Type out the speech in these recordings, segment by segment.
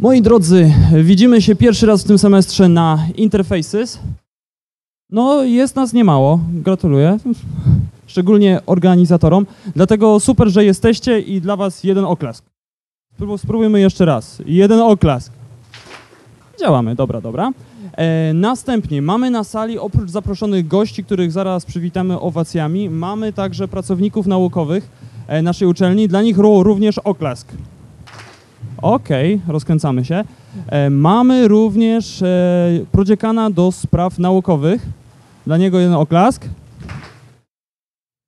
Moi drodzy, widzimy się pierwszy raz w tym semestrze na Interfaces. No, jest nas niemało, gratuluję, szczególnie organizatorom. Dlatego super, że jesteście i dla Was jeden oklask. Spró- Spróbujmy jeszcze raz. Jeden oklask. Działamy, dobra, dobra. E, następnie mamy na sali, oprócz zaproszonych gości, których zaraz przywitamy owacjami, mamy także pracowników naukowych e, naszej uczelni. Dla nich ró- również oklask. Okej, rozkręcamy się. E, mamy również e, prodziekana do spraw naukowych. Dla niego jeden oklask.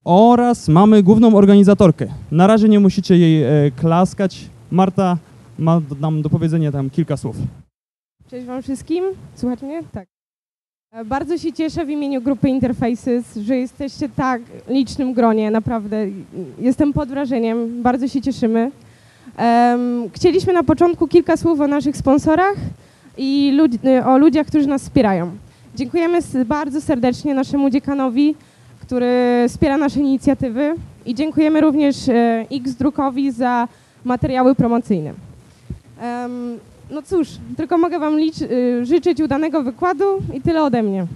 Oraz mamy główną organizatorkę. Na razie nie musicie jej e, klaskać. Marta ma nam do powiedzenia tam kilka słów. Cześć Wam wszystkim. Słuchać mnie? Tak. E, Bardzo się cieszę w imieniu grupy Interfaces, że jesteście tak licznym gronie, naprawdę. Jestem pod wrażeniem, bardzo się cieszymy. Chcieliśmy na początku kilka słów o naszych sponsorach i y, o ludziach, którzy nas wspierają. Dziękujemy bardzo serdecznie naszemu dziekanowi, który wspiera nasze inicjatywy i dziękujemy również e, X-Drukowi za materiały promocyjne. No cóż, tylko mogę Wam y, życzyć udanego wykładu i tyle ode mnie.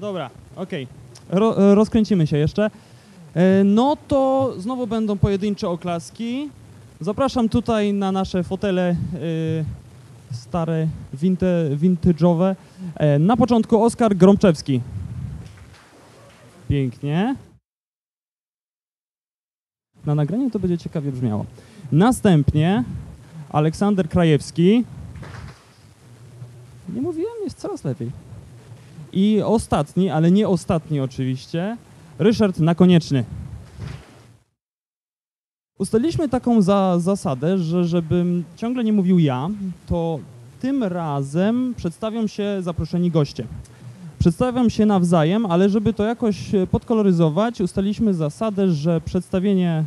Dobra, okej. Ro, e, rozkręcimy się jeszcze. E, No to znowu będą pojedyncze oklaski. Zapraszam tutaj na nasze fotele e, stare, winte, vintage'owe. E, Na początku Oskar Gromczewski. Pięknie. Na nagraniu to będzie ciekawie brzmiało. Następnie Aleksander Krajewski. Nie mówiłem, jest coraz lepiej. I ostatni, ale nie ostatni oczywiście, Ryszard Nakonieczny. Ustaliliśmy taką za, zasadę, że żebym ciągle nie mówił ja, to tym razem przedstawią się zaproszeni goście. Przedstawiam się nawzajem, ale żeby to jakoś e, podkoloryzować, ustaliliśmy zasadę, że przedstawienie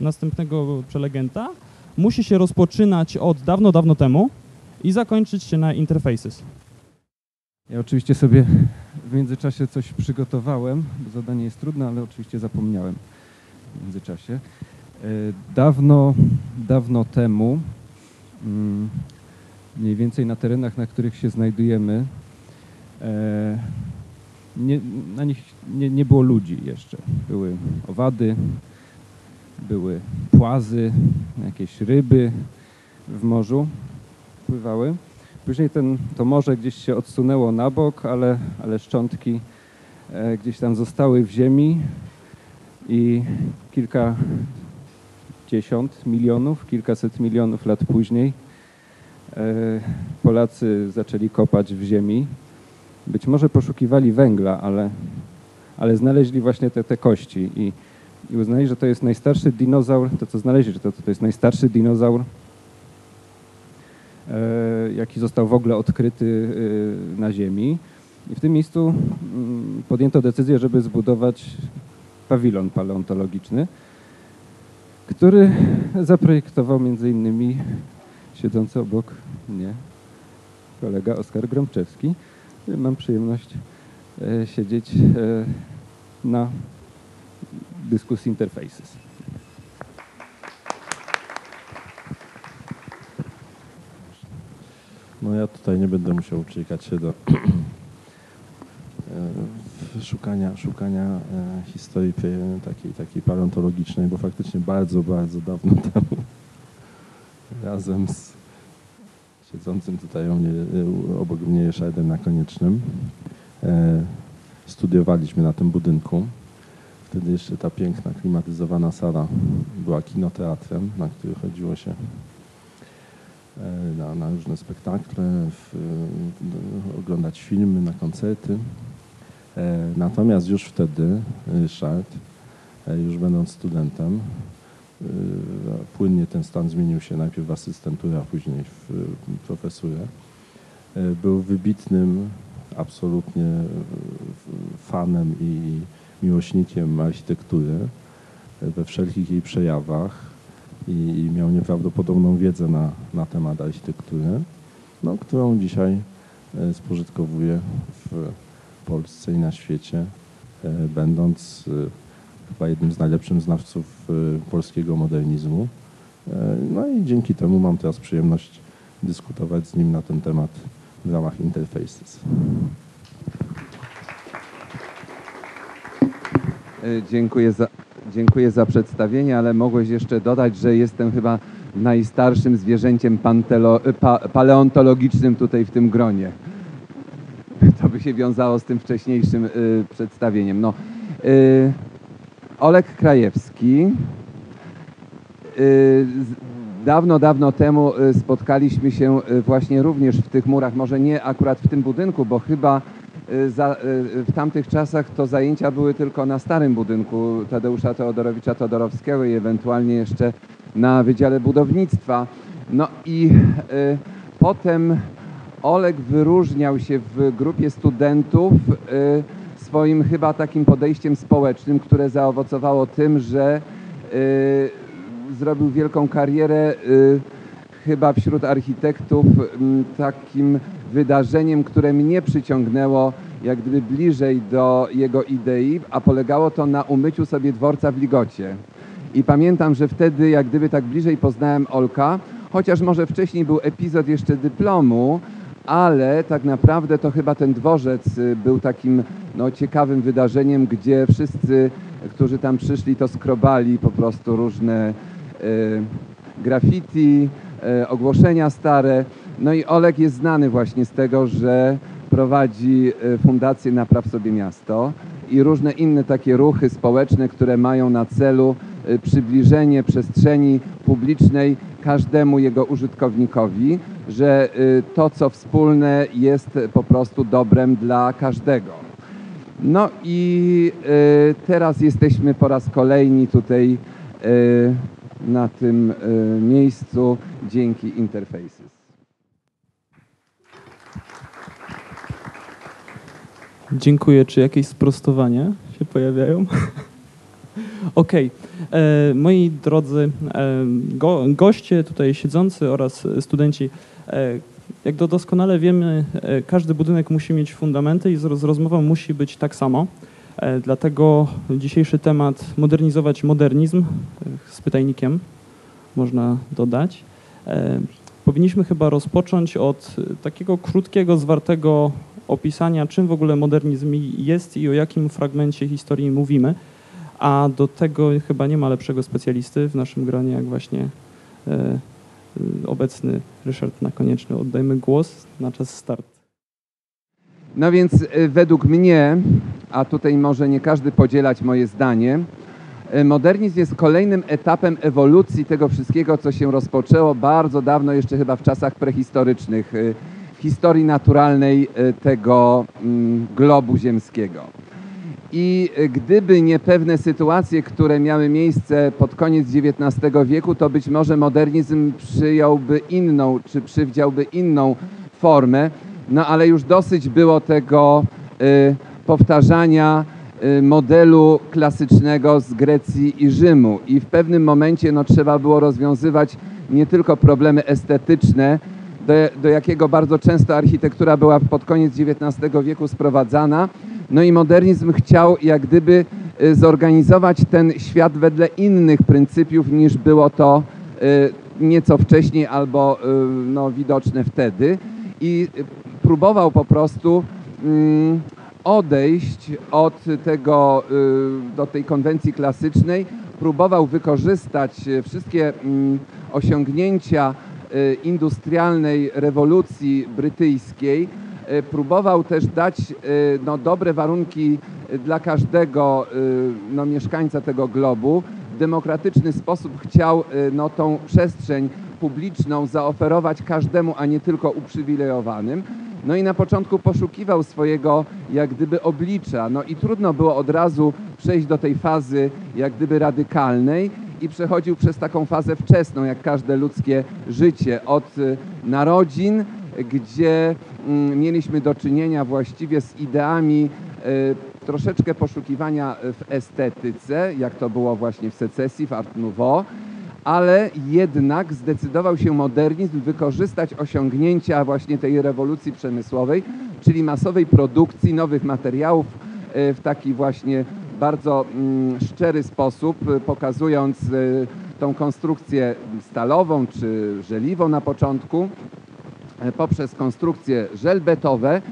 następnego prelegenta musi się rozpoczynać od dawno, dawno temu i zakończyć się na interfaces. Ja oczywiście sobie w międzyczasie coś przygotowałem, zadanie jest trudne, ale oczywiście zapomniałem w międzyczasie. E, Dawno, dawno temu, mm, mniej więcej na terenach, na których się znajdujemy, e, nie, na nich nie, nie było ludzi jeszcze. Były owady, były płazy, jakieś ryby w morzu pływały. Później ten, to morze gdzieś się odsunęło na bok, ale, ale szczątki e, gdzieś tam zostały w ziemi i kilkadziesiąt milionów, kilkaset milionów lat później e, Polacy zaczęli kopać w ziemi. Być może poszukiwali węgla, ale, ale znaleźli właśnie te, te kości i, i uznali, że to jest najstarszy dinozaur, to co znaleźli, że to, to jest najstarszy dinozaur e, jaki został w ogóle odkryty e, na Ziemi. I w tym miejscu mm, podjęto decyzję, żeby zbudować pawilon paleontologiczny, który zaprojektował między innymi siedzący obok mnie kolega Oskar Gromczewski. Mam przyjemność e, siedzieć e, na dyskusji Interfaces. No ja tutaj nie będę musiał uciekać się do e, szukania, szukania e, historii takiej, takiej paleontologicznej, bo faktycznie bardzo, bardzo dawno temu razem z siedzącym tutaj mnie, e, obok mnie Ryszardem Nakoniecznym e, studiowaliśmy na tym budynku. Wtedy jeszcze ta piękna, klimatyzowana sala była kinoteatrem, na który chodziło się na, na różne spektakle, w, w, oglądać filmy, na koncerty. E, Natomiast już wtedy Ryszard, e, już będąc studentem, e, płynnie ten stan zmienił się najpierw w asystenturę, a później w e, profesurę. E, Był wybitnym, absolutnie e, fanem i miłośnikiem architektury e, we wszelkich jej przejawach i, miał nieprawdopodobną wiedzę na, na temat architektury, no, którą dzisiaj e, spożytkowuje w Polsce i na świecie, e, będąc e, chyba jednym z najlepszych znawców e, polskiego modernizmu. No i dzięki temu mam teraz przyjemność dyskutować z nim na ten temat w ramach Interfaces. Dziękuję za, dziękuję za przedstawienie, ale mogłeś jeszcze dodać, że jestem chyba najstarszym zwierzęciem pantelo, pa, paleontologicznym tutaj w tym gronie. Się wiązało z tym wcześniejszym y, przedstawieniem. No, y, Olek Krajewski. Y, Dawno, dawno temu y, spotkaliśmy się y, właśnie również w tych murach, może nie akurat w tym budynku, bo chyba y, za, w tamtych czasach to zajęcia były tylko na starym budynku Tadeusza Teodorowicza Todorowskiego i ewentualnie jeszcze na Wydziale Budownictwa. No i potem Oleg wyróżniał się w grupie studentów y, swoim chyba takim podejściem społecznym, które zaowocowało tym, że y, zrobił wielką karierę y, chyba wśród architektów takim wydarzeniem, które mnie przyciągnęło jak gdyby bliżej do jego idei, a polegało to na umyciu sobie dworca w Ligocie. I pamiętam, że wtedy jak gdyby tak bliżej poznałem Olka, chociaż może wcześniej był epizod jeszcze dyplomu, ale tak naprawdę to chyba ten dworzec y, był takim no, ciekawym wydarzeniem, gdzie wszyscy, którzy tam przyszli, to skrobali po prostu różne y, graffiti, y, ogłoszenia stare. No i Olek jest znany właśnie z tego, że prowadzi y, Fundację Napraw Sobie Miasto i różne inne takie ruchy społeczne, które mają na celu przybliżenie przestrzeni publicznej każdemu jego użytkownikowi, że y, to, co wspólne, jest po prostu dobrem dla każdego. No i y, teraz jesteśmy po raz kolejny tutaj y, na tym y, miejscu dzięki Interfaces. Dziękuję. Czy jakieś sprostowania się pojawiają? Okej. E, Moi drodzy e, go, goście tutaj siedzący oraz studenci, e, jak to doskonale wiemy, każdy budynek musi mieć fundamenty i z, z rozmową musi być tak samo. Dlatego dzisiejszy temat modernizować modernizm z pytajnikiem można dodać. Powinniśmy chyba rozpocząć od takiego krótkiego, zwartego opisania, czym w ogóle modernizm jest i o jakim fragmencie historii mówimy. A do tego chyba nie ma lepszego specjalisty w naszym gronie, jak właśnie e, e, obecny Ryszard Nakonieczny. Oddajmy głos na czas start. No więc y, według mnie, a tutaj może nie każdy podzielać moje zdanie, modernizm jest kolejnym etapem ewolucji tego wszystkiego, co się rozpoczęło bardzo dawno, jeszcze chyba w czasach prehistorycznych, w historii naturalnej tego mm, globu ziemskiego. I gdyby nie pewne sytuacje, które miały miejsce pod koniec XIX wieku, to być może modernizm przyjąłby inną, czy przywdziałby inną formę. No ale już dosyć było tego y, powtarzania y, modelu klasycznego z Grecji i Rzymu. I w pewnym momencie no, trzeba było rozwiązywać nie tylko problemy estetyczne, do, do jakiego bardzo często architektura była pod koniec XIX wieku sprowadzana. No i modernizm chciał jak gdyby y, zorganizować ten świat wedle innych pryncypiów niż było to y, nieco wcześniej albo y, no, widoczne wtedy. I próbował po prostu mm, odejść od tego, do tej konwencji klasycznej, próbował wykorzystać wszystkie mm, osiągnięcia industrialnej rewolucji brytyjskiej, y, próbował też dać y, no, dobre warunki y, dla każdego y, no, mieszkańca tego globu. W demokratyczny sposób chciał y, no, tą przestrzeń publiczną zaoferować każdemu, a nie tylko uprzywilejowanym. No i na początku poszukiwał swojego jak gdyby oblicza. No i trudno było od razu przejść do tej fazy jak gdyby radykalnej i przechodził przez taką fazę wczesną, jak każde ludzkie życie, od y, narodzin, gdzie mm, mieliśmy do czynienia właściwie z ideami y, troszeczkę poszukiwania w estetyce, jak to było właśnie w secesji, w Art Nouveau, ale jednak zdecydował się modernizm wykorzystać osiągnięcia właśnie tej rewolucji przemysłowej, czyli masowej produkcji nowych materiałów e, w taki właśnie bardzo mm, szczery sposób, e, pokazując e, tą konstrukcję stalową czy żeliwą na początku, e, poprzez konstrukcje żelbetowe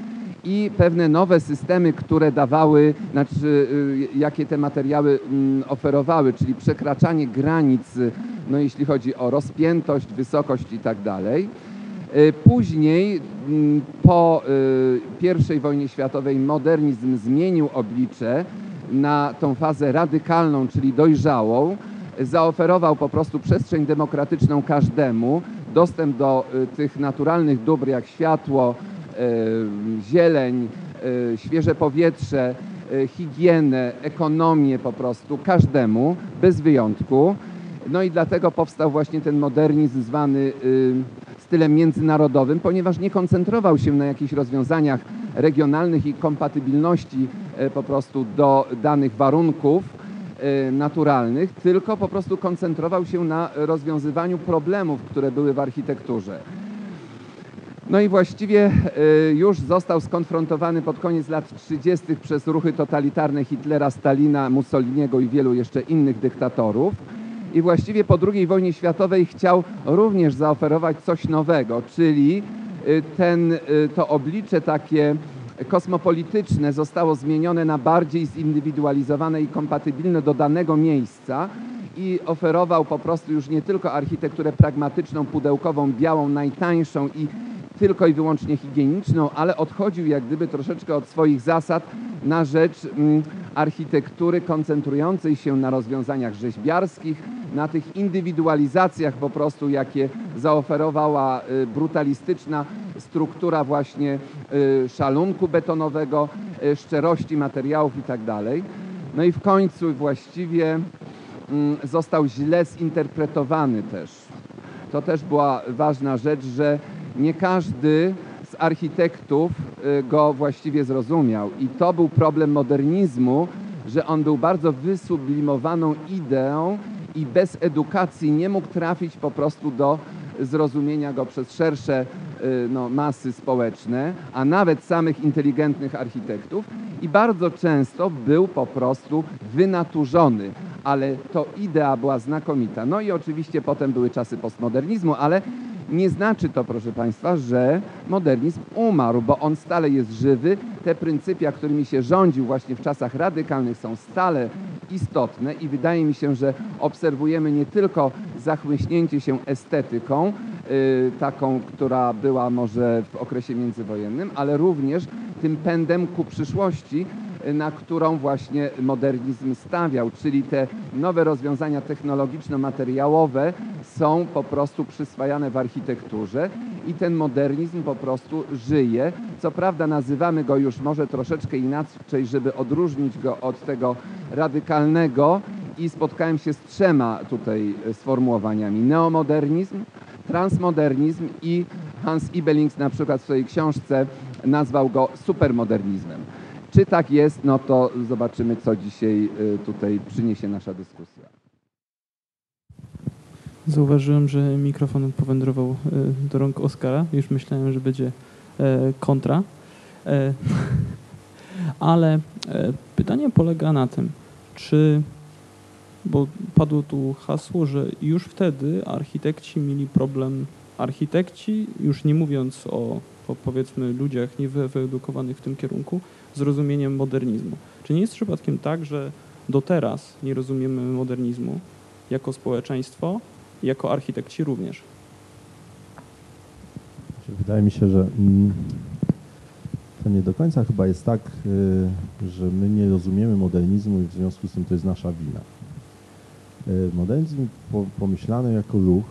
i pewne nowe systemy, które dawały, znaczy y, jakie te materiały mm, oferowały, czyli przekraczanie granic, y, no jeśli chodzi o rozpiętość, wysokość i tak dalej. Y, Później, mm, po y, I wojnie światowej, modernizm zmienił oblicze na tą fazę radykalną, czyli dojrzałą. Zaoferował po prostu przestrzeń demokratyczną każdemu, dostęp do y, tych naturalnych dóbr jak światło, y, zieleń, y, świeże powietrze, higienę, ekonomię po prostu każdemu, bez wyjątku. No i dlatego powstał właśnie ten modernizm zwany stylem międzynarodowym, ponieważ nie koncentrował się na jakichś rozwiązaniach regionalnych i kompatybilności e, po prostu do danych warunków e, naturalnych, tylko po prostu koncentrował się na rozwiązywaniu problemów, które były w architekturze. No i właściwie e, już został skonfrontowany pod koniec lat 30. przez ruchy totalitarne Hitlera, Stalina, Mussoliniego i wielu jeszcze innych dyktatorów. I właściwie po II wojnie światowej chciał również zaoferować coś nowego, czyli ten, y, to oblicze takie kosmopolityczne zostało zmienione na bardziej zindywidualizowane i kompatybilne do danego miejsca i oferował po prostu już nie tylko architekturę pragmatyczną, pudełkową, białą, najtańszą i tylko i wyłącznie higieniczną, ale odchodził jak gdyby troszeczkę od swoich zasad na rzecz mm, architektury koncentrującej się na rozwiązaniach rzeźbiarskich, na tych indywidualizacjach po prostu, jakie zaoferowała y, brutalistyczna struktura właśnie y, szalunku betonowego, y, szczerości materiałów i tak. No i w końcu właściwie mm, został źle zinterpretowany też. To też była ważna rzecz, że nie każdy z architektów go właściwie zrozumiał. I to był problem modernizmu, że on był bardzo wysublimowaną ideą i bez edukacji nie mógł trafić po prostu do zrozumienia go przez szersze y, no, masy społeczne, a nawet samych inteligentnych architektów i bardzo często był po prostu wynaturzony, ale to idea była znakomita. No i oczywiście potem były czasy postmodernizmu, ale nie znaczy to, proszę Państwa, że modernizm umarł, bo on stale jest żywy. Te pryncypia, którymi się rządził właśnie w czasach radykalnych są stale istotne i wydaje mi się, że obserwujemy nie tylko zachłyśnięcie się estetyką, yy, taką, która była może w okresie międzywojennym, ale również tym pędem ku przyszłości, na którą właśnie modernizm stawiał, czyli te nowe rozwiązania technologiczno-materiałowe są po prostu przyswajane w architekturze i ten modernizm po prostu żyje. Co prawda nazywamy go już może troszeczkę inaczej, żeby odróżnić go od tego radykalnego i spotkałem się z trzema tutaj sformułowaniami. Neomodernizm, transmodernizm i Hans Ibelings na przykład w swojej książce nazwał go supermodernizmem. Czy tak jest, no to zobaczymy, co dzisiaj y, tutaj przyniesie nasza dyskusja. Zauważyłem, że mikrofon powędrował y, do rąk Oskara. Już myślałem, że będzie e, kontra. E, ale e, pytanie polega na tym, czy, bo padło tu hasło, że już wtedy architekci mieli problem, architekci, już nie mówiąc o, o powiedzmy ludziach niewyedukowanych w tym kierunku, zrozumieniem modernizmu. Czy nie jest przypadkiem tak, że do teraz nie rozumiemy modernizmu jako społeczeństwo, jako architekci również? Wydaje mi się, że mm, to nie do końca chyba jest tak, y, że my nie rozumiemy modernizmu i w związku z tym to jest nasza wina. Y, modernizm pomyślany jako ruch,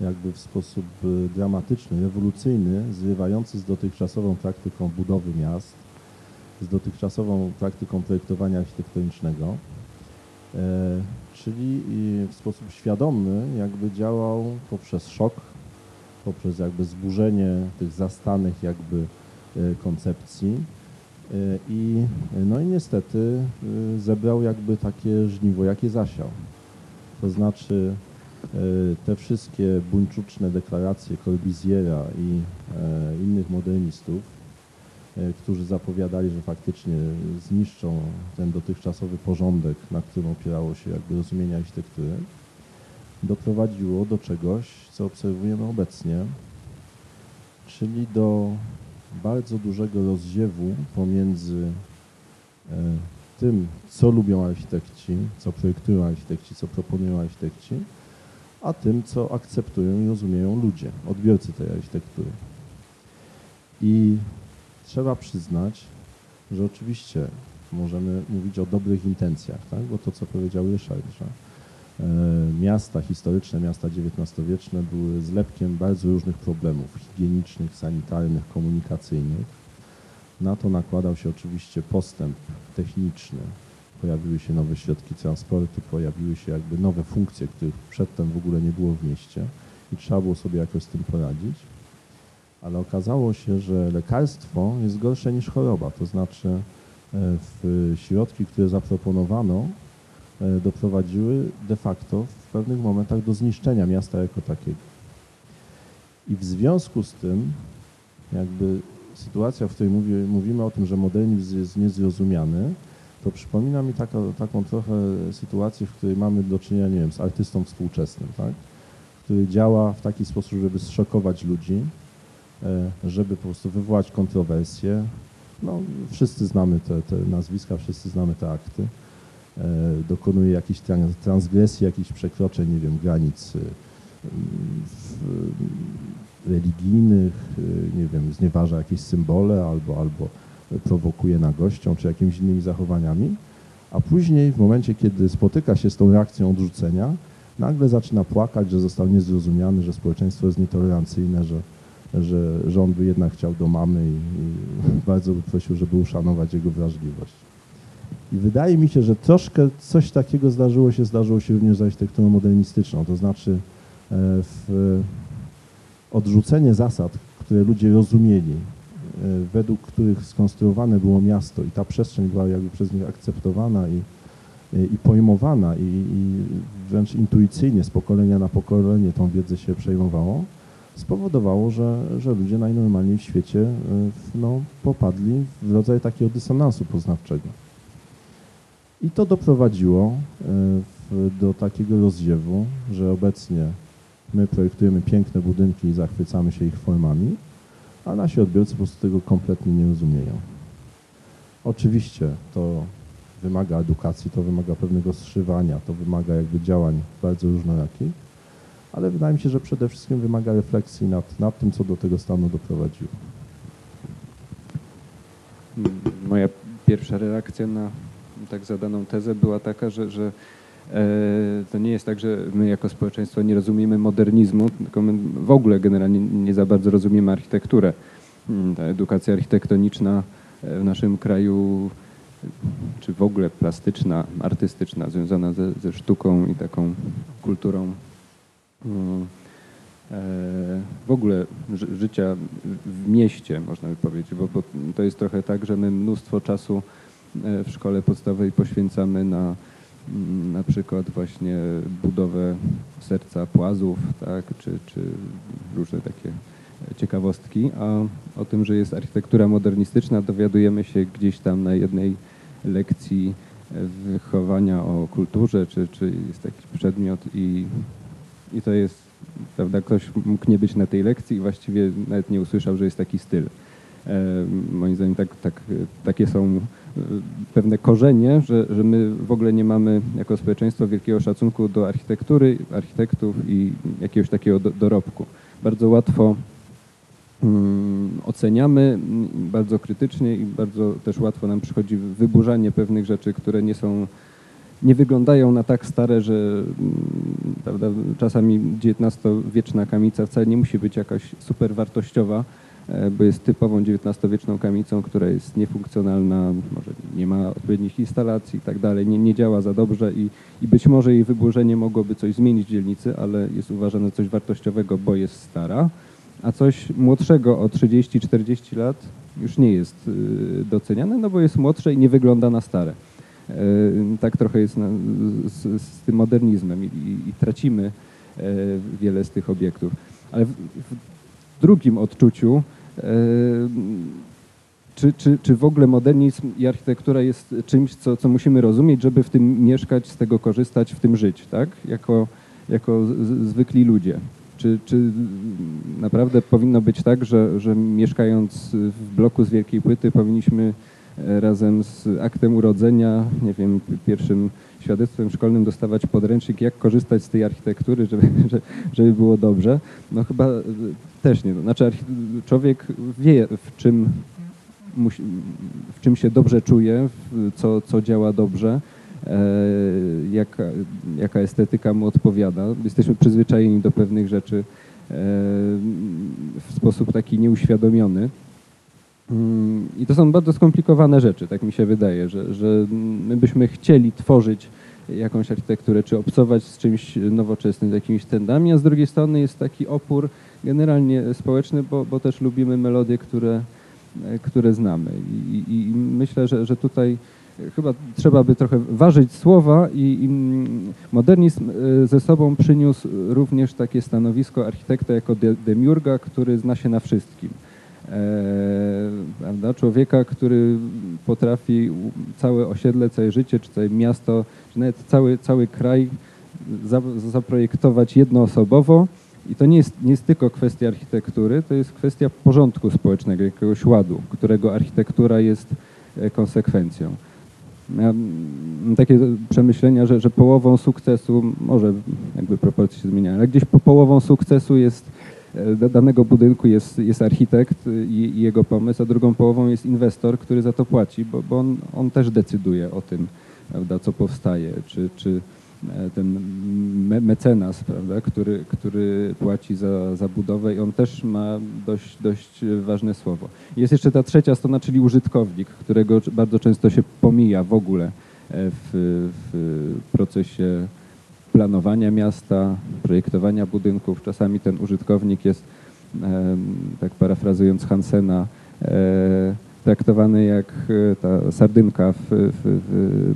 jakby w sposób y, dramatyczny, rewolucyjny, zrywający z dotychczasową praktyką budowy miast, z dotychczasową praktyką projektowania architektonicznego, e, czyli w sposób świadomy jakby działał poprzez szok, poprzez jakby zburzenie tych zastanych jakby e, koncepcji e, i no i niestety zebrał jakby takie żniwo, jakie zasiał. To znaczy te wszystkie buńczuczne deklaracje Corbusiera i innych modernistów E, którzy zapowiadali, że faktycznie zniszczą ten dotychczasowy porządek, na którym opierało się jakby rozumienie architektury, doprowadziło do czegoś, co obserwujemy obecnie, czyli do bardzo dużego rozziewu pomiędzy e, tym, co lubią architekci, co projektują architekci, co proponują architekci, a tym, co akceptują i rozumieją ludzie, odbiorcy tej architektury. I trzeba przyznać, że oczywiście możemy mówić o dobrych intencjach, tak? bo to, co powiedział Ryszard, że e, miasta historyczne, miasta XIX-wieczne były zlepkiem bardzo różnych problemów higienicznych, sanitarnych, komunikacyjnych. Na to nakładał się oczywiście postęp techniczny, pojawiły się nowe środki transportu, pojawiły się jakby nowe funkcje, których przedtem w ogóle nie było w mieście i trzeba było sobie jakoś z tym poradzić. Ale okazało się, że lekarstwo jest gorsze niż choroba, to znaczy e, w środki, które zaproponowano, e, doprowadziły de facto w pewnych momentach do zniszczenia miasta jako takiego. I w związku z tym, jakby sytuacja, w której mówi, mówimy o tym, że modernizm jest niezrozumiany, to przypomina mi taka, taką trochę sytuację, w której mamy do czynienia, nie wiem, z artystą współczesnym, tak? który działa w taki sposób, żeby zszokować ludzi, e, żeby po prostu wywołać kontrowersje. No, wszyscy znamy te, te nazwiska, wszyscy znamy te akty. E, dokonuje jakichś transgresji, jakichś przekroczeń, nie wiem, granic religijnych, nie wiem, znieważa jakieś symbole albo, albo prowokuje nagością czy jakimiś innymi zachowaniami, a później w momencie, kiedy spotyka się z tą reakcją odrzucenia, nagle zaczyna płakać, że został niezrozumiany, że społeczeństwo jest nietolerancyjne, że, że, że by jednak chciał do mamy i, i bardzo by prosił, żeby uszanować jego wrażliwość. I wydaje mi się, że troszkę coś takiego zdarzyło się, zdarzyło się również z architekturą modernistyczną, to znaczy e, w odrzucenie zasad, które ludzie rozumieli, według których skonstruowane było miasto i ta przestrzeń była jakby przez nich akceptowana i, e, i pojmowana i, i wręcz intuicyjnie z pokolenia na pokolenie tą wiedzę się przejmowało, spowodowało, że, że ludzie najnormalniej w świecie e, no, popadli w rodzaj takiego dysonansu poznawczego. I to doprowadziło do takiego rozziewu, że obecnie my projektujemy piękne budynki i zachwycamy się ich formami, a nasi odbiorcy po prostu tego kompletnie nie rozumieją. Oczywiście to wymaga edukacji, to wymaga pewnego zszywania, to wymaga jakby działań bardzo różnorakich, ale wydaje mi się, że przede wszystkim wymaga refleksji nad, nad tym, co do tego stanu doprowadziło. Moja pierwsza reakcja na tak zadaną tezę była taka, że, że to nie jest tak, że my jako społeczeństwo nie rozumiemy modernizmu, tylko my w ogóle generalnie nie za bardzo rozumiemy architekturę. Hmm, ta edukacja architektoniczna e, w naszym kraju, czy w ogóle plastyczna, artystyczna, związana ze, ze sztuką i taką kulturą e, w ogóle życia w mieście, można by powiedzieć, bo, bo to jest trochę tak, że my mnóstwo czasu w szkole podstawowej poświęcamy na Mm, na przykład właśnie budowę serca płazów, tak, czy, czy różne takie ciekawostki, a o tym, że jest architektura modernistyczna dowiadujemy się gdzieś tam na jednej lekcji wychowania o kulturze, czy, czy jest jakiś przedmiot i, i to jest, prawda, ktoś mógł nie być na tej lekcji i właściwie nawet nie usłyszał, że jest taki styl. E, moim zdaniem tak, tak, takie są pewne korzenie, że, że my w ogóle nie mamy jako społeczeństwo wielkiego szacunku do architektury, architektów i jakiegoś takiego do, dorobku. Bardzo łatwo um, oceniamy, bardzo krytycznie i bardzo też łatwo nam przychodzi wyburzanie pewnych rzeczy, które nie są nie wyglądają na tak stare, że prawda, czasami XIX-wieczna kamica wcale nie musi być jakaś super wartościowa, bo jest typową XIX-wieczną kamicą, która jest niefunkcjonalna, może nie ma odpowiednich instalacji i tak dalej, nie, nie działa za dobrze i, i być może jej wyburzenie mogłoby coś zmienić w dzielnicy, ale jest uważane coś wartościowego, bo jest stara, a coś młodszego o 30-40 lat już nie jest y, doceniane, no bo jest młodsze i nie wygląda na stare. E, tak trochę jest na, z, z, tym modernizmem i, i, i tracimy e, wiele z tych obiektów. Ale w, w drugim odczuciu czy, czy, czy w ogóle modernizm i architektura jest czymś, co, co musimy rozumieć, żeby w tym mieszkać, z tego korzystać, w tym żyć, tak? Jako, jako zwykli ludzie. Czy, czy naprawdę powinno być tak, że, że mieszkając w bloku z wielkiej płyty powinniśmy e, razem z aktem urodzenia, nie wiem, pierwszym świadectwem szkolnym dostawać podręcznik, jak korzystać z tej architektury, żeby, żeby było dobrze? No chyba e, też nie. Znaczy człowiek wie, w czym, w czym się dobrze czuje, co, co działa dobrze, e, jaka, jaka estetyka mu odpowiada. Jesteśmy przyzwyczajeni do pewnych rzeczy e, w sposób taki nieuświadomiony. Mm, I to są bardzo skomplikowane rzeczy, tak mi się wydaje, że, że my byśmy chcieli tworzyć jakąś architekturę, czy obcować z czymś nowoczesnym, z jakimiś trendami, a z drugiej strony jest taki opór generalnie społeczny, bo, bo też lubimy melodie, które, które znamy. I, i myślę, że, że tutaj chyba trzeba by trochę ważyć słowa i, i, modernizm e, ze sobą przyniósł również takie stanowisko architekta jako de, demiurga, który zna się na wszystkim. E, prawda? Człowieka, który potrafi całe osiedle, całe życie, czy całe miasto, czy nawet cały, cały kraj za, zaprojektować jednoosobowo. I to nie jest, nie jest tylko kwestia architektury, to jest kwestia porządku społecznego, jakiegoś ładu, którego architektura jest e, konsekwencją. Mam takie przemyślenia, że, że połową sukcesu, może jakby proporcje się zmieniają, ale gdzieś po połową sukcesu jest danego budynku jest, jest architekt i, i, jego pomysł, a drugą połową jest inwestor, który za to płaci, bo, bo on, on też decyduje o tym, prawda, co powstaje, czy, czy e, ten me mecenas, prawda, który, który płaci za, za budowę i on też ma dość, dość ważne słowo. Jest jeszcze ta trzecia strona, czyli użytkownik, którego bardzo często się pomija w ogóle e, w, w procesie planowania miasta, projektowania budynków. Czasami ten użytkownik jest, tak parafrazując Hansena, e, traktowany jak e, ta sardynka w, w, w,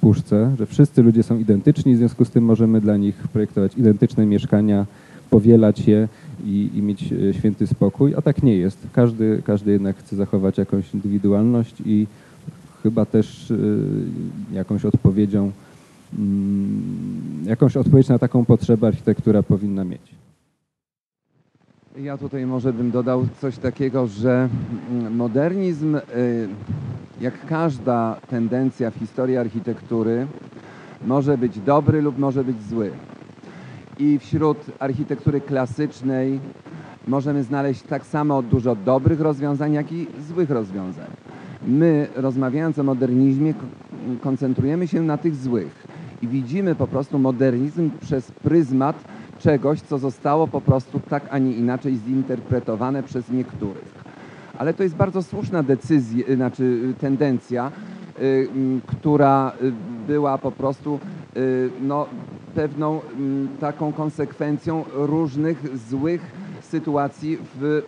puszce, że wszyscy ludzie są identyczni, w związku z tym możemy dla nich projektować identyczne mieszkania, powielać je i, i mieć e, święty spokój, a tak nie jest. Każdy, każdy jednak chce zachować jakąś indywidualność i chyba też jakąś odpowiedzią jakąś odpowiedź na taką potrzebę architektura powinna mieć. Ja tutaj może bym dodał coś takiego, że mm, modernizm, y, jak każda tendencja w historii architektury, może być dobry lub może być zły. I wśród architektury klasycznej możemy znaleźć tak samo dużo dobrych rozwiązań, jak i złych rozwiązań. My, rozmawiając o modernizmie, koncentrujemy się na tych złych i widzimy po prostu modernizm przez pryzmat czegoś, co zostało po prostu tak, a nie inaczej zinterpretowane przez niektórych. Ale to jest bardzo słuszna decyzja, y, znaczy y, tendencja, y, która była po prostu no, pewną taką konsekwencją różnych złych sytuacji w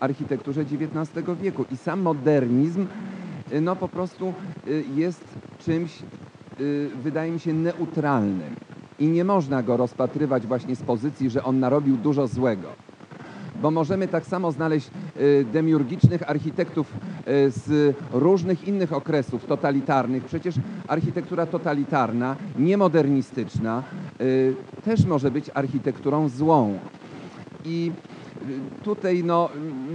architekturze XIX wieku. I sam modernizm no, po prostu jest czymś Y, wydaje mi się neutralnym i nie można go rozpatrywać właśnie z pozycji, że on narobił dużo złego. Bo możemy tak samo znaleźć y, demiurgicznych architektów y, z różnych innych okresów totalitarnych. Przecież architektura totalitarna, niemodernistyczna też może być architekturą złą. I tutaj no,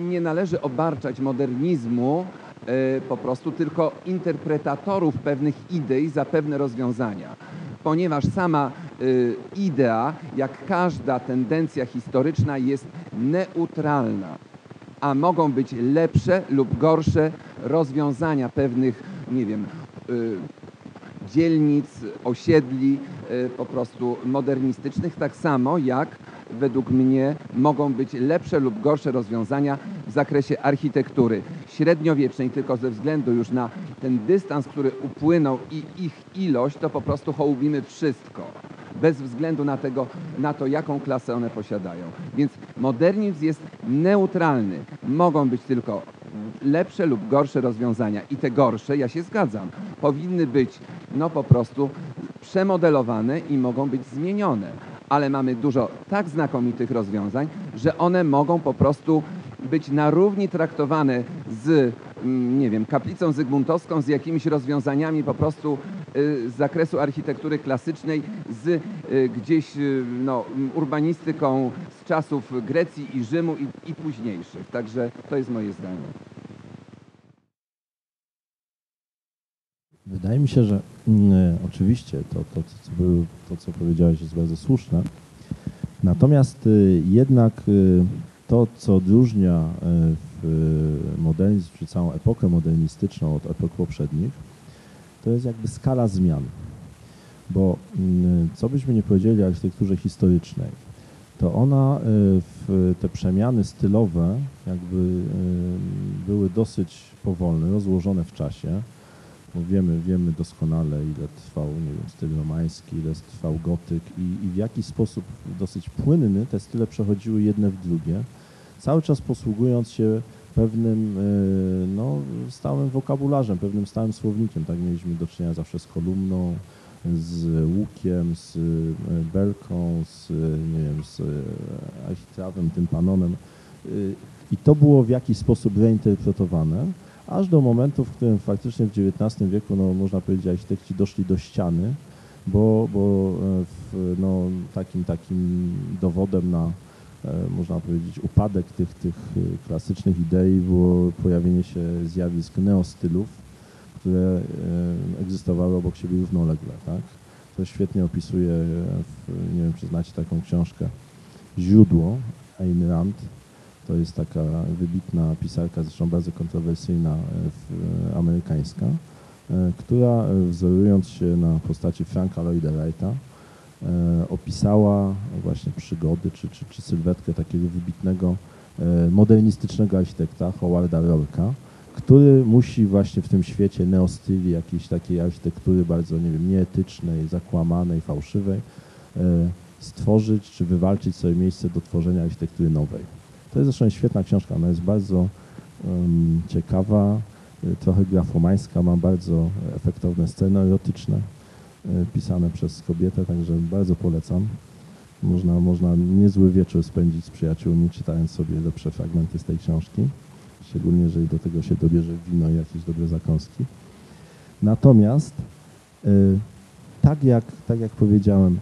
nie należy obarczać modernizmu po prostu tylko interpretatorów pewnych idei za pewne rozwiązania. Ponieważ sama e, idea, jak każda tendencja historyczna, jest neutralna, a mogą być lepsze lub gorsze rozwiązania pewnych, nie wiem, e, dzielnic, osiedli po prostu modernistycznych, tak samo jak według mnie mogą być lepsze lub gorsze rozwiązania w zakresie architektury średniowiecznej, tylko ze względu już na ten dystans, który upłynął i ich ilość, to po prostu hołubimy wszystko, bez względu na, tego, na to, jaką klasę one posiadają. Więc modernizm jest neutralny. Mogą być tylko lepsze lub gorsze rozwiązania i te gorsze, ja się zgadzam, powinny być no po prostu przemodelowane i mogą być zmienione ale mamy dużo tak znakomitych rozwiązań, że one mogą po prostu być na równi traktowane z, mm, nie wiem, kaplicą zygmuntowską, z jakimiś rozwiązaniami po prostu y, z zakresu architektury klasycznej z y, gdzieś y, no, urbanistyką z czasów Grecji i Rzymu i, i późniejszych. Także to jest moje zdanie. Wydaje mi się, że mm, oczywiście to, to, co, to, co powiedziałeś, jest bardzo słuszne. Natomiast jednak to, co odróżnia y, w modernizm, czy całą epokę modernistyczną od epok poprzednich, to jest jakby skala zmian. Bo mm, co byśmy nie powiedzieli o architekturze historycznej, to ona, y, w te przemiany stylowe jakby były dosyć powolne, rozłożone w czasie. Bo wiemy, wiemy doskonale, ile trwał nie wiem, styl romański, ile trwał gotyk i, i w jaki sposób dosyć płynny te style przechodziły jedne w drugie, cały czas posługując się pewnym y, no, stałym wokabularzem, pewnym stałym słownikiem. Tak mieliśmy do czynienia zawsze z kolumną, z łukiem, z y, belką, z, y, nie wiem, z architrawem, tympanonem. Y, I to było w jakiś sposób reinterpretowane aż do momentu, w którym faktycznie w XIX wieku, no, można powiedzieć, architekci doszli do ściany, bo, bo e, w, no, takim, takim dowodem na, e, można powiedzieć, upadek tych, tych e, klasycznych idei było pojawienie się zjawisk neostylów, które e, egzystowały obok siebie równolegle. Tak? To świetnie opisuje, e, w, nie wiem, czy znacie taką książkę, Źródło, Ayn Rand, to jest taka wybitna pisarka, zresztą bardzo kontrowersyjna, e, w, e, amerykańska, e, która e, wzorując się na postaci Franka Lloyda Wrighta e, opisała właśnie przygody czy, czy, czy sylwetkę takiego wybitnego e, modernistycznego architekta Howarda Rorka, który musi właśnie w tym świecie neostyli, jakiejś takiej architektury bardzo, nie wiem, nieetycznej, zakłamanej, fałszywej, e, stworzyć czy wywalczyć sobie miejsce do tworzenia architektury nowej. To jest zresztą świetna książka, ona jest bardzo em, ciekawa, trochę grafomańska, ma bardzo efektowne sceny erotyczne pisane przez kobietę, także bardzo polecam. Można, można niezły wieczór spędzić z przyjaciółmi, czytając sobie lepsze fragmenty z tej książki, szczególnie jeżeli do tego się dobierze wino i jakieś dobre zakąski. Natomiast y, tak jak, tak jak powiedziałem,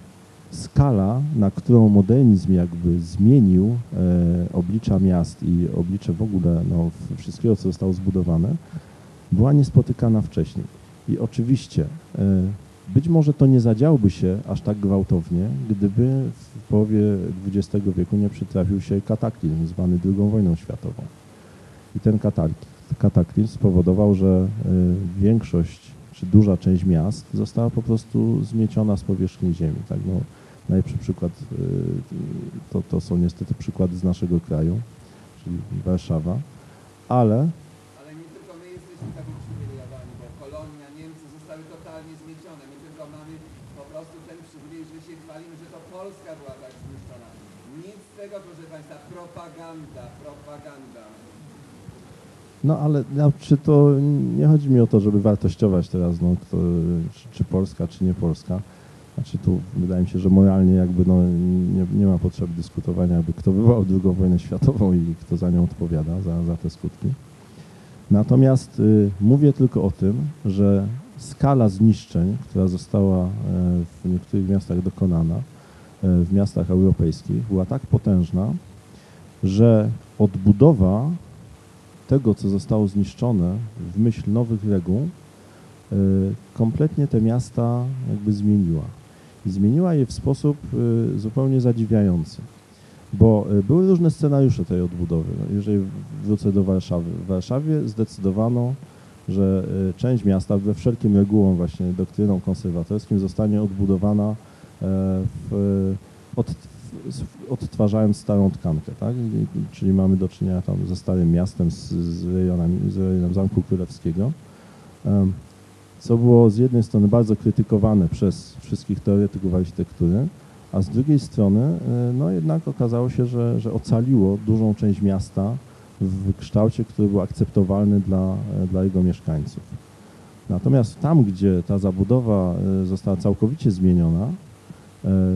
skala, na którą modernizm jakby zmienił e, oblicza miast i oblicze w ogóle no, wszystkiego, co zostało zbudowane, była niespotykana wcześniej. I oczywiście być może to nie zadziałby się aż tak gwałtownie, gdyby w połowie XX wieku nie przytrafił się kataklizm zwany II wojną światową. I ten katak- kataklizm spowodował, że e, większość czy duża część miast została po prostu zmieciona z powierzchni ziemi. Tak? No, najlepszy przykład y, to, to są niestety przykłady z naszego kraju, czyli Warszawa, ale Ale nie tylko my jesteśmy tak uprzywilejowani, bo Polonia, Niemcy zostały totalnie zmiecione. My tylko mamy po prostu ten przywilej, że się chwalimy, że to Polska była tak zniszczona. Nic z tego, proszę Państwa, propaganda, propaganda. No ale no, czy to nie chodzi mi o to, żeby wartościować teraz, no, czy, czy Polska, czy nie Polska. Znaczy tu wydaje mi się, że moralnie jakby no, nie, nie ma potrzeby dyskutowania, jakby kto wywołał II wojnę światową i kto za nią odpowiada, za, za te skutki. Natomiast y, mówię tylko o tym, że skala zniszczeń, która została e, w niektórych miastach dokonana, e, w miastach europejskich, była tak potężna, że odbudowa tego, co zostało zniszczone w myśl nowych reguł, y, kompletnie te miasta jakby zmieniła. I zmieniła je w sposób y, zupełnie zadziwiający. Bo y, były różne scenariusze tej odbudowy. No, Jeżeli wrócę do Warszawy. W Warszawie zdecydowano, że część miasta we wszelkim regułom, właśnie doktryną konserwatorskim, zostanie odbudowana e, w, od, odtwarzając starą tkankę, tak? Czyli mamy do czynienia tam ze Starym Miastem, z, z, z rejonem Zamku Królewskiego, co było z jednej strony bardzo krytykowane przez wszystkich teoretyków architektury, a z drugiej strony e, no jednak okazało się, że, że ocaliło dużą część miasta w kształcie, który był akceptowalny dla, e, dla jego mieszkańców. Natomiast tam, gdzie ta zabudowa e, została całkowicie zmieniona,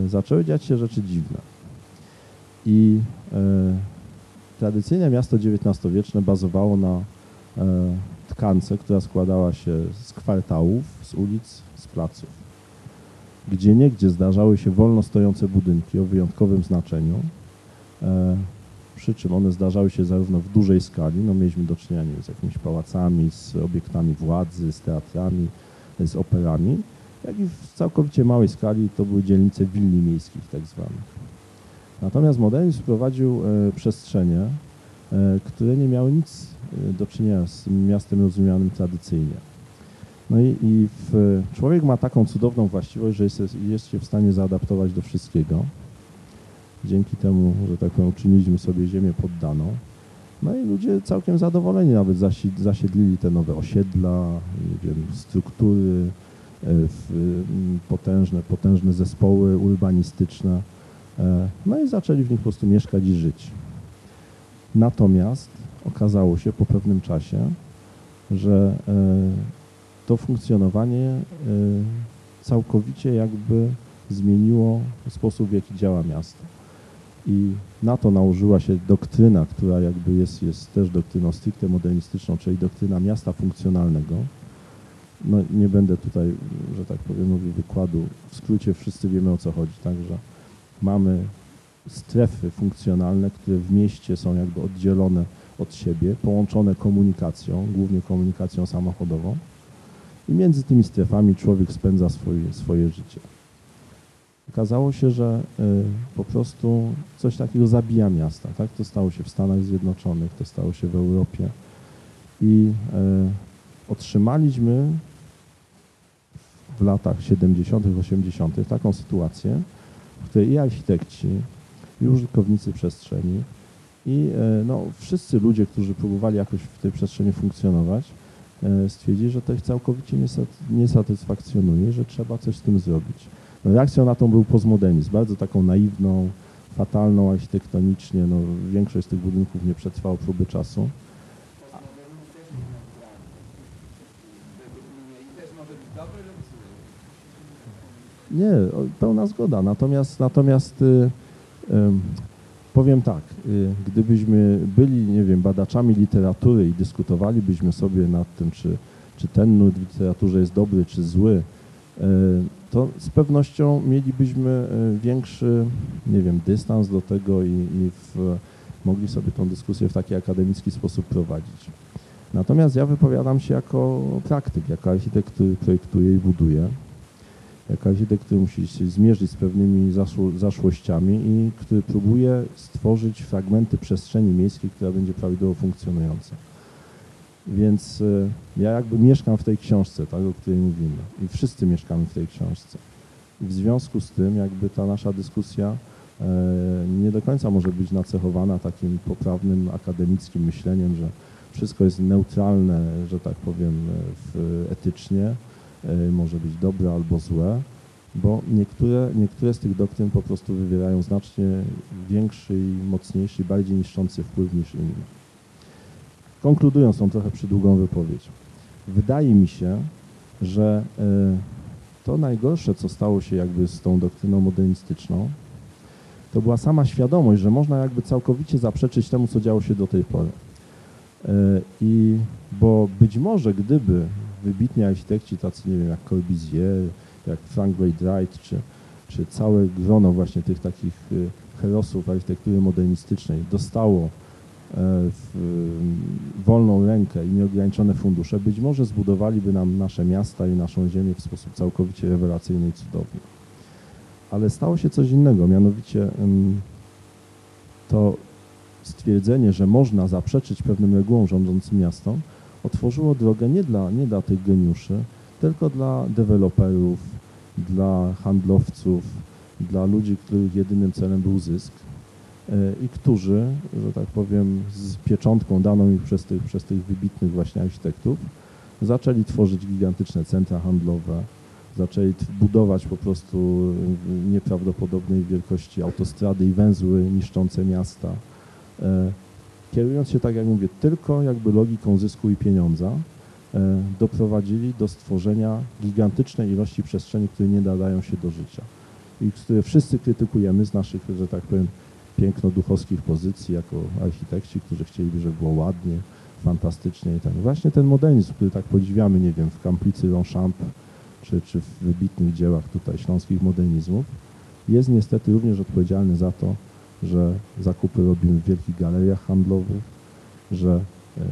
zaczęły dziać się rzeczy dziwne. I e, tradycyjne miasto XIX-wieczne bazowało na e, tkance, która składała się z kwartałów, z ulic, z placów. Gdzie niegdzie zdarzały się wolno stojące budynki o wyjątkowym znaczeniu, e, przy czym one zdarzały się zarówno w dużej skali, no mieliśmy do czynienia z jakimiś pałacami, z obiektami władzy, z teatrami, z operami, jak i w całkowicie małej skali to były dzielnice willi miejskich tak zwanych. Natomiast modernizm wprowadził e, przestrzenie, e, które nie miały nic e, do czynienia z miastem rozumianym tradycyjnie. No i, i w, człowiek ma taką cudowną właściwość, że jest, jest się w stanie zaadaptować do wszystkiego. Dzięki temu, że tak powiem, uczyniliśmy sobie ziemię poddaną. No i ludzie całkiem zadowoleni nawet zasi- zasiedlili te nowe osiedla, wiem, struktury, potężne, potężne zespoły urbanistyczne. E, No i zaczęli w nich po prostu mieszkać i żyć. Natomiast okazało się po pewnym czasie, że e, to funkcjonowanie e, całkowicie jakby zmieniło sposób, w jaki działa miasto. I na to nałożyła się doktryna, która jakby jest, jest też doktryną stricte modernistyczną, czyli doktryna miasta funkcjonalnego. No nie będę tutaj, że tak powiem, mówił wykładu. W skrócie wszyscy wiemy o co chodzi. Także mamy strefy funkcjonalne, które w mieście są jakby oddzielone od siebie, połączone komunikacją, głównie komunikacją samochodową. I między tymi strefami człowiek spędza swoje, swoje życie. Okazało się, że y, po prostu coś takiego zabija miasta. Tak? To stało się w Stanach Zjednoczonych, to stało się w Europie. I y, otrzymaliśmy w latach 70., 80. taką sytuację, w której i architekci, i użytkownicy przestrzeni, i e, no, wszyscy ludzie, którzy próbowali jakoś w tej przestrzeni funkcjonować, e, stwierdzili, że to ich całkowicie nie, sat- nie satysfakcjonuje, że trzeba coś z tym zrobić. No, reakcją na to był postmodernizm, bardzo taką naiwną, fatalną architektonicznie. No, większość z tych budynków nie przetrwało próby czasu. Nie, pełna zgoda. Natomiast, natomiast y, ym, powiem tak, y, gdybyśmy byli, nie wiem, badaczami literatury i dyskutowalibyśmy sobie nad tym, czy, czy ten nurt w literaturze jest dobry, czy zły, y, to z pewnością mielibyśmy y, większy, nie wiem, dystans do tego i, i w, mogli sobie tą dyskusję w taki akademicki sposób prowadzić. Natomiast ja wypowiadam się jako praktyk, jako architekt, który projektuje i buduje jako architekt, który musi się zmierzyć z pewnymi zaszło, zaszłościami i który próbuje stworzyć fragmenty przestrzeni miejskiej, która będzie prawidłowo funkcjonująca. Więc y, ja jakby mieszkam w tej książce, tak, o której mówimy i wszyscy mieszkamy w tej książce. I w związku z tym jakby ta nasza dyskusja e, nie do końca może być nacechowana takim poprawnym akademickim myśleniem, że wszystko jest neutralne, że tak powiem, w, etycznie, e, może być dobre albo złe, bo niektóre, niektóre z tych doktryn po prostu wywierają znacznie większy i mocniejszy, bardziej niszczący wpływ niż inne. Konkludując tą trochę przydługą wypowiedź, wydaje mi się, że e, to najgorsze, co stało się jakby z tą doktryną modernistyczną, to była sama świadomość, że można jakby całkowicie zaprzeczyć temu, co działo się do tej pory. E, I bo być może gdyby wybitni architekci tacy, nie wiem, jak Corbusier, jak Frank Lloyd Wright, czy, czy całe grono właśnie tych takich y, herosów architektury modernistycznej dostało e, y, wolną rękę i nieograniczone fundusze, być może zbudowaliby nam nasze miasta i naszą ziemię w sposób całkowicie rewelacyjny i cudowny. Ale stało się coś innego, mianowicie to stwierdzenie, że można zaprzeczyć pewnym regułom rządzącym miastom, otworzyło drogę nie dla, nie dla tych geniuszy, tylko dla deweloperów, dla handlowców, dla ludzi, których jedynym celem był zysk e, i którzy, że tak powiem, z pieczątką daną ich przez tych, przez tych wybitnych właśnie architektów, zaczęli tworzyć gigantyczne centra handlowe, zaczęli budować po prostu w nieprawdopodobnej wielkości autostrady i węzły niszczące miasta. Kierując się, tak jak mówię, tylko jakby logiką zysku i pieniądza, e, doprowadzili do stworzenia gigantycznej ilości przestrzeni, które nie nadają się do życia i które wszyscy krytykujemy z naszych, że tak powiem, piękno-duchowskich pozycji jako architekci, którzy chcieliby, żeby było ładnie, fantastycznie i tak. Właśnie ten modernizm, który tak podziwiamy, nie wiem, w Kamplicy Longchamp, czy, czy w wybitnych dziełach tutaj śląskich modernizmów, jest niestety również odpowiedzialny za to, że zakupy robimy w wielkich galeriach handlowych, że e,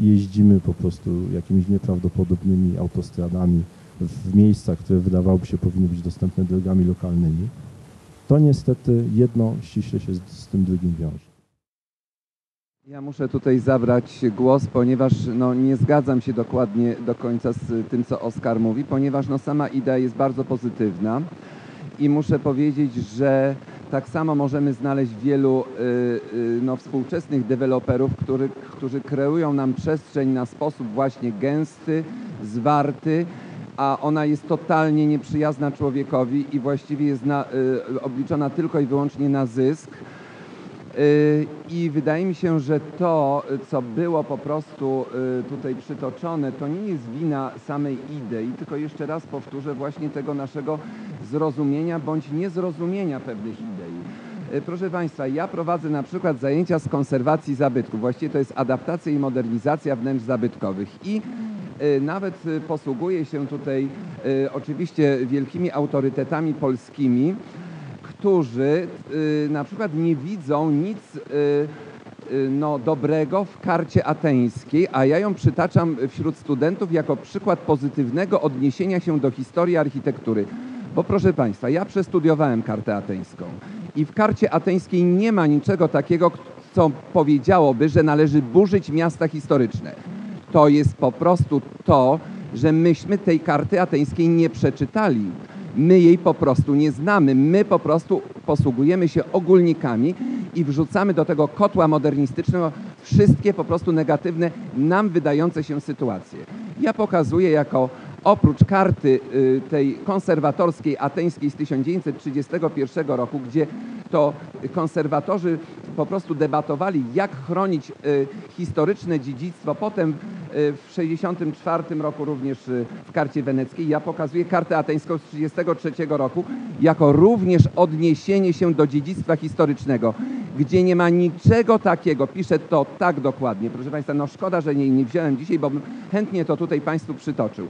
jeździmy po prostu jakimiś nieprawdopodobnymi autostradami w miejscach, które wydawałoby się powinny być dostępne drogami lokalnymi. To niestety jedno ściśle się z, z tym drugim wiąże. Ja muszę tutaj zabrać głos, ponieważ no, nie zgadzam się dokładnie do końca z tym, co Oskar mówi, ponieważ no, sama idea jest bardzo pozytywna i muszę powiedzieć, że tak samo możemy znaleźć wielu y, y, no, współczesnych deweloperów, który, którzy kreują nam przestrzeń na sposób właśnie gęsty, zwarty, a ona jest totalnie nieprzyjazna człowiekowi i właściwie jest na, y, obliczona tylko i wyłącznie na zysk. Y, I wydaje mi się, że to, co było po prostu y, tutaj przytoczone, to nie jest wina samej idei, tylko jeszcze raz powtórzę właśnie tego naszego zrozumienia bądź niezrozumienia pewnych idei. Y, Proszę Państwa, ja prowadzę na przykład zajęcia z konserwacji zabytków. Właściwie to jest adaptacja i modernizacja wnętrz zabytkowych. I nawet posługuję się tutaj oczywiście wielkimi autorytetami polskimi, którzy y, na przykład nie widzą nic y, y, no, dobrego w karcie ateńskiej, a ja ją przytaczam wśród studentów jako przykład pozytywnego odniesienia się do historii architektury. Bo proszę Państwa, ja przestudiowałem kartę ateńską i w karcie ateńskiej nie ma niczego takiego, co powiedziałoby, że należy burzyć miasta historyczne. To jest po prostu to, że myśmy tej karty ateńskiej nie przeczytali. My jej po prostu nie znamy. My po prostu posługujemy się ogólnikami i wrzucamy do tego kotła modernistycznego wszystkie po prostu negatywne, nam wydające się sytuacje. Ja pokazuję jako oprócz karty y, tej konserwatorskiej ateńskiej z 1931 roku, gdzie to konserwatorzy po prostu debatowali, jak chronić y, historyczne dziedzictwo. Potem w 1964 roku również y, w karcie weneckiej. Ja pokazuję kartę ateńską z 1933 roku jako również odniesienie się do dziedzictwa historycznego, gdzie nie ma niczego takiego. Piszę to tak dokładnie. Proszę Państwa, no szkoda, że nie, nie wziąłem dzisiaj, bo chętnie to tutaj Państwu przytoczył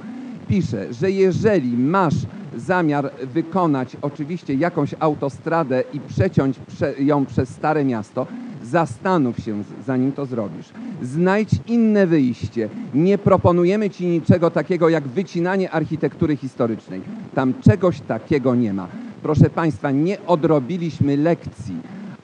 pisze, że jeżeli masz zamiar wykonać oczywiście jakąś autostradę i przeciąć prze, ją przez Stare Miasto, zastanów się, zanim to zrobisz. Znajdź inne wyjście. Nie proponujemy Ci niczego takiego jak wycinanie architektury historycznej. Tam czegoś takiego nie ma. Proszę Państwa, nie odrobiliśmy lekcji.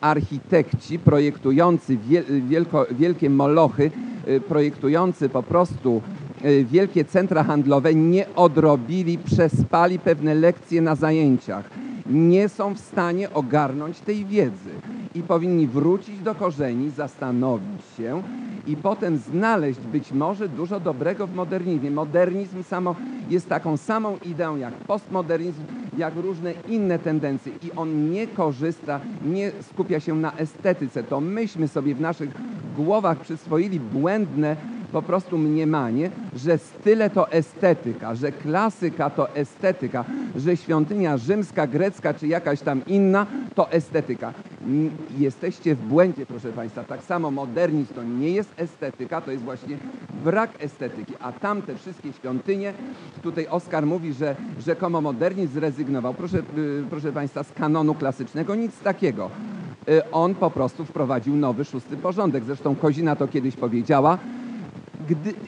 Architekci projektujący wiel, wielko, wielkie molochy, y, projektujący po prostu y, wielkie centra handlowe nie odrobili, przespali pewne lekcje na zajęciach. Nie są w stanie ogarnąć tej wiedzy i powinni wrócić do korzeni, zastanowić się i potem znaleźć być może dużo dobrego w modernizmie. Modernizm samo jest taką samą ideą jak postmodernizm, jak różne inne tendencje i on nie korzysta, nie skupia się na estetyce. To myśmy sobie w naszych głowach przyswoili błędne po prostu mniemanie, że style to estetyka, że klasyka to estetyka, że świątynia rzymska, grecka czy jakaś tam inna to estetyka. Jesteście w błędzie, proszę Państwa. Tak samo modernizm to nie jest estetyka, to jest właśnie brak estetyki. A tamte wszystkie świątynie, tutaj Oskar mówi, że rzekomo modernizm zrezygnował. Proszę, y, proszę Państwa, z kanonu klasycznego nic takiego. Y, On po prostu wprowadził nowy, szósty porządek. Zresztą Kozina to kiedyś powiedziała,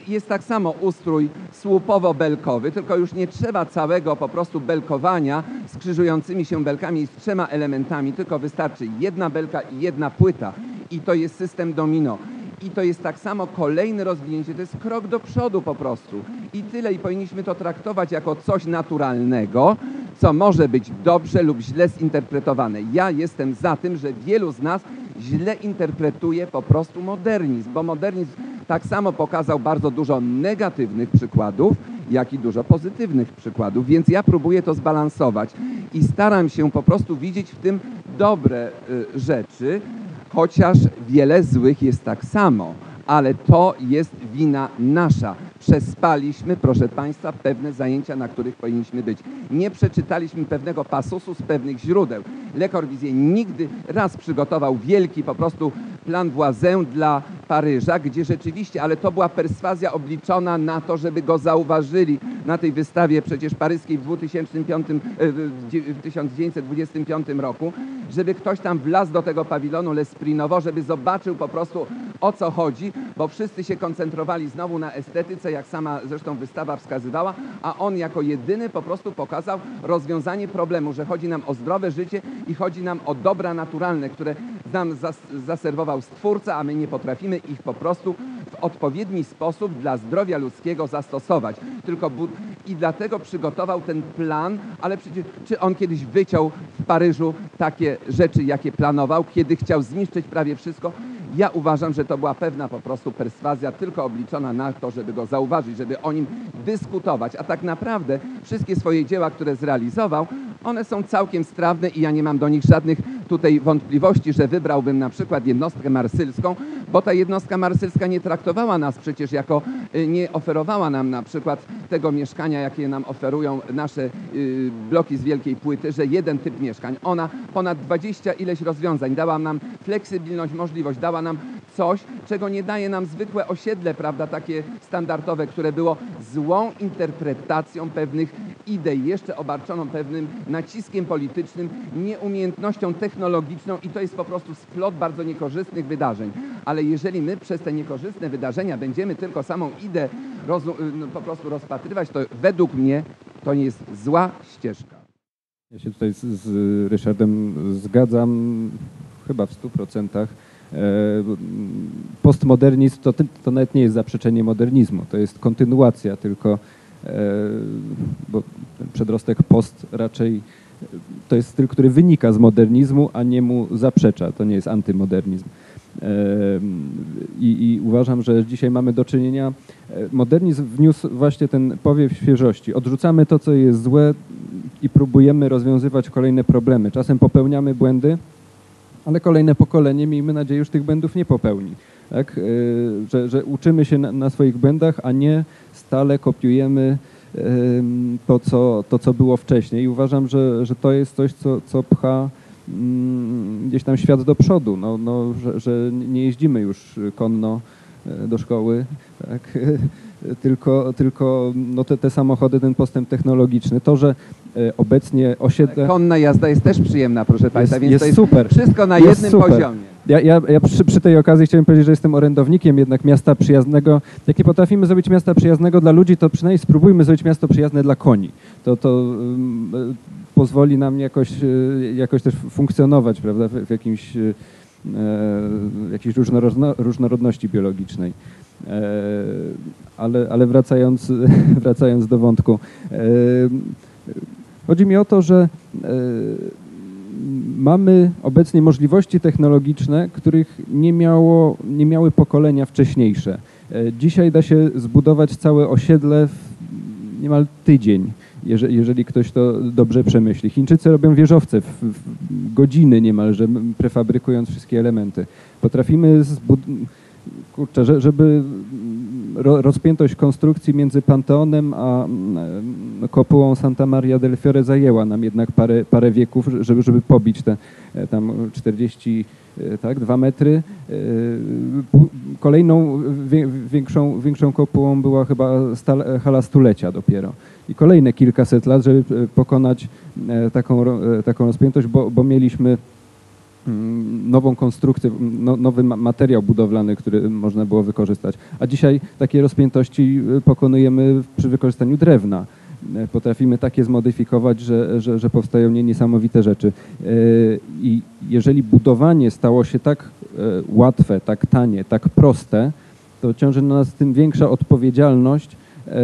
jest tak samo ustrój słupowo-belkowy, tylko już nie trzeba całego po prostu belkowania z krzyżującymi się belkami i z trzema elementami, tylko wystarczy jedna belka i jedna płyta i to jest system domino. I to jest tak samo kolejne rozwinięcie, to jest krok do przodu po prostu. I tyle, i powinniśmy to traktować jako coś naturalnego, co może być dobrze lub źle zinterpretowane. Ja jestem za tym, że wielu z nas źle interpretuje po prostu modernizm, bo modernizm tak samo pokazał bardzo dużo negatywnych przykładów, jak i dużo pozytywnych przykładów, więc ja próbuję to zbalansować i staram się po prostu widzieć w tym dobre y, rzeczy, chociaż wiele złych jest tak samo, ale to jest wina nasza. Przespaliśmy, proszę Państwa, pewne zajęcia, na których powinniśmy być. Nie przeczytaliśmy pewnego pasusu z pewnych źródeł. Le Corbusier nigdy raz przygotował wielki po prostu plan Voisin dla Paryża, gdzie rzeczywiście, ale to była perswazja obliczona na to, żeby go zauważyli na tej wystawie przecież paryskiej w 2005, e, w 1925 roku, żeby ktoś tam wlazł do tego pawilonu Lesprinowo, żeby zobaczył po prostu o co chodzi, bo wszyscy się koncentrowali znowu na estetyce, jak sama zresztą wystawa wskazywała, a on jako jedyny po prostu pokazał rozwiązanie problemu, że chodzi nam o zdrowe życie i chodzi nam o dobra naturalne, które nam zas- zaserwował Stwórca, a my nie potrafimy ich po prostu w odpowiedni sposób dla zdrowia ludzkiego zastosować. Tylko I dlatego przygotował ten plan, ale przecież czy on kiedyś wyciął w Paryżu takie rzeczy, jakie planował, kiedy chciał zniszczyć prawie wszystko? Ja uważam, że to była pewna po prostu perswazja, tylko obliczona na to, żeby go zauważyć, żeby o nim dyskutować. A tak naprawdę wszystkie swoje dzieła, które zrealizował, one są całkiem strawne i ja nie mam do nich żadnych tutaj wątpliwości, że wybrałbym na przykład jednostkę marsylską, bo ta jednostka marsylska nie traktowała nas przecież jako, y, nie oferowała nam na przykład tego mieszkania, jakie nam oferują nasze y, bloki z wielkiej płyty, że jeden typ mieszkań. Ona ponad 20 ileś rozwiązań dała nam fleksybilność, możliwość, dała nam coś, czego nie daje nam zwykłe osiedle, prawda, takie standardowe, które było złą interpretacją pewnych idei, jeszcze obarczoną pewnym naciskiem politycznym, nieumiejętnością technologiczną i to jest po prostu splot bardzo niekorzystnych wydarzeń. Ale jeżeli my przez te niekorzystne wydarzenia będziemy tylko samą ideę rozu- no, po prostu rozpatrywać, to według mnie to nie jest zła ścieżka. Ja się tutaj z, z Ryszardem zgadzam chyba w 100%. E, Postmodernizm to, to nawet nie jest zaprzeczenie modernizmu, to jest kontynuacja, tylko bo ten przedrostek post raczej e, to jest styl, który wynika z modernizmu, a nie mu zaprzecza. To nie jest antymodernizm. E, I, I uważam, że dzisiaj mamy do czynienia. e, Modernizm wniósł właśnie ten powiew świeżości. Odrzucamy to, co jest złe i próbujemy rozwiązywać kolejne problemy. Czasem popełniamy błędy, ale kolejne pokolenie, miejmy nadzieję, już tych błędów nie popełni. Tak? E, Że, że uczymy się na, na swoich błędach, a nie stale kopiujemy em, to, co, to, co było wcześniej. I uważam, że, że to jest coś, co, co pcha mm, gdzieś tam świat do przodu, no, no, że, że nie jeździmy już konno e, do szkoły, tak? tylko, tylko no te, te samochody, ten postęp technologiczny, to, że obecnie osiedle... Konna jazda jest też przyjemna, proszę Państwa, więc jest to jest super. wszystko na Jest jednym super. poziomie. Ja, ja, ja przy, przy tej okazji chciałem powiedzieć, że jestem orędownikiem jednak miasta przyjaznego. Jak nie potrafimy zrobić miasta przyjaznego dla ludzi, to przynajmniej spróbujmy zrobić miasto przyjazne dla koni. To, to um, pozwoli nam jakoś, e, jakoś też funkcjonować prawda, w, w jakimś, e, jakiejś różnorodno, różnorodności biologicznej. E, ale, ale wracając, wracając do wątku. E, chodzi mi o to, że e, mamy obecnie możliwości technologiczne, których nie, miało, nie miały pokolenia wcześniejsze. E, Dzisiaj da się zbudować całe osiedle w niemal tydzień, jeżeli, ktoś to dobrze przemyśli. Chińczycy robią wieżowce w, w godziny niemalże, prefabrykując wszystkie elementy. Potrafimy kurczę, że- żeby rozpiętość konstrukcji między Panteonem a mm, kopułą Santa Maria del Fiore zajęła nam jednak parę, parę wieków, żeby, żeby pobić te e, tam 40, e, tak, 2 metry. E, Kolejną większą, większą kopułą była chyba hala stulecia dopiero. I kolejne kilkaset lat, żeby e, pokonać e, taką, e, taką rozpiętość, bo, bo mieliśmy nową konstrukcję, no, nowy ma- materiał budowlany, który można było wykorzystać. A dzisiaj takie rozpiętości y, pokonujemy przy wykorzystaniu drewna. Y, Potrafimy takie zmodyfikować, że, że, że powstają nie, niesamowite rzeczy. Y, I jeżeli budowanie stało się tak y, łatwe, tak tanie, tak proste, to ciąży na nas tym większa odpowiedzialność e,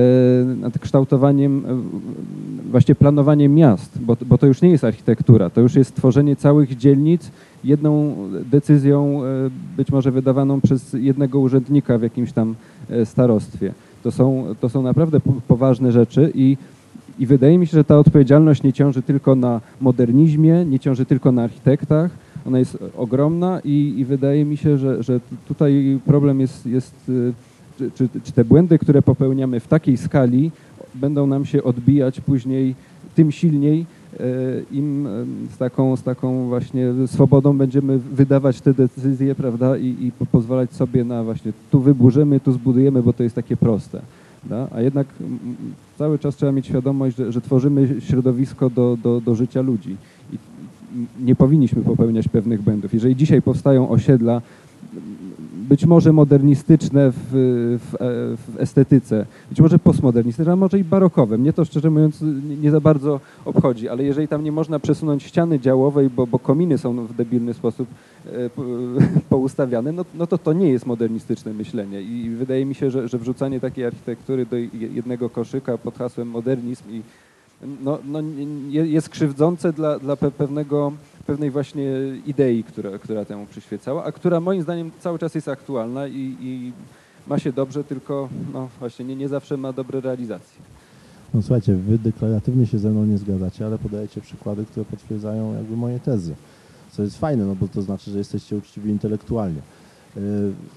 nad kształtowaniem, e, właśnie planowaniem miast, bo, bo to już nie jest architektura, to już jest tworzenie całych dzielnic jedną decyzją, e, być może wydawaną przez jednego urzędnika w jakimś tam e, starostwie. To są, to są naprawdę po- poważne rzeczy i, i wydaje mi się, że ta odpowiedzialność nie ciąży tylko na modernizmie, nie ciąży tylko na architektach, ona jest ogromna i, i wydaje mi się, że, że tutaj problem jest, jest y, czy, czy, czy te błędy, które popełniamy w takiej skali, będą nam się odbijać później tym silniej e, im e, z taką, z taką właśnie swobodą będziemy wydawać te decyzje, prawda, i, i po- pozwalać sobie na właśnie tu wyburzymy, tu zbudujemy, bo to jest takie proste. Da? A jednak cały czas trzeba mieć świadomość, że, że tworzymy środowisko do, do, do życia ludzi i nie powinniśmy popełniać pewnych błędów. Jeżeli dzisiaj powstają osiedla, być może modernistyczne w, w, e, w estetyce, być może postmodernistyczne, a może i barokowe. Mnie to szczerze mówiąc nie, za bardzo obchodzi, ale jeżeli tam nie można przesunąć ściany działowej, bo, bo kominy są w debilny sposób e, po- poustawiane, no, no to to nie jest modernistyczne myślenie i wydaje mi się, że, że wrzucanie takiej architektury do jednego koszyka pod hasłem modernizm i no, no, jest krzywdzące dla, dla pe- pewnego, pewnej właśnie idei, która, która temu przyświecała, a która moim zdaniem cały czas jest aktualna i, i ma się dobrze, tylko no, właśnie nie, nie zawsze ma dobre realizacje. No słuchajcie, wy deklaratywnie się ze mną nie zgadzacie, ale podajecie przykłady, które potwierdzają jakby moje tezy. Co jest fajne, no bo to znaczy, że jesteście uczciwi intelektualnie. Yy,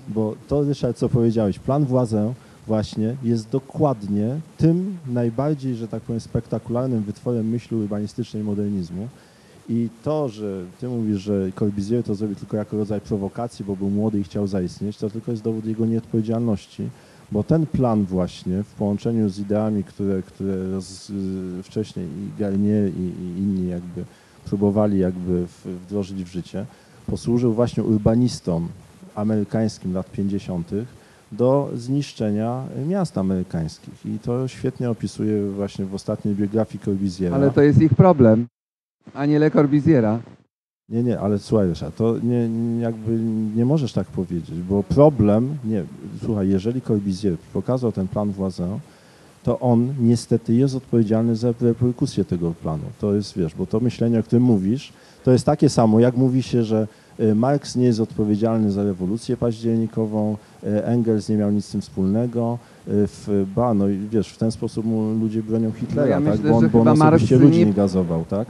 Bo to, Ryszard, co powiedziałeś, plan władzę właśnie jest dokładnie tym najbardziej, że tak powiem, spektakularnym wytworem myśli urbanistycznej modernizmu. I to, że ty mówisz, że Corbusier to zrobił tylko jako rodzaj prowokacji, bo był młody i chciał zaistnieć, to tylko jest dowód jego nieodpowiedzialności, bo ten plan właśnie w połączeniu z ideami, które, które roz, y, wcześniej i Garnier i, i inni jakby próbowali jakby wdrożyć w życie, posłużył właśnie urbanistom amerykańskim lat 50. do zniszczenia miast amerykańskich. I to świetnie opisuje właśnie w ostatniej biografii Corbusiera. Ale to jest ich problem, a nie Le Corbusiera. Nie, nie, ale słuchaj Ryszard, to nie, jakby nie możesz tak powiedzieć, bo problem, nie, słuchaj, jeżeli Corbusier pokazał ten plan władzę, to on niestety jest odpowiedzialny za reperkusję tego planu. To jest, wiesz, bo to myślenie, o którym mówisz, to jest takie samo, jak mówi się, że y, Marx nie jest odpowiedzialny za rewolucję październikową, y, Engels nie miał nic z tym wspólnego, y, w, ba, no i wiesz, w ten sposób ludzie bronią Hitlera, No ja tak, myślę, bo on, bo on chyba Marx osobiście ludzi nie gazował, tak?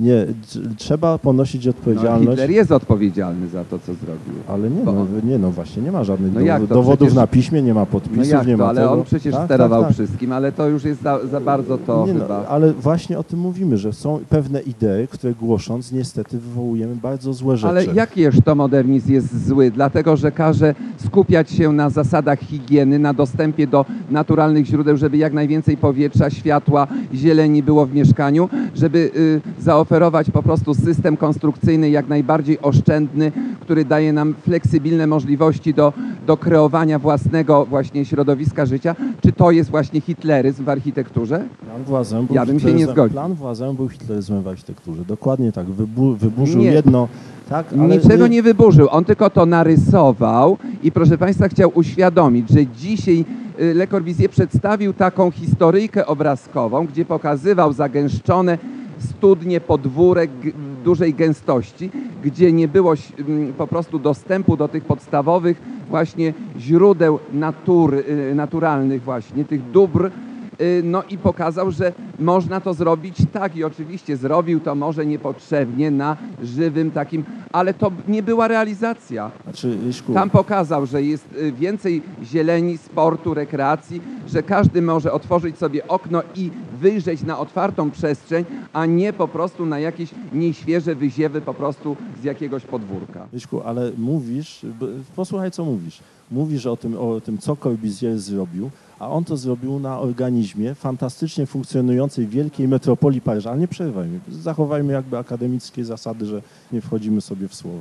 Nie, tr- trzeba ponosić No, odpowiedzialność. Hitler jest odpowiedzialny za to, co zrobił. Ale nie no, nie, no właśnie, nie ma żadnych No to? dowodów Przecież- na piśmie, nie ma No podpisów, jak nie to, ma ale tego. on przecież Tak, sterował tak, tak. wszystkim, ale to już jest za, za bardzo to nie, chyba. No, ale właśnie o tym mówimy, że są pewne idee, które głosząc niestety wywołujemy bardzo złe rzeczy. Ale jakież to modernizm jest zły? Dlatego, że każe skupiać się na zasadach higieny, na dostępie do naturalnych źródeł, żeby jak najwięcej powietrza, światła, zieleni było w mieszkaniu, żeby y, zaoferować po prostu system konstrukcyjny jak najbardziej oszczędny, który daje nam fleksybilne możliwości do, do kreowania własnego właśnie środowiska życia. Czy to jest właśnie hitleryzm w architekturze? Plan władzę był Ja bym się nie zgodził. Plan władzę był hitleryzmem w architekturze. Dokładnie tak. Wybu, wyburzył Nie. jedno. Tak, Niczego nie wyburzył, on tylko to narysował i proszę Państwa chciał uświadomić, że dzisiaj y, Le Corbusier przedstawił taką historyjkę obrazkową, gdzie pokazywał zagęszczone studnie, podwórek dużej gęstości, gdzie nie było po prostu dostępu do tych podstawowych właśnie źródeł natury, naturalnych właśnie, tych dóbr, No i pokazał, że można to zrobić tak i oczywiście zrobił to może niepotrzebnie na żywym takim, ale to nie była realizacja. Znaczy, Tam pokazał, że jest y, więcej zieleni, sportu, rekreacji, że każdy może otworzyć sobie okno i wyjrzeć na otwartą przestrzeń, a nie po prostu na jakieś nieświeże wyziewy po prostu z jakiegoś podwórka. Liszku, ale mówisz, posłuchaj co mówisz. Mówisz o tym, o tym, co Corbusier zrobił, a on to zrobił na organizmie fantastycznie funkcjonującej wielkiej metropolii Paryża. Ale nie przerywaj mi, zachowajmy jakby akademickie zasady, że nie wchodzimy sobie w słowo.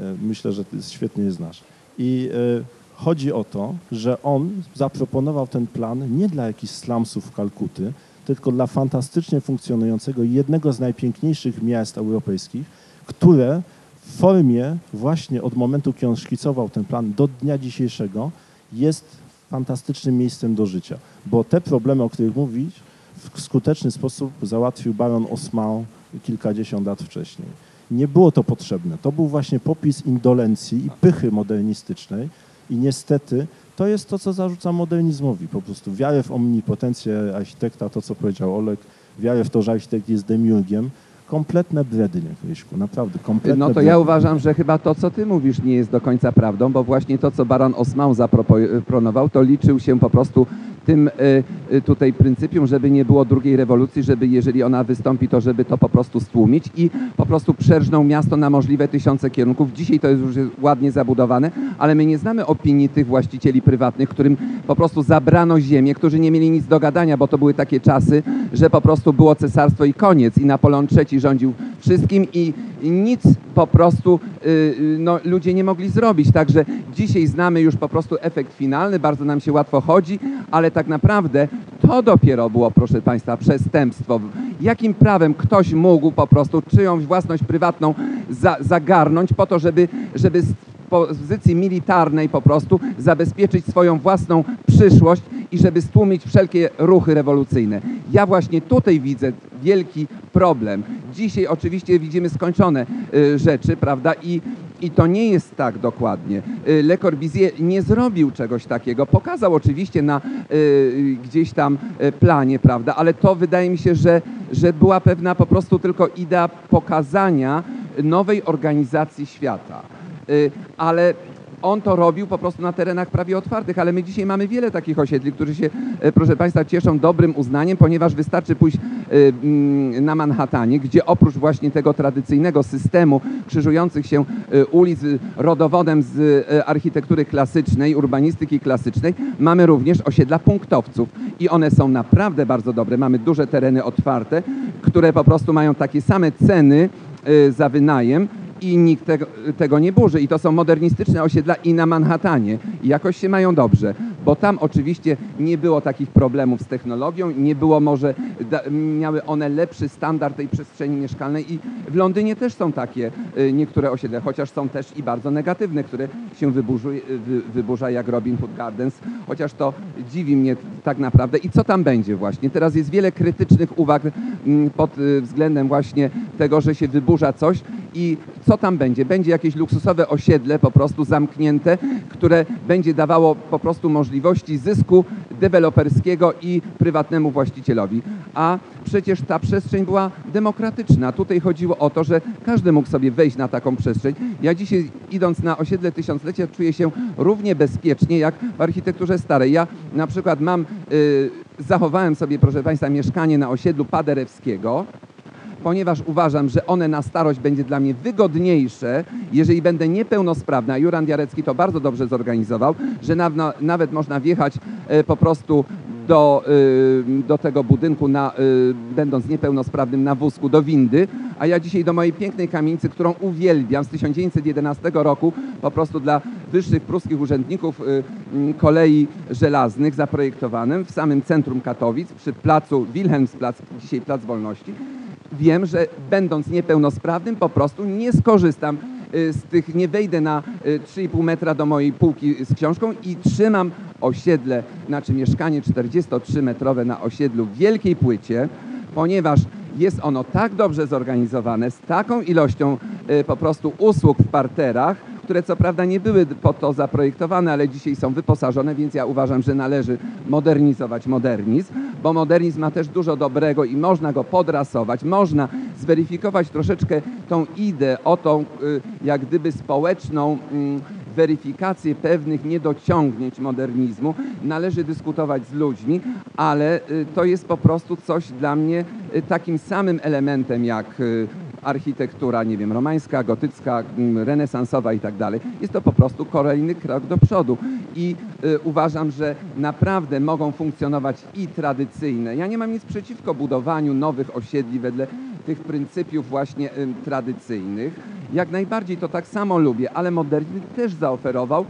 E, Myślę, że świetnie je znasz. I e, chodzi o to, że on zaproponował ten plan nie dla jakichś slumsów Kalkuty, tylko dla fantastycznie funkcjonującego jednego z najpiękniejszych miast europejskich, które w formie właśnie od momentu, kiedy on szkicował ten plan do dnia dzisiejszego jest fantastycznym miejscem do życia, bo te problemy, o których mówisz, w skuteczny sposób załatwił baron Osman kilkadziesiąt lat wcześniej. Nie było to potrzebne. To był właśnie popis indolencji i pychy modernistycznej i niestety to jest to, co zarzuca modernizmowi. Po prostu wiarę w omnipotencję architekta, to co powiedział Olek, wiarę w to, że architekt jest demiurgiem, kompletne brednie, Kryśku, naprawdę kompletne No to ja uważam, że chyba to, co ty mówisz, nie jest do końca prawdą, bo właśnie to, co baron Osman zaproponował, to liczył się po prostu tym y, y, tutaj pryncypium, żeby nie było drugiej rewolucji, żeby jeżeli ona wystąpi, to żeby to po prostu stłumić i po prostu przerżnął miasto na możliwe tysiące kierunków. Dzisiaj to jest już ładnie zabudowane, ale my nie znamy opinii tych właścicieli prywatnych, którym po prostu zabrano ziemię, którzy nie mieli nic do gadania, bo to były takie czasy, że po prostu było cesarstwo i koniec i Napoleon III rządził wszystkim i nic po prostu y, no, ludzie nie mogli zrobić. Także dzisiaj znamy już po prostu efekt finalny, bardzo nam się łatwo chodzi, ale tak naprawdę to dopiero było, proszę Państwa, przestępstwo. Jakim prawem ktoś mógł po prostu czyjąś własność prywatną za, zagarnąć po to, żeby, żeby z pozycji militarnej po prostu zabezpieczyć swoją własną przyszłość i żeby stłumić wszelkie ruchy rewolucyjne. Ja właśnie tutaj widzę wielki problem. Dzisiaj oczywiście widzimy skończone y, rzeczy, prawda? I i to nie jest tak dokładnie. Y, Le Corbusier nie zrobił czegoś takiego. Pokazał oczywiście na y, gdzieś tam y, planie, prawda, ale to wydaje mi się, że, że była pewna po prostu tylko idea pokazania nowej organizacji świata. Ale on to robił po prostu na terenach prawie otwartych, ale my dzisiaj mamy wiele takich osiedli, którzy się, e, proszę Państwa, cieszą dobrym uznaniem, ponieważ wystarczy pójść e, mm, na Manhattanie, gdzie oprócz właśnie tego tradycyjnego systemu krzyżujących się e, ulic rodowodem z architektury klasycznej, urbanistyki klasycznej, mamy również osiedla punktowców i one są naprawdę bardzo dobre. Mamy duże tereny otwarte, które po prostu mają takie same ceny za wynajem, i nikt tego, tego nie burzy. I to są modernistyczne osiedla i na Manhattanie. I jakoś się mają dobrze, bo tam oczywiście nie było takich problemów z technologią, nie było może, da, miały one lepszy standard tej przestrzeni mieszkalnej i w Londynie też są takie y, niektóre osiedla, chociaż są też i bardzo negatywne, które się wyburzy, wy, wyburza jak Robin Hood Gardens, chociaż to dziwi mnie tak naprawdę. I co tam będzie właśnie? Teraz jest wiele krytycznych uwag mm, pod y, względem właśnie tego, że się wyburza coś i co tam będzie? Będzie jakieś luksusowe osiedle po prostu zamknięte, które będzie dawało po prostu możliwości zysku deweloperskiego i prywatnemu właścicielowi. A przecież ta przestrzeń była demokratyczna. Tutaj chodziło o to, że każdy mógł sobie wejść na taką przestrzeń. Ja dzisiaj idąc na osiedle tysiąclecia czuję się równie bezpiecznie jak w architekturze starej. Ja na przykład mam, y, zachowałem sobie proszę Państwa mieszkanie na osiedlu Paderewskiego, ponieważ uważam, że one na starość będzie dla mnie wygodniejsze, jeżeli będę niepełnosprawna. Juran Diarecki to bardzo dobrze zorganizował, że na, na, nawet można wjechać e, po prostu do, y, do tego budynku, na, y, będąc niepełnosprawnym na wózku, do windy, a ja dzisiaj do mojej pięknej kamienicy, którą uwielbiam z 1911 roku, po prostu dla wyższych pruskich urzędników y, kolei żelaznych zaprojektowanym w samym centrum Katowic, przy placu Wilhelmsplatz, dzisiaj Plac Wolności, wiem, że będąc niepełnosprawnym po prostu nie skorzystam y, z tych, nie wejdę na y, 3,5 metra do mojej półki z książką i trzymam osiedle, znaczy mieszkanie 43-metrowe na osiedlu w Wielkiej Płycie, ponieważ jest ono tak dobrze zorganizowane, z taką ilością y, po prostu usług w parterach, które co prawda nie były po to zaprojektowane, ale dzisiaj są wyposażone, więc ja uważam, że należy modernizować modernizm, bo modernizm ma też dużo dobrego i można go podrasować, można zweryfikować troszeczkę tą ideę o tą y, jak gdyby społeczną mm, weryfikację pewnych niedociągnięć modernizmu. Należy dyskutować z ludźmi, ale y, to jest po prostu coś dla mnie y, takim samym elementem jak y, architektura, nie wiem, romańska, gotycka, mm, renesansowa i tak dalej. Jest to po prostu kolejny krok do przodu i y, uważam, że naprawdę mogą funkcjonować i tradycyjne. Ja nie mam nic przeciwko budowaniu nowych osiedli wedle tych pryncypiów właśnie tradycyjnych. Jak najbardziej to tak samo lubię, ale modernizm też zaoferował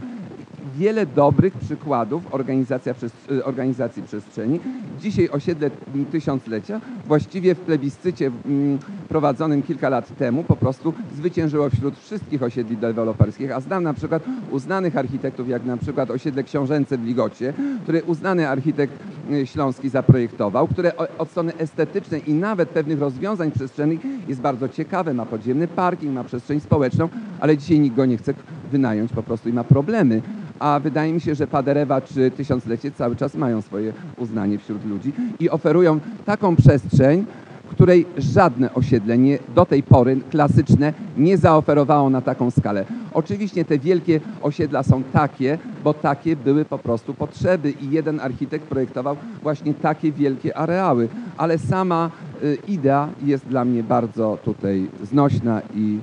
wiele dobrych przykładów organizacja y, organizacji przestrzeni. Dzisiaj osiedle tysiąclecia właściwie w plebiscycie mm, prowadzonym kilka lat temu po prostu zwyciężyło wśród wszystkich osiedli deweloperskich, a znam na przykład uznanych architektów, jak na przykład osiedle Książęce w Ligocie, który uznany architekt y, śląski zaprojektował, które od strony estetycznej i nawet pewnych rozwiązań przestrzennych jest bardzo ciekawe, ma podziemny parking, ma przestrzeń społeczną, ale dzisiaj nikt go nie chce wynająć po prostu i ma problemy. A wydaje mi się, że Paderewa czy Tysiąclecie cały czas mają swoje uznanie wśród ludzi i oferują taką przestrzeń, której żadne osiedle nie, do tej pory klasyczne nie zaoferowało na taką skalę. Oczywiście te wielkie osiedla są takie, bo takie były po prostu potrzeby i jeden architekt projektował właśnie takie wielkie areały, ale sama y, idea jest dla mnie bardzo tutaj znośna i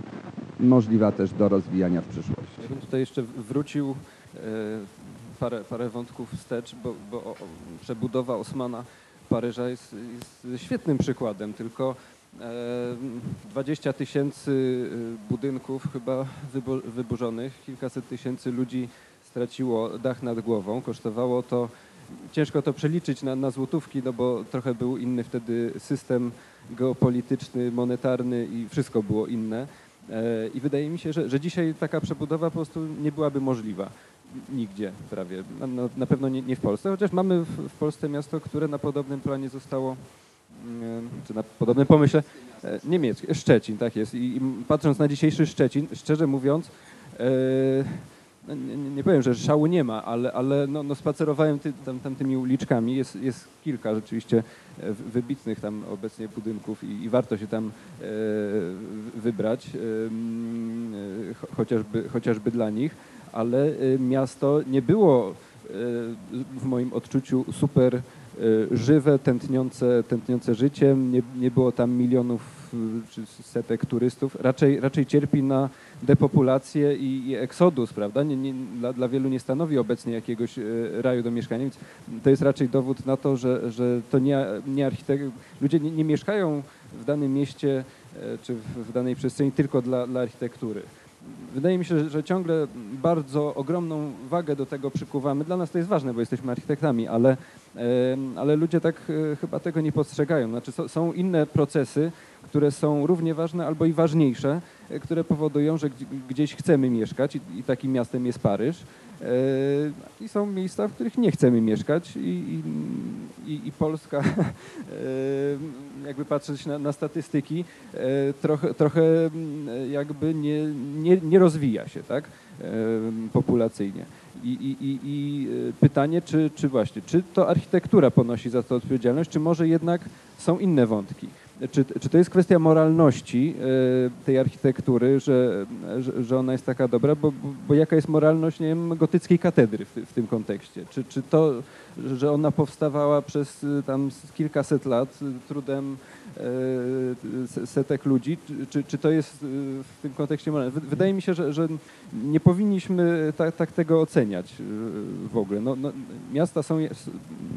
możliwa też do rozwijania w przyszłości. Ja bym tutaj jeszcze wrócił parę, parę wątków wstecz, bo, bo przebudowa Osmana Paryża jest, jest świetnym przykładem, tylko e, 20 tysięcy e, budynków chyba wybu- wyburzonych, kilkaset tysięcy ludzi straciło dach nad głową, kosztowało to, ciężko to przeliczyć na, na złotówki, no bo trochę był inny wtedy system geopolityczny, monetarny i wszystko było inne. E, I wydaje mi się, że, że dzisiaj taka przebudowa po prostu nie byłaby możliwa nigdzie prawie. Na, pewno nie, nie w Polsce, chociaż mamy w, w Polsce miasto, które na podobnym planie zostało, mm, czy na podobnym pomyśle, e, niemieckie, Szczecin, tak jest. I, i patrząc na dzisiejszy Szczecin, szczerze mówiąc, e, no nie, nie- powiem, że szału nie ma, ale, ale no, no spacerowałem ty, tam, tymi uliczkami. Jest, jest kilka rzeczywiście e, wy- wybitnych tam obecnie budynków i, i warto się tam e, wybrać, e, cho- chociażby, chociażby dla nich, ale e, miasto nie było e, w moim odczuciu super e, żywe, tętniące, tętniące życiem. Nie, nie było tam milionów czy setek turystów. Raczej, raczej cierpi na depopulację i, i eksodus, prawda? Nie, nie, dla, dla wielu nie stanowi obecnie jakiegoś raju do mieszkania, więc to jest raczej dowód na to, że, że to nie, nie architekt... Ludzie nie, nie mieszkają w danym mieście czy w, w danej przestrzeni tylko dla, dla architektury. Wydaje mi się, że, ciągle bardzo ogromną wagę do tego przykuwamy. Dla nas to jest ważne, bo jesteśmy architektami, ale, ale ludzie tak e, chyba tego nie postrzegają. Znaczy są, inne procesy, które są równie ważne albo i ważniejsze, które powodują, że gdzie- gdzieś chcemy mieszkać i, takim miastem jest Paryż. E, I są miejsca, w których nie chcemy mieszkać i, i, i, Polska, e, jakby patrzeć na, na statystyki, e, trochę, trochę mm, jakby nie, nie, nie rozwija się tak, populacyjnie. I, i, i, I pytanie, czy, czy właśnie, czy to architektura ponosi za to odpowiedzialność, czy może jednak są inne wątki? Czy, czy to jest kwestia moralności e, tej architektury, że, że, ona jest taka dobra, bo, bo jaka jest moralność, nie wiem, gotyckiej katedry w, w tym kontekście? Czy, czy to, że ona powstawała przez y, tam kilkaset lat trudem e, se- setek ludzi, czy- czy, to jest w tym kontekście moralne? Wy- Wydaje mi się, że, że nie powinniśmy tak, tak tego oceniać w ogóle. No, no, miasta są,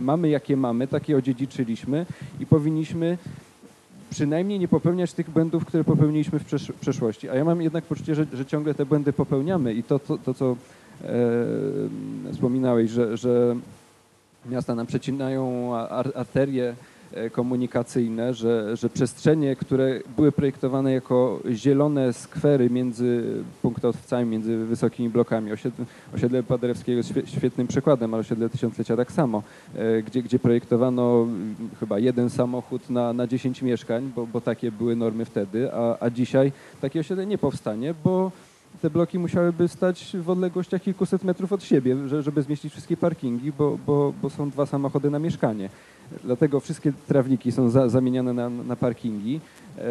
mamy jakie mamy, takie odziedziczyliśmy i powinniśmy przynajmniej nie popełniać tych błędów, które popełniliśmy w przesz- przeszłości. A ja mam jednak poczucie, że, że ciągle te błędy popełniamy i to, to, to co e, wspominałeś, że, że miasta nam przecinają ar- arterie komunikacyjne, że, że przestrzenie, które były projektowane jako zielone skwery między punktowcami, między wysokimi blokami. Osiedle, osiedle Paderewskiego jest świe- świetnym przykładem, ale osiedle Tysiąclecia tak samo, e, gdzie, gdzie projektowano mm, chyba jeden samochód na, na 10 mieszkań, bo, bo takie były normy wtedy, a, a dzisiaj takie osiedle nie powstanie, bo te bloki musiałyby stać w odległościach kilkuset metrów od siebie, że- żeby zmieścić wszystkie parkingi, bo, bo, bo są dwa samochody na mieszkanie. Dlatego wszystkie trawniki są za, zamieniane na, na parkingi. E,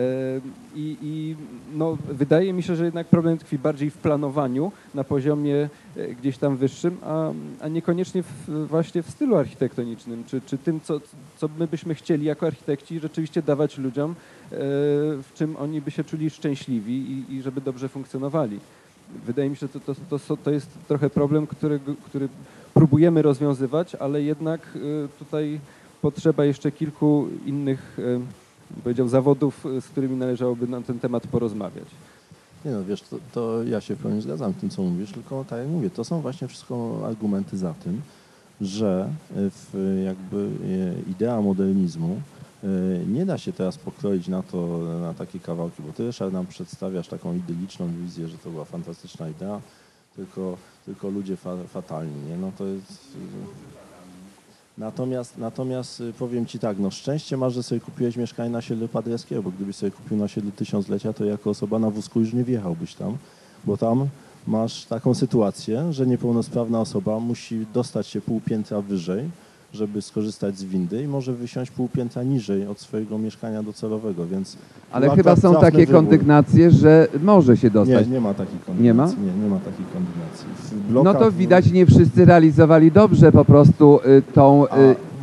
I, I no, wydaje mi się, że jednak problem tkwi bardziej w planowaniu na poziomie e, gdzieś tam wyższym, a, a niekoniecznie w, właśnie w stylu architektonicznym, czy, czy tym, co, co my byśmy chcieli jako architekci rzeczywiście dawać ludziom, w czym oni by się czuli szczęśliwi i, i żeby dobrze funkcjonowali. Wydaje mi się, że to, to, to, to jest trochę problem, który, który próbujemy rozwiązywać, ale jednak y, tutaj potrzeba jeszcze kilku innych, y, powiedział, zawodów, y, z którymi należałoby na ten temat porozmawiać. Nie no, wiesz, to, to ja się w pełni zgadzam z tym, co mówisz, tylko tak jak mówię, to są właśnie wszystko argumenty za tym, że w, jakby e, idea modernizmu nie da się teraz pokroić na to, na takie kawałki, bo ty Ryszard nam przedstawiasz taką idyliczną wizję, że to była fantastyczna idea, tylko, tylko ludzie fa, fatalni, nie? No to jest... Natomiast, natomiast y, powiem Ci tak, no szczęście masz, że sobie kupiłeś mieszkanie na osiedlu Paderewskiego, bo gdybyś sobie kupił na osiedlu Tysiąclecia, to jako osoba na wózku już nie wjechałbyś tam, bo tam masz taką sytuację, że niepełnosprawna osoba musi dostać się pół piętra wyżej, żeby skorzystać z windy i może wysiąść pół piętra niżej od swojego mieszkania docelowego, więc Ale chyba traf- są takie wybór. kondygnacje, że może się dostać. Nie, nie ma takiej kondygnacji. Nie ma? Nie, nie ma takiej kondygnacji. No to widać, nie wszyscy realizowali dobrze po prostu y, tą y, A.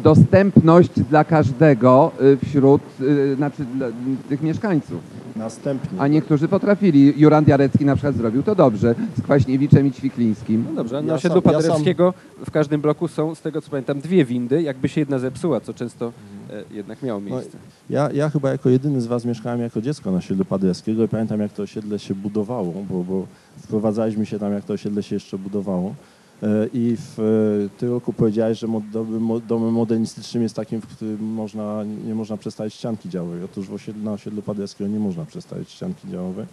dostępność dla każdego y, wśród, y, znaczy dla tych mieszkańców. Następnie. A niektórzy potrafili. Jurand Jarecki na przykład zrobił to dobrze, z Kwaśniewiczem i Ćwiklińskim. No dobrze, Ja na osiedlu sam- ja Paderewskiego w każdym bloku są, z tego co pamiętam, dwie windy. Jakby się jedna zepsuła, co często e, jednak miało No, miejsce. ja, ja chyba jako jedyny z Was mieszkałem jako dziecko na osiedlu Paderewskiego i pamiętam jak to osiedle się budowało, bo, bo wprowadzaliśmy się tam jak to osiedle się jeszcze budowało. E, I w e, tym roku powiedziałeś, że domem, mo- domem modernistycznym jest takim, w którym można, nie można przestawić ścianki działowej. Otóż w osiedlu, na osiedlu Paderewskiego nie można przestawić ścianki działowej,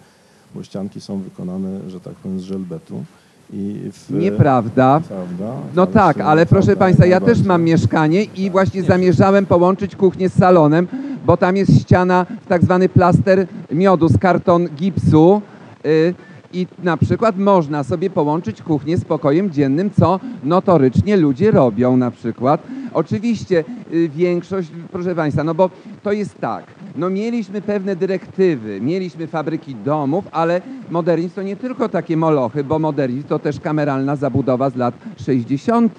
bo ścianki są wykonane, że tak powiem, z żelbetu. W, Nieprawda. Prawda? No tak, to ale proszę prawda, Państwa, ja też mam mieszkanie i Tak. właśnie zamierzałem połączyć kuchnię z salonem, bo tam jest ściana, tak zwany plaster miodu z karton gipsu. y, I na przykład można sobie połączyć kuchnię z pokojem dziennym, co notorycznie ludzie robią na przykład. Oczywiście y, większość, proszę Państwa, no bo to jest tak, no mieliśmy pewne dyrektywy, mieliśmy fabryki domów, ale modernizm to nie tylko takie molochy, bo modernizm to też kameralna zabudowa z lat 60.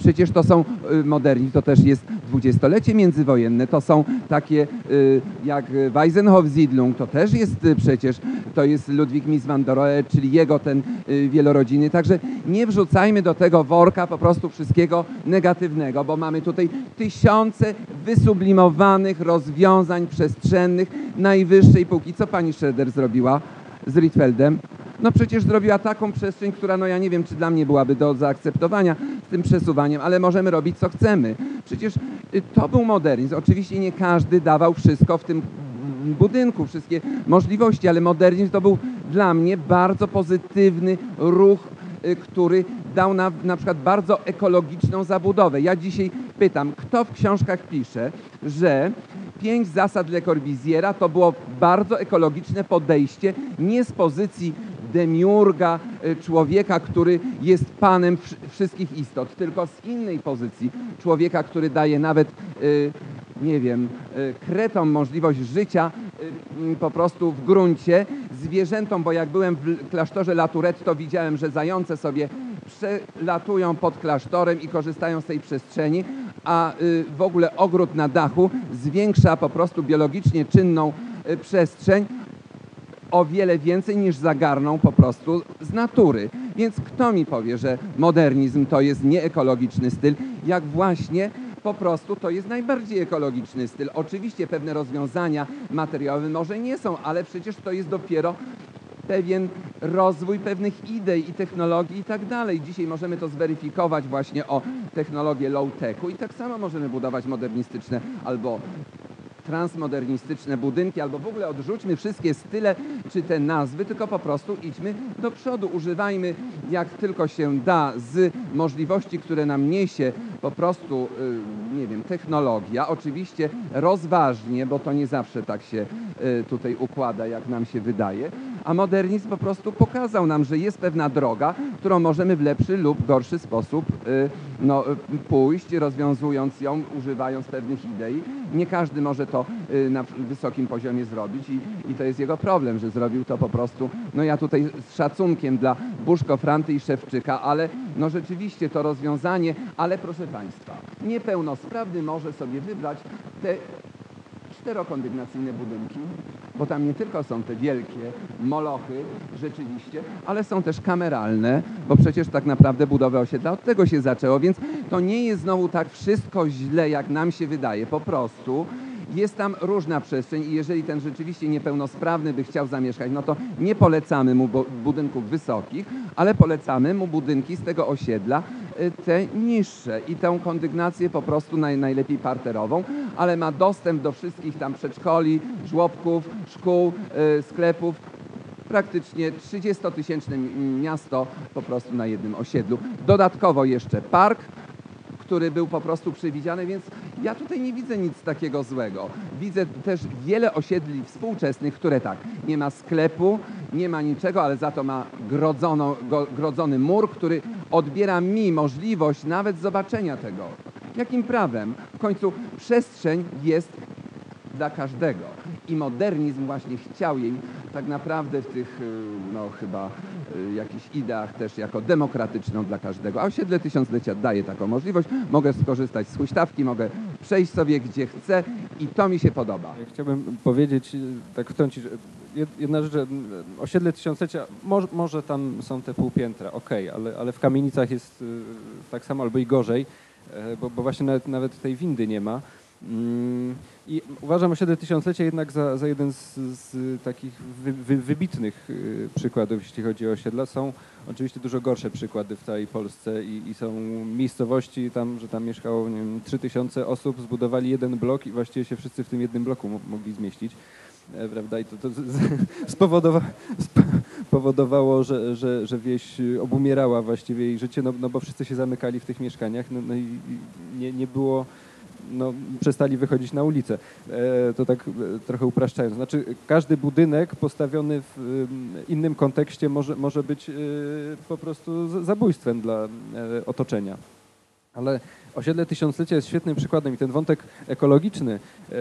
Przecież to są, y, modernizm to też jest dwudziestolecie międzywojenne, to są takie y, jak Weisenhof-Siedlung, to też jest y, przecież, to jest Ludwik Mies van der Rohe, czyli jego ten y, wielorodzinny, także nie wrzucajmy do tego worka po prostu wszystkiego negatywnego, bo mamy tutaj tysiące wysublimowanych rozwiązań przestrzennych najwyższej półki. Co pani Schroeder zrobiła z Rietfeldem? No przecież zrobiła taką przestrzeń, która no ja nie wiem, czy dla mnie byłaby do zaakceptowania z tym przesuwaniem, ale możemy robić co chcemy. Przecież y, to był modernizm. Oczywiście nie każdy dawał wszystko w tym budynku, wszystkie możliwości, ale modernizm to był dla mnie bardzo pozytywny ruch, y, który dał na, na przykład bardzo ekologiczną zabudowę. Ja dzisiaj pytam, kto w książkach pisze, że pięć zasad Le Corbusiera to było bardzo ekologiczne podejście, nie z pozycji demiurga, y, człowieka, który jest panem wsz- wszystkich istot, tylko z innej pozycji człowieka, który daje nawet, y, nie wiem, y, kretom możliwość życia mm, po prostu w gruncie, zwierzętom, bo jak byłem w klasztorze Laturetto, widziałem, że zające sobie przelatują pod klasztorem i korzystają z tej przestrzeni, a y, w ogóle ogród na dachu zwiększa po prostu biologicznie czynną y, przestrzeń o wiele więcej niż zagarną po prostu z natury. Więc kto mi powie, że modernizm to jest nieekologiczny styl, jak właśnie po prostu to jest najbardziej ekologiczny styl. Oczywiście pewne rozwiązania materiałowe może nie są, ale przecież to jest dopiero pewien rozwój pewnych idei i technologii i tak dalej. Dzisiaj możemy to zweryfikować właśnie o technologię low-techu i tak samo możemy budować modernistyczne albo transmodernistyczne budynki, albo w ogóle odrzućmy wszystkie style czy te nazwy, tylko po prostu idźmy do przodu. Używajmy jak tylko się da z możliwości, które nam niesie po prostu, y, nie wiem, technologia. Oczywiście rozważnie, bo to nie zawsze tak się y, tutaj układa, jak nam się wydaje. A modernizm po prostu pokazał nam, że jest pewna droga, którą możemy w lepszy lub gorszy sposób y, no, pójść, rozwiązując ją, używając pewnych idei. Nie każdy może to y, na wysokim poziomie zrobić i, i to jest jego problem, że zrobił to po prostu, no ja tutaj z szacunkiem dla Buszko, Franty i Szewczyka, ale no rzeczywiście to rozwiązanie, ale proszę Państwa, niepełnosprawny może sobie wybrać te czterokondygnacyjne budynki, bo tam nie tylko są te wielkie molochy rzeczywiście, ale są też kameralne, bo przecież tak naprawdę budowę osiedla od tego się zaczęło, więc to nie jest znowu tak wszystko źle, jak nam się wydaje. Po prostu jest tam różna przestrzeń i jeżeli ten rzeczywiście niepełnosprawny by chciał zamieszkać, no to nie polecamy mu budynków wysokich, ale polecamy mu budynki z tego osiedla, y, te niższe i tę kondygnację po prostu naj, najlepiej parterową, ale ma dostęp do wszystkich tam przedszkoli, żłobków, szkół, y, sklepów, praktycznie 30-tysięczne mi- miasto po prostu na jednym osiedlu. Dodatkowo jeszcze park, który był po prostu przewidziany, więc ja tutaj nie widzę nic takiego złego. Widzę też wiele osiedli współczesnych, które tak, nie ma sklepu, nie ma niczego, ale za to ma grodzono, go, grodzony mur, który odbiera mi możliwość nawet zobaczenia tego. Jakim prawem? W końcu przestrzeń jest dla każdego. I modernizm właśnie chciał jej tak naprawdę w tych, y, no chyba y, jakichś ideach też jako demokratyczną dla każdego. A osiedle tysiąclecia daje taką możliwość. Mogę skorzystać z huśtawki, mogę przejść sobie gdzie chcę i to mi się podoba. Ja chciałbym powiedzieć, y, tak wtrącić, jedna rzecz, że osiedle tysiąclecia, może, może tam są te półpiętra, okej, ale, ale w kamienicach jest tak samo albo i gorzej, e, bo, bo właśnie nawet, nawet tej windy nie ma. Mm, I uważam osiedle tysiąclecia jednak za, za jeden z, z takich wy, wy, wybitnych y, przykładów, jeśli chodzi o osiedla. Są oczywiście dużo gorsze przykłady w całej Polsce i, i są miejscowości tam, że tam mieszkało nie wiem, 3000 osób, zbudowali jeden blok i właściwie się wszyscy w tym jednym bloku mo- mogli zmieścić. E, prawda? I to, to spowodowa, spowodowało, że, że, że wieś obumierała właściwie jej życie, no, no bo wszyscy się zamykali w tych mieszkaniach, no, no i nie, nie było, no, przestali wychodzić na ulicę. E, to tak e, trochę upraszczając. Znaczy, każdy budynek postawiony w em, innym kontekście może, może być e, po prostu zabójstwem dla e, otoczenia. Ale osiedle tysiąclecia jest świetnym przykładem i ten wątek ekologiczny e,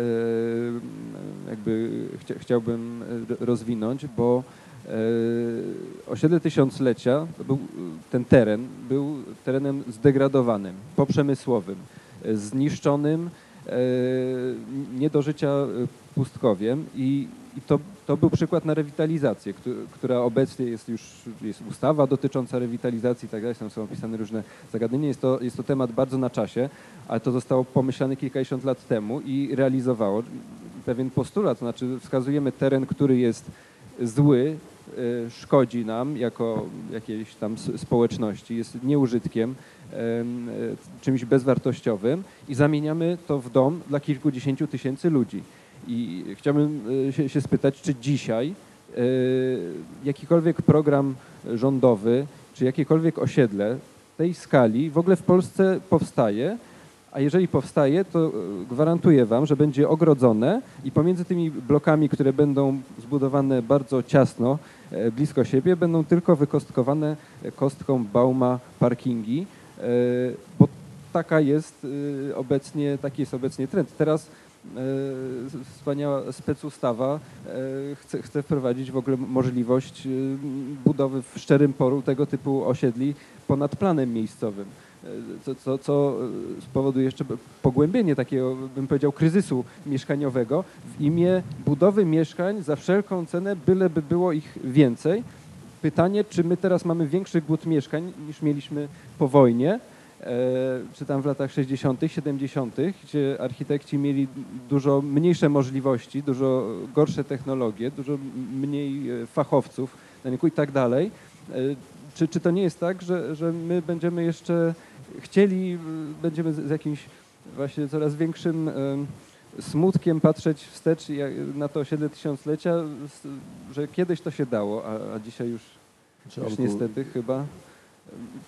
jakby chcia, chciałbym e, rozwinąć, bo e, osiedle tysiąclecia, był, ten teren był terenem zdegradowanym, poprzemysłowym, e, zniszczonym, e, nie do życia e, pustkowiem. I, i to, to był przykład na rewitalizację, któ- która obecnie jest już, jest ustawa dotycząca rewitalizacji i tak dalej, tam są opisane różne zagadnienia. Jest to, jest to temat bardzo na czasie, ale to zostało pomyślane kilkadziesiąt lat temu i realizowało pewien postulat, to znaczy wskazujemy teren, który jest zły, szkodzi nam jako jakiejś tam społeczności, jest nieużytkiem, em, y, czymś bezwartościowym i zamieniamy to w dom dla kilkudziesięciu tysięcy ludzi. I chciałbym y, się, spytać, czy dzisiaj y, jakikolwiek program rządowy, czy jakiekolwiek osiedle tej skali w ogóle w Polsce powstaje, a jeżeli powstaje, to gwarantuję Wam, że będzie ogrodzone i pomiędzy tymi blokami, które będą zbudowane bardzo ciasno, blisko siebie, będą tylko wykostkowane e, kostką Bauma parkingi, e, bo taka jest e, obecnie, taki jest obecnie trend. Teraz e, wspaniała specustawa e, chce, chce wprowadzić w ogóle możliwość e, budowy w szczerym poru tego typu osiedli ponad planem miejscowym e, co, co, co e, spowoduje jeszcze pogłębienie takiego, bym powiedział, kryzysu mieszkaniowego w imię budowy mieszkań za wszelką cenę, byleby było ich więcej. Pytanie, czy my teraz mamy większy głód mieszkań niż mieliśmy po wojnie, e, czy tam w latach 60., 70., gdzie architekci mieli dużo mniejsze możliwości, dużo gorsze technologie, dużo mniej e, fachowców na rynku i tak dalej. Czy, czy to nie jest tak, że, że my będziemy jeszcze chcieli, y, będziemy z, z jakimś właśnie coraz większym em, smutkiem patrzeć wstecz na to osiedle tysiąclecia, że kiedyś to się dało, a, a dzisiaj już, już niestety chyba.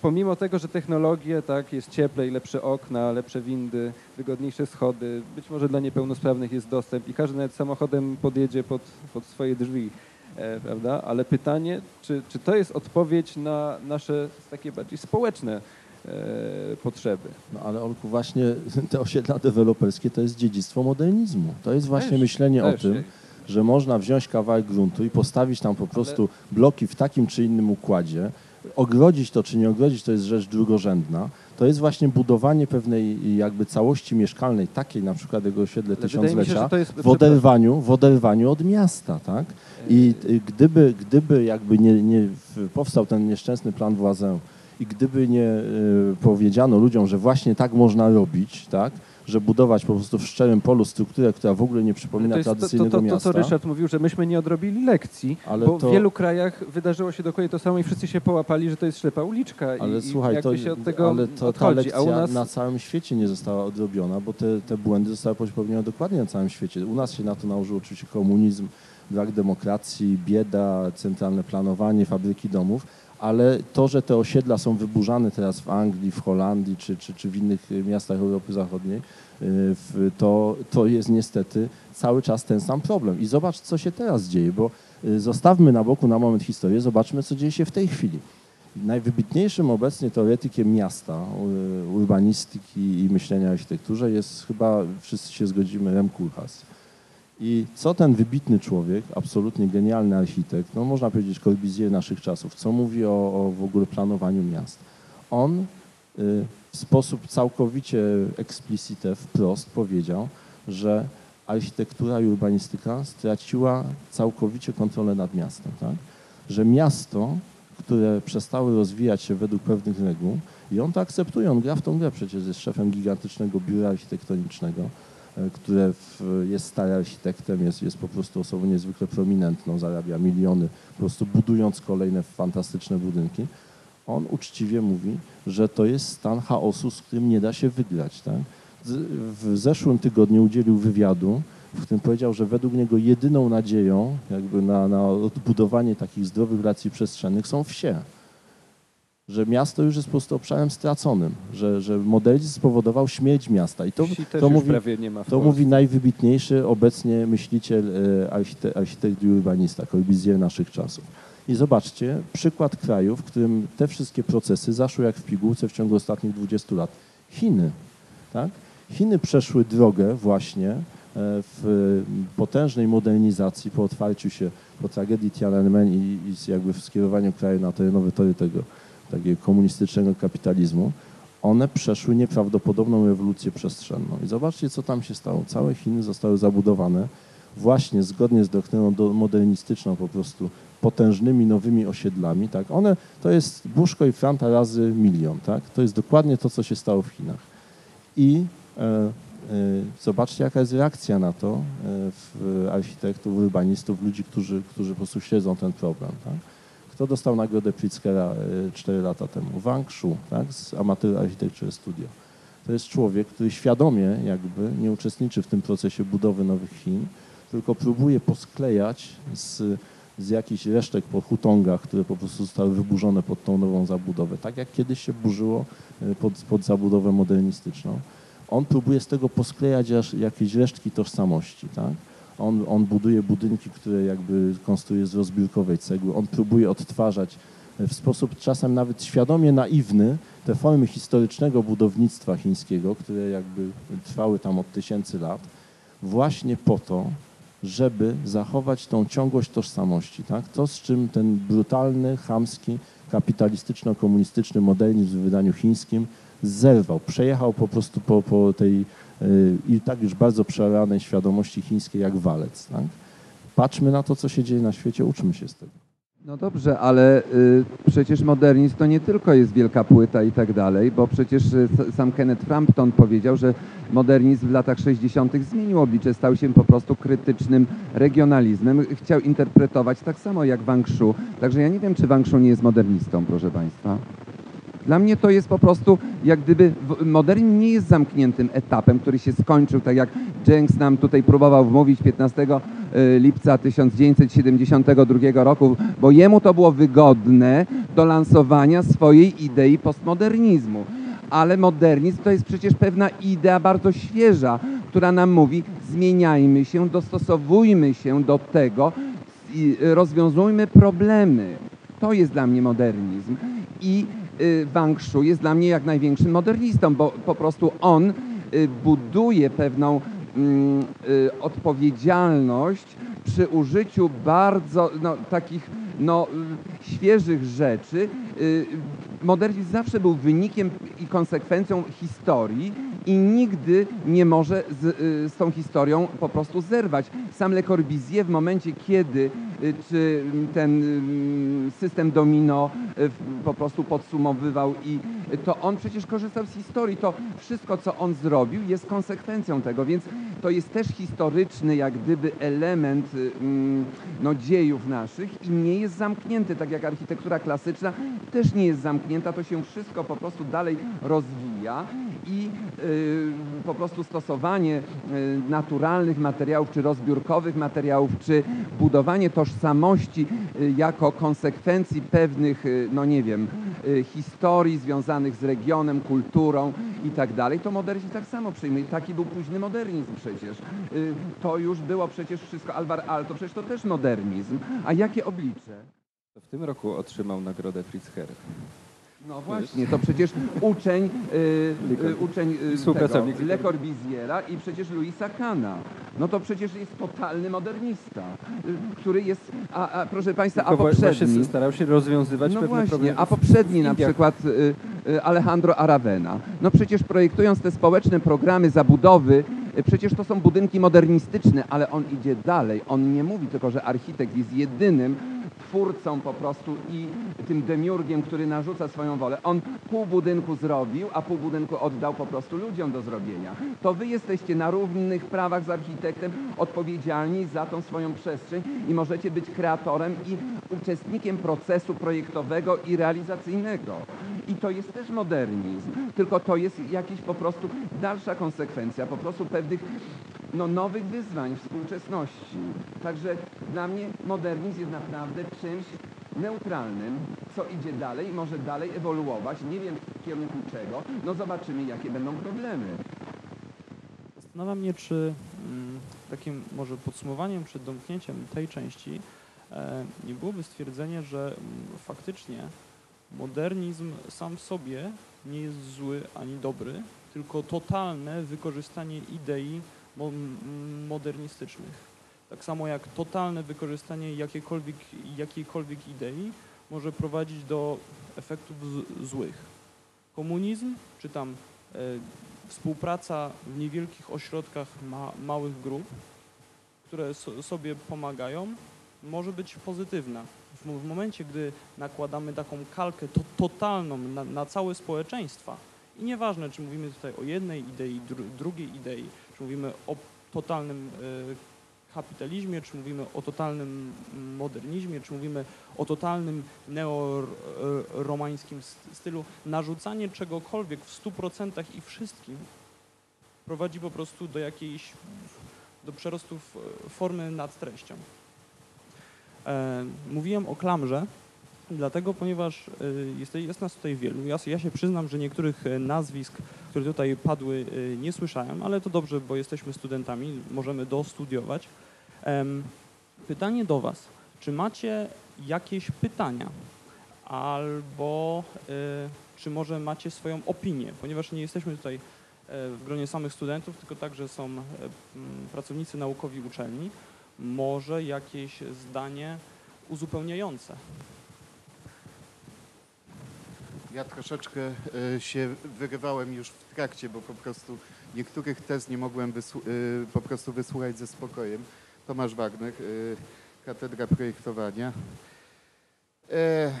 Pomimo tego, że technologie, tak, jest cieplej, lepsze okna, lepsze windy, wygodniejsze schody, być może dla niepełnosprawnych jest dostęp i każdy nawet samochodem podjedzie pod, pod swoje drzwi, e, prawda? Ale pytanie, czy, czy to jest odpowiedź na nasze takie bardziej społeczne potrzeby? No ale Olku, właśnie te osiedla deweloperskie to jest dziedzictwo modernizmu. To jest właśnie Też, myślenie o też. tym, że można wziąć kawałek gruntu i postawić tam po prostu bloki w takim czy innym układzie. Ogrodzić to czy nie ogrodzić to jest rzecz drugorzędna. To jest właśnie budowanie pewnej jakby całości mieszkalnej, takiej na przykład jego osiedle Ale się, tysiąclecia, to jest w oderwaniu, w oderwaniu od miasta, tak? I y, gdyby, gdyby jakby nie, nie powstał ten nieszczęsny plan Włazę i gdyby nie y, powiedziano ludziom, że właśnie tak można robić, tak? Że budować po prostu w szczerym polu strukturę, która w ogóle nie przypomina to jest to, to, tradycyjnego to, to, miasta. co Ryszard mówił, że myśmy nie odrobili lekcji, Ale bo to- w wielu krajach wydarzyło się dokładnie to samo i wszyscy się połapali, że to jest ślepa uliczka Ale i, słuchaj, i jakby to, się od tego ale to, ta lekcja a u nas na całym świecie nie została odrobiona, bo te, te błędy zostały popełnione dokładnie na całym świecie. U nas się na to nałożył oczywiście komunizm, brak demokracji, bieda, centralne planowanie, fabryki domów, ale to, że te osiedla są wyburzane teraz w Anglii, w Holandii czy, czy, czy w innych y, miastach Europy Zachodniej, w- to, to jest niestety cały czas ten sam problem. I zobacz, co się teraz dzieje, bo y, zostawmy na boku na moment historię, zobaczmy, co dzieje się w tej chwili. Najwybitniejszym obecnie teoretykiem miasta, urbanistyki i myślenia o architekturze jest chyba, wszyscy się zgodzimy, Rem Koolhaas. I co ten wybitny człowiek, absolutnie genialny architekt, no można powiedzieć Corbusier naszych czasów, co mówi o, o w ogóle planowaniu miast? On y, w sposób całkowicie explicite, wprost powiedział, że architektura i urbanistyka straciła całkowicie kontrolę nad miastem. Tak? Że miasto, które przestały rozwijać się według pewnych reguł, i on to akceptuje, on gra w tą grę, przecież jest szefem gigantycznego biura architektonicznego, które w, jest stary architektem, jest, jest po prostu osobą niezwykle prominentną, zarabia miliony, po prostu budując kolejne fantastyczne budynki. On uczciwie mówi, że to jest stan chaosu, z którym nie da się wygrać. Tak? W zeszłym tygodniu udzielił wywiadu, w którym powiedział, że według niego jedyną nadzieją jakby na, na odbudowanie takich zdrowych relacji przestrzennych są wsie. Że miasto już jest po prostu obszarem straconym, że, że modernizm spowodował śmierć miasta. I to, to, mówi, to mówi najwybitniejszy obecnie myśliciel, e, archite, architekt i urbanista, Corbusier naszych czasów. I zobaczcie, przykład kraju, w którym te wszystkie procesy zaszły jak w pigułce w ciągu ostatnich 20 lat. Chiny. Tak? Chiny przeszły drogę właśnie e, w potężnej modernizacji po otwarciu się, po tragedii Tiananmen i, i jakby w skierowaniu kraju na terenowe tory tego takiego komunistycznego kapitalizmu. One przeszły nieprawdopodobną rewolucję przestrzenną. I zobaczcie, co tam się stało. Całe Chiny zostały zabudowane właśnie zgodnie z doktryną do- modernistyczną po prostu potężnymi nowymi osiedlami, tak? One, to jest Buszko i Franta razy milion, tak? To jest dokładnie to, co się stało w Chinach. I e, e, zobaczcie, jaka jest reakcja na to e, w architektów, urbanistów, ludzi, którzy, którzy po prostu śledzą ten problem, tak? Kto dostał nagrodę Pritzkera 4 lata temu? Wang Shu, tak? z Amateur Architecture Studio. To jest człowiek, który świadomie jakby nie uczestniczy w tym procesie budowy nowych Chin, tylko próbuje posklejać z, z jakichś resztek po hutongach, które po prostu zostały wyburzone pod tą nową zabudowę. Tak jak kiedyś się burzyło e, pod, pod zabudowę modernistyczną. On próbuje z tego posklejać jakieś resztki tożsamości, tak? On, on buduje budynki, które jakby konstruuje z rozbiórkowej cegły. On próbuje odtwarzać e, w sposób czasem nawet świadomie naiwny te formy historycznego budownictwa chińskiego, które jakby trwały tam od tysięcy lat, właśnie po to, żeby zachować tą ciągłość tożsamości. Tak? To, z czym ten brutalny, chamski, kapitalistyczno-komunistyczny modernizm w wydaniu chińskim zerwał, przejechał po prostu po, po tej i tak już bardzo przeranej świadomości chińskiej jak walec. Tak? Patrzmy na to, co się dzieje na świecie, uczmy się z tego. No dobrze, ale y, przecież modernizm to nie tylko jest wielka płyta i tak dalej, bo przecież y, sam Kenneth Frampton powiedział, że modernizm w latach 60. zmienił oblicze, stał się po prostu krytycznym regionalizmem. Chciał interpretować tak samo jak Wang Shu. Także ja nie wiem, czy Wang Shu nie jest modernistą, proszę Państwa. Dla mnie to jest po prostu, jak gdyby modernizm nie jest zamkniętym etapem, który się skończył, tak jak Jenks nam tutaj próbował wmówić 15 y, lipca 1972 roku, bo jemu to było wygodne do lansowania swojej idei postmodernizmu. Ale modernizm to jest przecież pewna idea bardzo świeża, która nam mówi zmieniajmy się, dostosowujmy się do tego rozwiązujmy problemy. To jest dla mnie modernizm. I Wang Shu jest dla mnie jak największym modernistą, bo po prostu on y, buduje pewną mm, y, odpowiedzialność przy użyciu bardzo no, takich no, y, świeżych rzeczy. Modernizm zawsze był wynikiem i konsekwencją historii i nigdy nie może z, y, z tą historią po prostu zerwać. Sam Le Corbusier w momencie, kiedy y, czy ten y, system domino po prostu podsumowywał i to on przecież korzystał z historii. To wszystko, co on zrobił, jest konsekwencją tego, więc to jest też historyczny jak gdyby element mm, no, dziejów naszych i nie jest zamknięty, tak jak architektura klasyczna też nie jest zamknięta, to się wszystko po prostu dalej rozwija i y, po prostu stosowanie y, naturalnych materiałów, czy rozbiórkowych materiałów, czy budowanie tożsamości y, jako konsekwencji pewnych, no nie wiem, historii związanych z regionem, kulturą i tak dalej, to modernizm tak samo przyjmuje. Taki był późny modernizm przecież. To już było przecież wszystko, Alvar Aalto, przecież to też modernizm. A jakie oblicze? W tym roku otrzymał nagrodę Pritzker. No właśnie, to przecież uczeń, y, y, uczeń y, tego, Le Corbusiera i przecież Louisa Kahna. No to przecież jest totalny modernista, y, który jest, a, a proszę Państwa, a Tylko wła- poprzedni... Starał się rozwiązywać No pewne właśnie, problemy. a poprzedni na przykład Alejandro Aravena. No przecież projektując te społeczne programy zabudowy, przecież to są budynki modernistyczne, ale on idzie dalej. On nie mówi tylko, że architekt jest jedynym twórcą po prostu i tym demiurgiem, który narzuca swoją wolę. On pół budynku zrobił, a pół budynku oddał po prostu ludziom do zrobienia. To wy jesteście na równych prawach z architektem odpowiedzialni za tą swoją przestrzeń i możecie być kreatorem i uczestnikiem procesu projektowego i realizacyjnego. I to jest też modernizm, tylko to jest jakiś po prostu dalsza konsekwencja, po prostu pewnych no, nowych wyzwań współczesności. Także dla mnie modernizm jest naprawdę czymś neutralnym, co idzie dalej może dalej ewoluować. Nie wiem w kierunku czego. No zobaczymy, jakie będą problemy. Zastanawia mnie, czy mm, takim może podsumowaniem, czy domknięciem tej części e, nie byłoby stwierdzenie, że mm, faktycznie modernizm sam w sobie nie jest zły ani dobry, tylko totalne wykorzystanie idei mo- m- modernistycznych. Tak samo jak totalne wykorzystanie jakiejkolwiek, jakiejkolwiek idei może prowadzić do efektów złych. Komunizm, czy tam e, współpraca w niewielkich ośrodkach ma, małych grup, które so, sobie pomagają, może być pozytywna. W, w momencie, gdy nakładamy taką kalkę to, totalną na, na całe społeczeństwa i nieważne, czy mówimy tutaj o jednej idei, dru, drugiej idei, czy mówimy o totalnym e, kapitalizmie, czy mówimy o totalnym modernizmie, czy mówimy o totalnym neoromańskim stylu, narzucanie czegokolwiek w 100% i wszystkim prowadzi po prostu do jakiejś, do przerostu f- formy nad treścią. E, mówiłem o klamrze, dlatego, ponieważ e, jest, jest nas tutaj wielu. Ja, ja się przyznam, że niektórych e, nazwisk, które tutaj padły, e, nie słyszałem, ale to dobrze, bo jesteśmy studentami, możemy dostudiować. Pytanie do Was. Czy macie jakieś pytania? Albo e, czy może macie swoją opinię? Ponieważ nie jesteśmy tutaj e, w gronie samych studentów, tylko także są e, pracownicy naukowi uczelni. Może jakieś zdanie uzupełniające? Ja troszeczkę e, się wyrywałem już w trakcie, bo po prostu niektórych tez nie mogłem po prostu wysłuchać ze spokojem. Tomasz Wagner, e, Katedra Projektowania. E,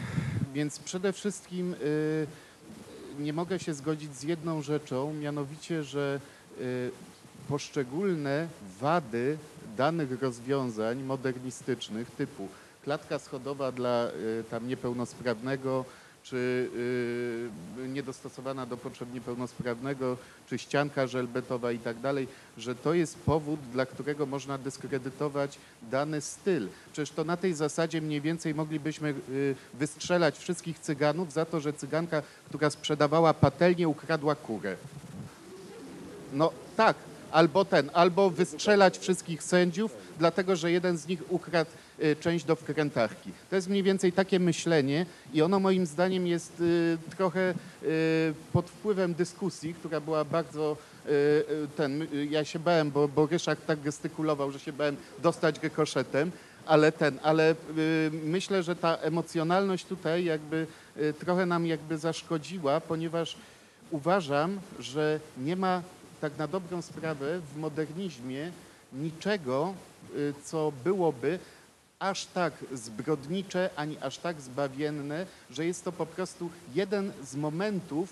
Więc przede wszystkim e, nie mogę się zgodzić z jedną rzeczą, mianowicie, że e, poszczególne wady danych rozwiązań modernistycznych typu klatka schodowa dla tam niepełnosprawnego, czy y, niedostosowana do potrzeb niepełnosprawnego, czy ścianka żelbetowa i tak dalej, że to jest powód, dla którego można dyskredytować dany styl. Przecież to na tej zasadzie mniej więcej moglibyśmy y, wystrzelać wszystkich cyganów za to, że cyganka, która sprzedawała patelnię, ukradła kurę. No tak, albo ten, albo wystrzelać wszystkich sędziów, dlatego że jeden z nich ukradł część do wkrętarki. To jest mniej więcej takie myślenie i ono moim zdaniem jest y, trochę y, pod wpływem dyskusji, która była bardzo y, y, ten, y, ja się bałem, bo, bo Ryszard tak gestykulował, że się bałem dostać rykoszetem, ale ten, ale y, myślę, że ta emocjonalność tutaj jakby y, trochę nam jakby zaszkodziła, ponieważ uważam, że nie ma tak na dobrą sprawę w modernizmie niczego, y, co byłoby aż tak zbrodnicze, ani aż tak zbawienne, że jest to po prostu jeden z momentów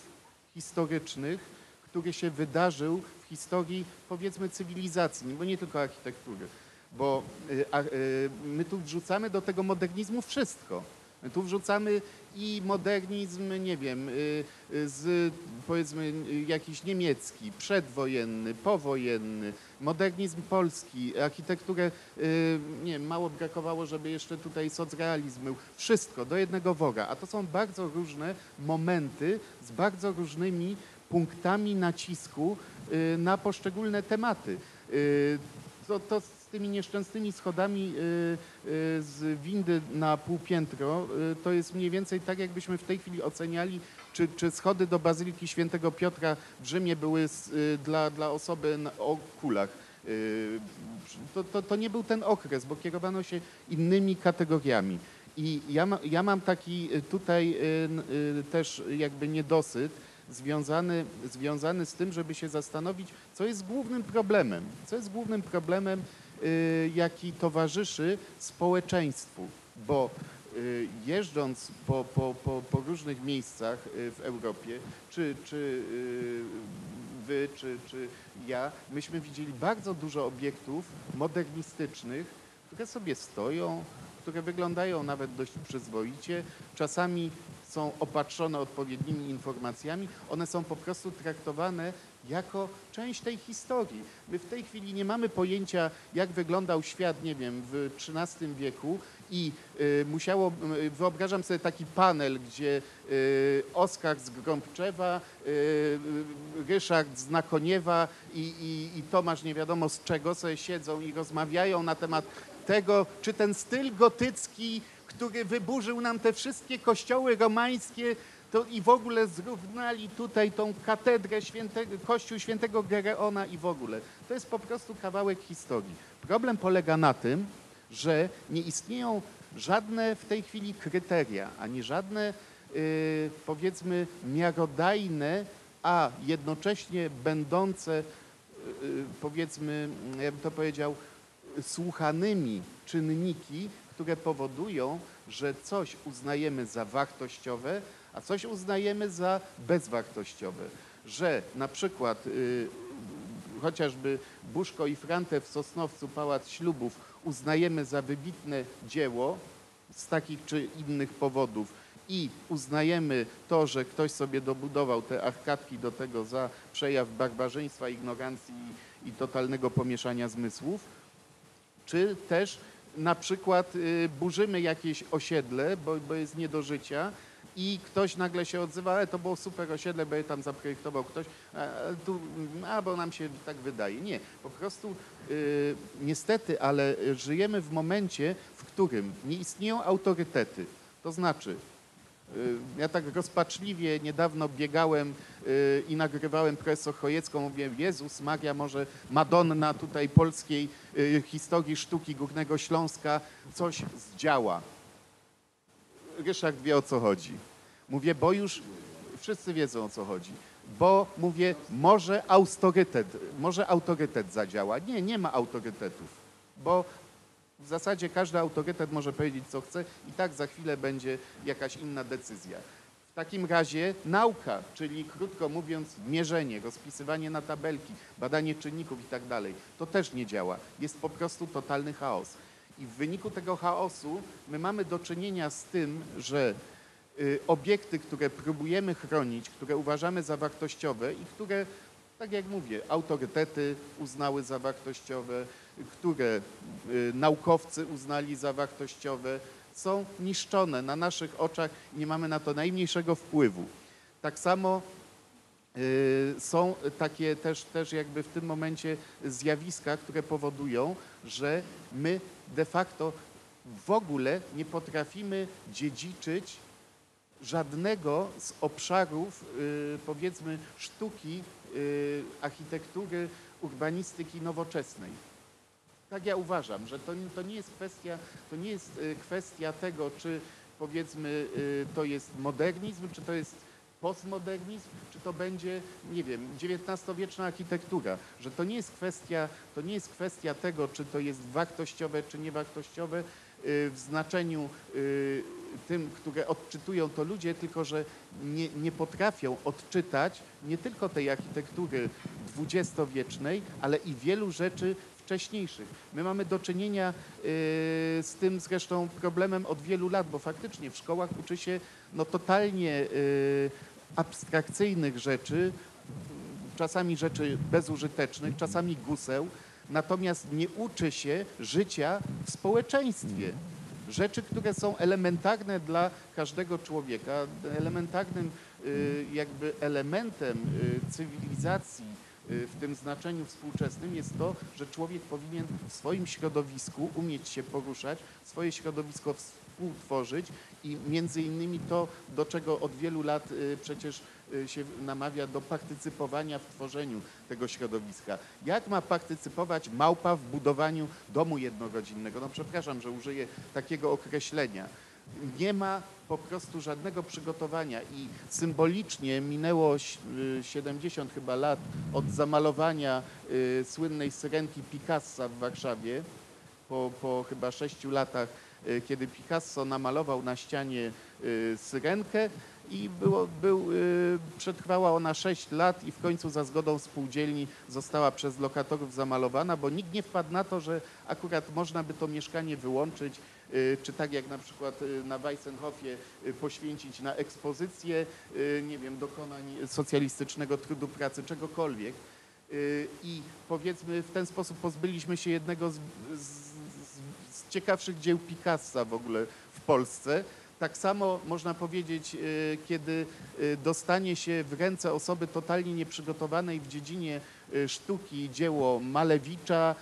historycznych, który się wydarzył w historii, powiedzmy, cywilizacji, bo nie tylko architektury. Bo y, y, my tu wrzucamy do tego modernizmu wszystko. My tu wrzucamy i modernizm, nie wiem, y, z powiedzmy jakiś niemiecki, przedwojenny, powojenny, modernizm polski, architekturę, y, nie wiem, mało brakowało, żeby jeszcze tutaj socrealizm był. Wszystko do jednego wora. A to są bardzo różne momenty z bardzo różnymi punktami nacisku y, na poszczególne tematy. Y, to, to z tymi nieszczęsnymi schodami z windy na półpiętro, to jest mniej więcej tak, jakbyśmy w tej chwili oceniali, czy, czy schody do Bazyliki Świętego Piotra w Rzymie były y, dla, dla osoby o kulach. Y, To, to, to nie był ten okres, bo kierowano się innymi kategoriami. I ja, ja mam taki y, tutaj też jakby niedosyt związany, związany z tym, żeby się zastanowić, co jest głównym problemem. Co jest głównym problemem, jaki towarzyszy społeczeństwu. Bo jeżdżąc po, po, po, po różnych miejscach y, w Europie, czy, czy y, wy, czy, czy ja, myśmy widzieli bardzo dużo obiektów modernistycznych, które sobie stoją, które wyglądają nawet dość przyzwoicie, czasami są opatrzone odpowiednimi informacjami, one są po prostu traktowane jako część tej historii. My w tej chwili nie mamy pojęcia, jak wyglądał świat, nie wiem, w XIII wieku i y, musiało, y, wyobrażam sobie taki panel, gdzie y, Oskar z Grąbczewa, Ryszard z Nakoniewa i, i, i Tomasz nie wiadomo z czego sobie siedzą i rozmawiają na temat tego, czy ten styl gotycki, który wyburzył nam te wszystkie kościoły romańskie, to i w ogóle zrównali tutaj tą katedrę świętego, kościół świętego Gereona i w ogóle. To jest po prostu kawałek historii. Problem polega na tym, że nie istnieją żadne w tej chwili kryteria, ani żadne y, powiedzmy miarodajne, a jednocześnie będące y, y, powiedzmy, ja bym to powiedział, słuchanymi czynniki, które powodują, że coś uznajemy za wartościowe, a coś uznajemy za bezwartościowe. Że na przykład chociażby Buszko i Frante w Sosnowcu, Pałac Ślubów uznajemy za wybitne dzieło z takich czy innych powodów i uznajemy to, że ktoś sobie dobudował te arkadki do tego za przejaw barbarzyństwa, ignorancji i, totalnego pomieszania zmysłów, czy też na przykład y, burzymy jakieś osiedle, bo, bo jest nie do życia i ktoś nagle się odzywa, ale to było super osiedle, bo je tam zaprojektował ktoś, a, a tu, a bo nam się tak wydaje. Nie, po prostu y, niestety, ale żyjemy w momencie, w którym nie istnieją autorytety. To znaczy, y, ja tak rozpaczliwie niedawno biegałem y, i nagrywałem profesor Chojecką, mówiłem, Jezus Maria, może Madonna tutaj polskiej y, historii sztuki Górnego Śląska coś zdziała. Ryszard wie o co chodzi. Mówię, bo już wszyscy wiedzą o co chodzi. Bo mówię, może autorytet, może autorytet zadziała. Nie, nie ma autorytetów, bo w zasadzie każdy autorytet może powiedzieć co chce i tak za chwilę będzie jakaś inna decyzja. W takim razie nauka, czyli krótko mówiąc mierzenie, rozpisywanie na tabelki, badanie czynników i tak dalej, to też nie działa. Jest po prostu totalny chaos. I w wyniku tego chaosu my mamy do czynienia z tym, że y, obiekty, które próbujemy chronić, które uważamy za wartościowe i które, tak jak mówię, autorytety uznały za wartościowe, które y, naukowcy uznali za wartościowe, są niszczone na naszych oczach i nie mamy na to najmniejszego wpływu. Tak samo y, są takie też, też jakby w tym momencie zjawiska, które powodują, że my de facto w ogóle nie potrafimy dziedziczyć żadnego z obszarów, y, powiedzmy, sztuki, y, architektury, urbanistyki nowoczesnej. Tak ja uważam, że to, to nie jest kwestia, to nie jest y, kwestia tego, czy powiedzmy to jest modernizm, czy to jest postmodernizm, czy to będzie, nie wiem, XIX-wieczna architektura, że to nie jest kwestia, to nie jest kwestia tego, czy to jest wartościowe, czy niewartościowe y, w znaczeniu y, tym, które odczytują to ludzie, tylko że nie, nie potrafią odczytać nie tylko tej architektury dwudziestowiecznej, ale i wielu rzeczy wcześniejszych. My mamy do czynienia y, z tym zresztą problemem od wielu lat, bo faktycznie w szkołach uczy się no, totalnie abstrakcyjnych rzeczy, czasami rzeczy bezużytecznych, czasami guseł, natomiast nie uczy się życia w społeczeństwie. Rzeczy, które są elementarne dla każdego człowieka, elementarnym y, jakby elementem y, cywilizacji y, w tym znaczeniu współczesnym jest to, że człowiek powinien w swoim środowisku umieć się poruszać, swoje środowisko współtworzyć i między innymi to, do czego od wielu lat y, przecież y, się namawia do partycypowania w tworzeniu tego środowiska. Jak ma partycypować małpa w budowaniu domu jednorodzinnego? No przepraszam, że użyję takiego określenia. Nie ma po prostu żadnego przygotowania i symbolicznie minęło ś- y, 70 chyba lat od zamalowania słynnej syrenki Picassa w Warszawie po, po chyba sześciu latach, kiedy Picasso namalował na ścianie y, syrenkę i było, był, y, przetrwała ona 6 lat i w końcu za zgodą spółdzielni została przez lokatorów zamalowana, bo nikt nie wpadł na to, że akurat można by to mieszkanie wyłączyć, y, czy tak jak na przykład y, na Weissenhofie y, poświęcić na ekspozycję, y, nie wiem, dokonań socjalistycznego trudu pracy, czegokolwiek. Y, I powiedzmy w ten sposób pozbyliśmy się jednego z- z ciekawszych dzieł Picassa w ogóle w Polsce. Tak samo można powiedzieć, y, kiedy y, dostanie się w ręce osoby totalnie nieprzygotowanej w dziedzinie y, sztuki dzieło Malewicza,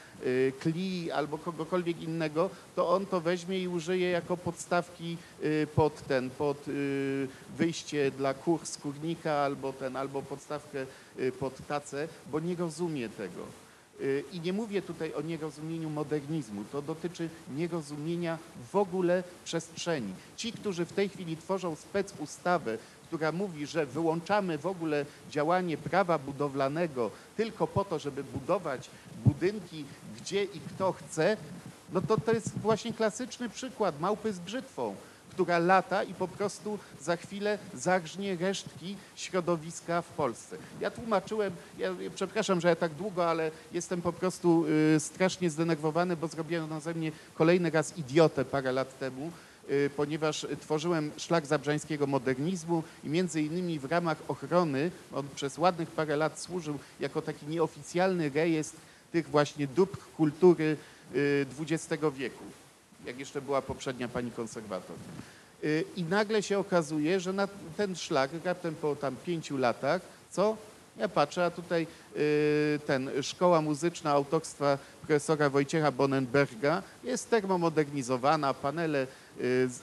Klee albo kogokolwiek innego, to on to weźmie i użyje jako podstawki pod ten, pod wyjście dla kur z kurnika albo ten, albo podstawkę pod tacę, bo nie rozumie tego. Y, I nie mówię tutaj o nierozumieniu modernizmu, to dotyczy nierozumienia w ogóle przestrzeni. Ci, którzy w tej chwili tworzą specustawę, która mówi, że wyłączamy w ogóle działanie prawa budowlanego tylko po to, żeby budować budynki gdzie i kto chce, no to to jest właśnie klasyczny przykład. Małpy z brzytwą która lata i po prostu za chwilę zagrznie resztki środowiska w Polsce. Ja tłumaczyłem, ja, przepraszam, że ja tak długo, ale jestem po prostu y, strasznie zdenerwowany, bo zrobiono ze mnie kolejny raz idiotę parę lat temu, y, ponieważ tworzyłem szlak zabrzańskiego modernizmu i między innymi w ramach ochrony, on przez ładnych parę lat służył jako taki nieoficjalny rejestr tych właśnie dóbr kultury y, XX wieku jak jeszcze była poprzednia pani konserwator. Y, I nagle się okazuje, że na ten szlak raptem po tam pięciu latach, co? Ja patrzę, a tutaj y, ten szkoła muzyczna autorstwa profesora Wojciecha Bonenberga jest termomodernizowana, panele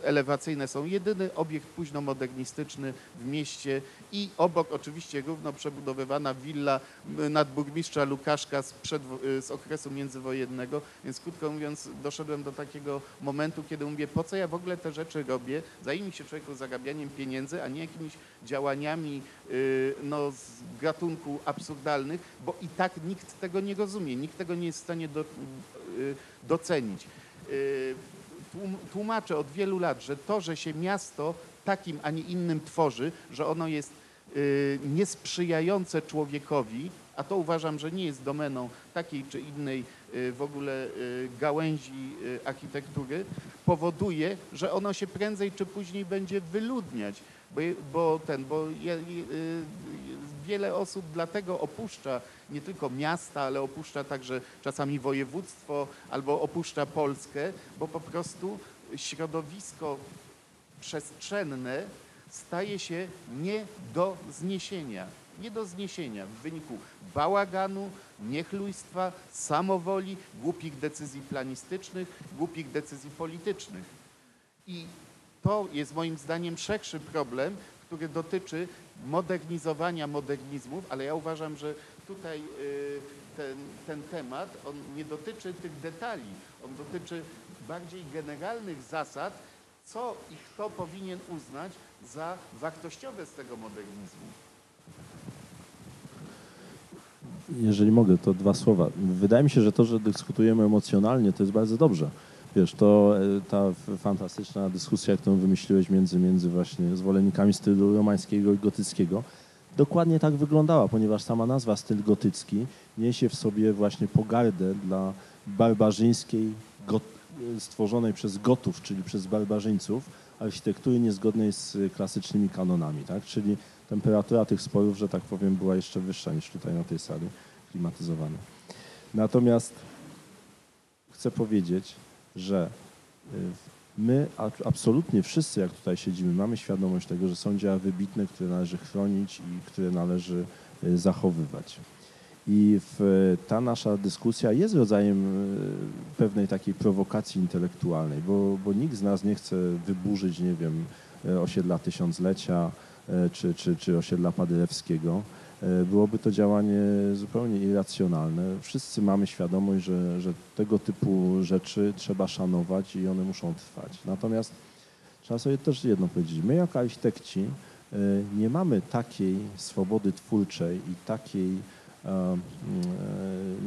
elewacyjne są. Jedyny obiekt późnomodernistyczny w mieście i obok oczywiście równo przebudowywana willa y, nadburmistrza Lukaszka z, przed, y, z okresu międzywojennego, więc krótko mówiąc doszedłem do takiego momentu, kiedy mówię, po co ja w ogóle te rzeczy robię, zajmij się człowieku zarabianiem pieniędzy, a nie jakimiś działaniami y, no, z gatunku absurdalnych, bo i tak nikt tego nie rozumie, nikt tego nie jest w stanie do, y, docenić. Tłum- Tłumaczę od wielu lat, że to, że się miasto takim, a nie innym tworzy, że ono jest y, niesprzyjające człowiekowi, a to uważam, że nie jest domeną takiej czy innej y, w ogóle y, gałęzi y, architektury, powoduje, że ono się prędzej czy później będzie wyludniać, bo, bo ten, bo wiele osób dlatego opuszcza nie tylko miasta, ale opuszcza także czasami województwo albo opuszcza Polskę, bo po prostu środowisko przestrzenne staje się nie do zniesienia. Nie do zniesienia w wyniku bałaganu, niechlujstwa, samowoli, głupich decyzji planistycznych, głupich decyzji politycznych. I to jest moim zdaniem szerszy problem, który dotyczy modernizowania modernizmów, ale ja uważam, że tutaj y, ten, ten temat, on nie dotyczy tych detali, on dotyczy bardziej generalnych zasad, co i kto powinien uznać za wartościowe z tego modernizmu. Jeżeli mogę, to dwa słowa. Wydaje mi się, że to, że dyskutujemy emocjonalnie, to jest bardzo dobrze. Wiesz, to e, ta fantastyczna dyskusja, którą wymyśliłeś między, między właśnie zwolennikami stylu romańskiego i gotyckiego, dokładnie tak wyglądała, ponieważ sama nazwa styl gotycki niesie w sobie właśnie pogardę dla barbarzyńskiej, got, e, stworzonej przez Gotów, czyli przez barbarzyńców, architektury niezgodnej z klasycznymi kanonami, tak? Czyli temperatura tych sporów, że tak powiem, była jeszcze wyższa niż tutaj na tej sali klimatyzowana. Natomiast chcę powiedzieć, że y, my absolutnie wszyscy, jak tutaj siedzimy, mamy świadomość tego, że są dzieła wybitne, które należy chronić i które należy y, zachowywać. I w, ta nasza dyskusja jest rodzajem e, pewnej takiej prowokacji intelektualnej, bo, bo nikt z nas nie chce wyburzyć, nie wiem, osiedla tysiąclecia czy, czy, czy osiedla Paderewskiego. E, Byłoby to działanie zupełnie irracjonalne. Wszyscy mamy świadomość, że, że tego typu rzeczy trzeba szanować i one muszą trwać. Natomiast trzeba sobie też jedno powiedzieć. My jako architekci e, nie mamy takiej swobody twórczej i takiej, e,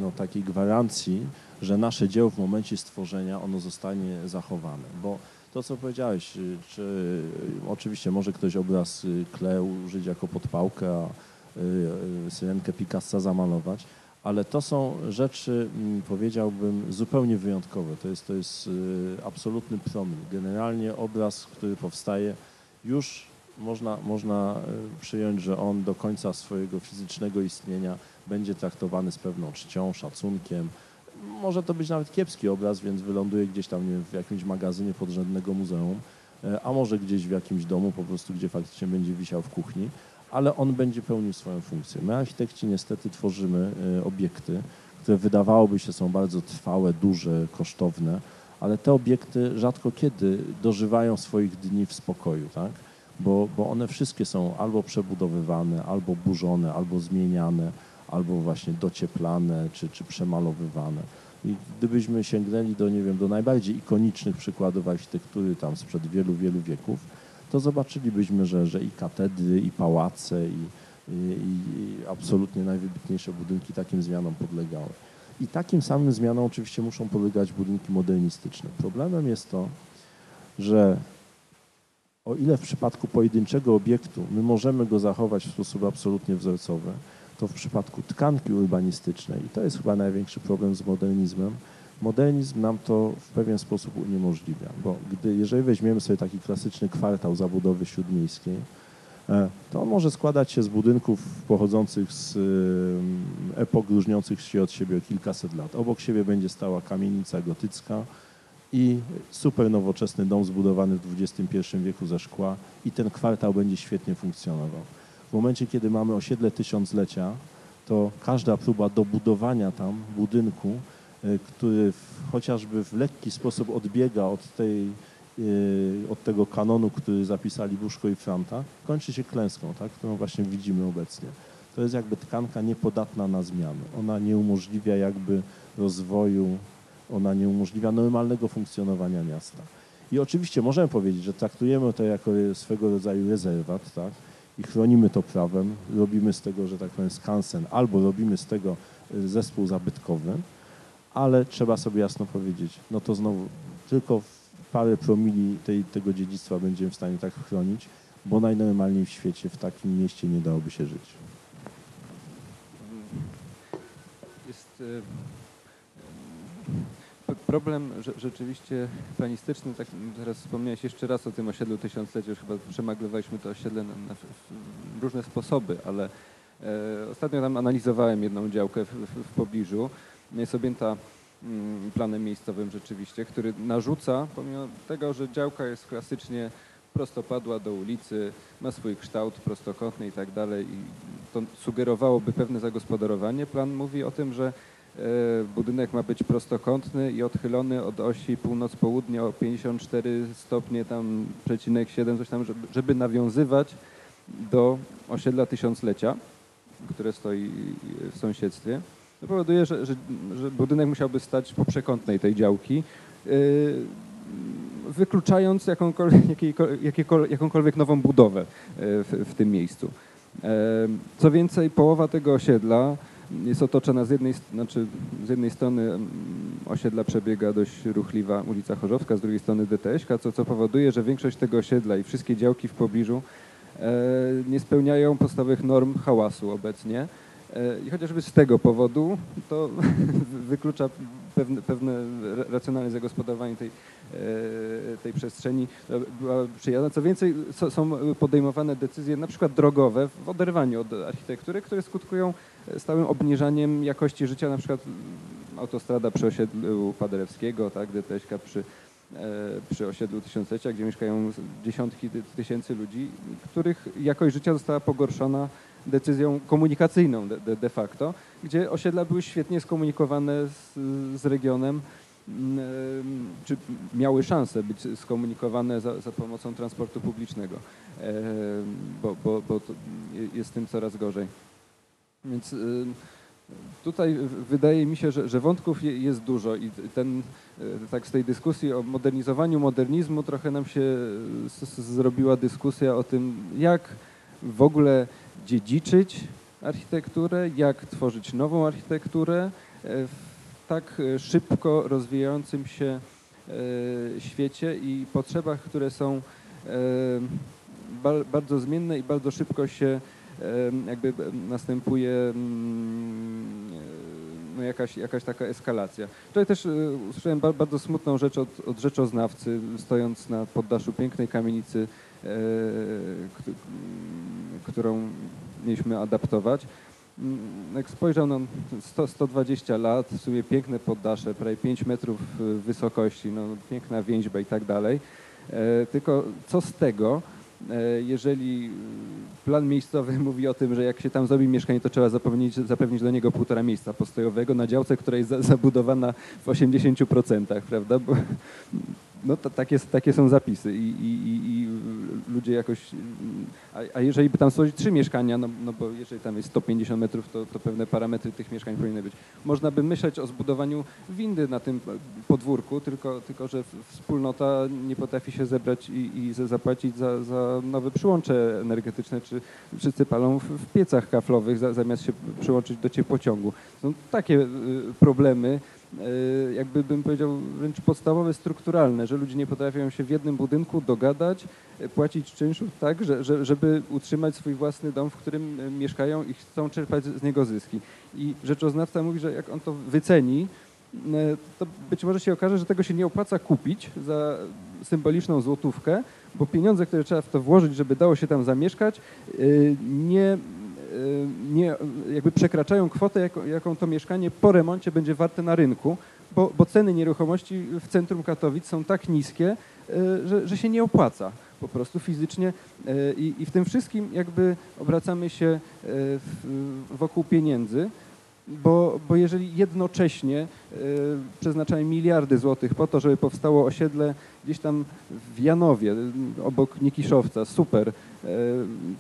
no, takiej gwarancji, że nasze dzieło w momencie stworzenia ono zostanie zachowane. Bo to, co powiedziałeś, czy oczywiście może ktoś obraz y, Kle użyć jako podpałkę, a syrenkę Picassa zamalować, ale to są rzeczy, mm, powiedziałbym, zupełnie wyjątkowe. To jest, to jest y, absolutny promil. Generalnie obraz, który powstaje, już można, można y, przyjąć, że on do końca swojego fizycznego istnienia będzie traktowany z pewną czcią, szacunkiem. Może to być nawet kiepski obraz, więc wyląduje gdzieś tam wiem, w jakimś magazynie podrzędnego muzeum, a może gdzieś w jakimś domu po prostu, gdzie faktycznie będzie wisiał w kuchni, ale on będzie pełnił swoją funkcję. My architekci niestety tworzymy e, obiekty, które wydawałoby się są bardzo trwałe, duże, kosztowne, ale te obiekty rzadko kiedy dożywają swoich dni w spokoju, tak? Bo, bo one wszystkie są albo przebudowywane, albo burzone, albo zmieniane, albo właśnie docieplane, czy, czy przemalowywane. I gdybyśmy sięgnęli do, nie wiem, do najbardziej ikonicznych przykładów architektury tam sprzed wielu, wielu wieków, to zobaczylibyśmy, że, że i katedry, i pałace, i, i, i absolutnie najwybitniejsze budynki takim zmianom podlegały. I takim samym zmianom oczywiście muszą podlegać budynki modernistyczne. Problemem jest to, że o ile w przypadku pojedynczego obiektu my możemy go zachować w sposób absolutnie wzorcowy, to w przypadku tkanki urbanistycznej, i to jest chyba największy problem z modernizmem, modernizm nam to w pewien sposób uniemożliwia, bo gdy, jeżeli weźmiemy sobie taki klasyczny kwartał zabudowy śródmiejskiej, e, to on może składać się z budynków pochodzących z em, epok różniących się od siebie o kilkaset lat. Obok siebie będzie stała kamienica gotycka i super nowoczesny dom zbudowany w XXI wieku ze szkła i ten kwartał będzie świetnie funkcjonował. W momencie, kiedy mamy osiedle tysiąclecia, to każda próba dobudowania tam budynku, e, który w, chociażby w lekki sposób odbiega od, tej, e, od tego kanonu, który zapisali Buszko i Franta, kończy się klęską, tak, którą właśnie widzimy obecnie. To jest jakby tkanka niepodatna na zmiany. Ona nie umożliwia jakby rozwoju, ona nie umożliwia normalnego funkcjonowania miasta. I oczywiście możemy powiedzieć, że traktujemy to jako swego rodzaju rezerwat, tak? i chronimy to prawem, robimy z tego, że tak powiem, skansen, albo robimy z tego y, zespół zabytkowy, ale trzeba sobie jasno powiedzieć, no to znowu tylko parę promili tej, tego dziedzictwa będziemy w stanie tak chronić, bo najnormalniej w świecie w takim mieście nie dałoby się żyć. Jest p- problem rzeczywiście planistyczny, tak teraz wspomniałeś jeszcze raz o tym osiedlu tysiąclecia, już chyba przemaglowaliśmy to osiedle na, na, różne sposoby, ale e, ostatnio tam analizowałem jedną działkę w, w, w pobliżu, jest objęta mm, planem miejscowym rzeczywiście, który narzuca, pomimo tego, że działka jest klasycznie prostopadła do ulicy, ma swój kształt prostokątny i tak dalej i to sugerowałoby pewne zagospodarowanie. Plan mówi o tym, że e, budynek ma być prostokątny i odchylony od osi północ-południe o 54 stopnie, tam przecinek 7, coś tam, żeby, żeby nawiązywać do osiedla tysiąclecia, które stoi w sąsiedztwie. To powoduje, że, że, że budynek musiałby stać po przekątnej tej działki, yy, wykluczając jakąkolwiek, jakąkolwiek nową budowę e, w, w tym miejscu. E, Co więcej, połowa tego osiedla jest otoczona z jednej, znaczy z jednej strony mm, osiedla przebiega dość ruchliwa ulica Chorzowska, z drugiej strony DTŚ, co, co powoduje, że większość tego osiedla i wszystkie działki w pobliżu nie spełniają podstawowych norm hałasu obecnie. E, I chociażby z tego powodu to wyklucza pewne, pewne ra- racjonalne zagospodarowanie tej, e, tej przestrzeni była przyjazna. Co więcej, są podejmowane decyzje na przykład drogowe w oderwaniu od architektury, które skutkują stałym obniżaniem jakości życia, na przykład autostrada przy osiedlu Paderewskiego, tak, DTŚ przy, e, przy osiedlu Tysiąclecia, gdzie mieszkają dziesiątki ty- tysięcy ludzi, których jakość życia została pogorszona decyzją komunikacyjną de, de, facto, gdzie osiedla były świetnie skomunikowane z, z regionem, mm, czy miały szansę być skomunikowane za, za pomocą transportu publicznego, bo, bo, bo jest tym coraz gorzej. Więc tutaj wydaje mi się, że, że wątków je- jest dużo i ten, e, tak z tej dyskusji o modernizowaniu modernizmu trochę nam się zrobiła dyskusja o tym, jak w ogóle dziedziczyć architekturę, jak tworzyć nową architekturę e, w tak e, szybko rozwijającym się e, świecie i potrzebach, które są ba- bardzo zmienne i bardzo szybko się jakby następuje mm, no jakaś, jakaś taka eskalacja. Tutaj też usłyszałem ba- bardzo smutną rzecz od, od rzeczoznawcy, stojąc na poddaszu pięknej kamienicy, którą mieliśmy adaptować. Mm, Jak spojrzał na 100, 120 lat, w sumie piękne poddasze, prawie 5 metrów e, wysokości, no, piękna więźba i tak dalej. E, Tylko co z tego, e, jeżeli e, plan miejscowy mówi o tym, że jak się tam zrobi mieszkanie, to trzeba zapewnić, zapewnić do niego półtora miejsca postojowego na działce, która jest za, zabudowana w 80%, prawda? Bo, no to takie, takie są zapisy i, i, i, ludzie jakoś... A, a jeżeli by tam stworzyć trzy mieszkania, no, no bo jeżeli tam jest 150 metrów, to, to pewne parametry tych mieszkań powinny być. Można by myśleć o zbudowaniu windy na tym podwórku, tylko, tylko że wspólnota nie potrafi się zebrać i, i za- zapłacić za, za nowe przyłącze energetyczne, czy wszyscy palą w, w piecach kaflowych za, zamiast się przyłączyć do ciepłociągu. Są takie y, problemy, jakby bym powiedział wręcz podstawowe, strukturalne, że ludzie nie potrafią się w jednym budynku dogadać, y, płacić czynszu tak, że, że, żeby utrzymać swój własny dom, w którym y, mieszkają i chcą czerpać z niego zyski. I rzeczoznawca mówi, że jak on to wyceni, to być może się okaże, że tego się nie opłaca kupić za symboliczną złotówkę, bo pieniądze, które trzeba w to włożyć, żeby dało się tam zamieszkać, nie, nie jakby przekraczają kwotę, jaką, jaką to mieszkanie po remoncie będzie warte na rynku, bo, bo ceny nieruchomości w centrum Katowic są tak niskie, y, że, że się nie opłaca po prostu fizycznie y, i, i w tym wszystkim jakby obracamy się y, wokół pieniędzy, bo, bo jeżeli jednocześnie y, przeznaczamy miliardy złotych po to, żeby powstało osiedle gdzieś tam w Janowie, obok Nikiszowca, super,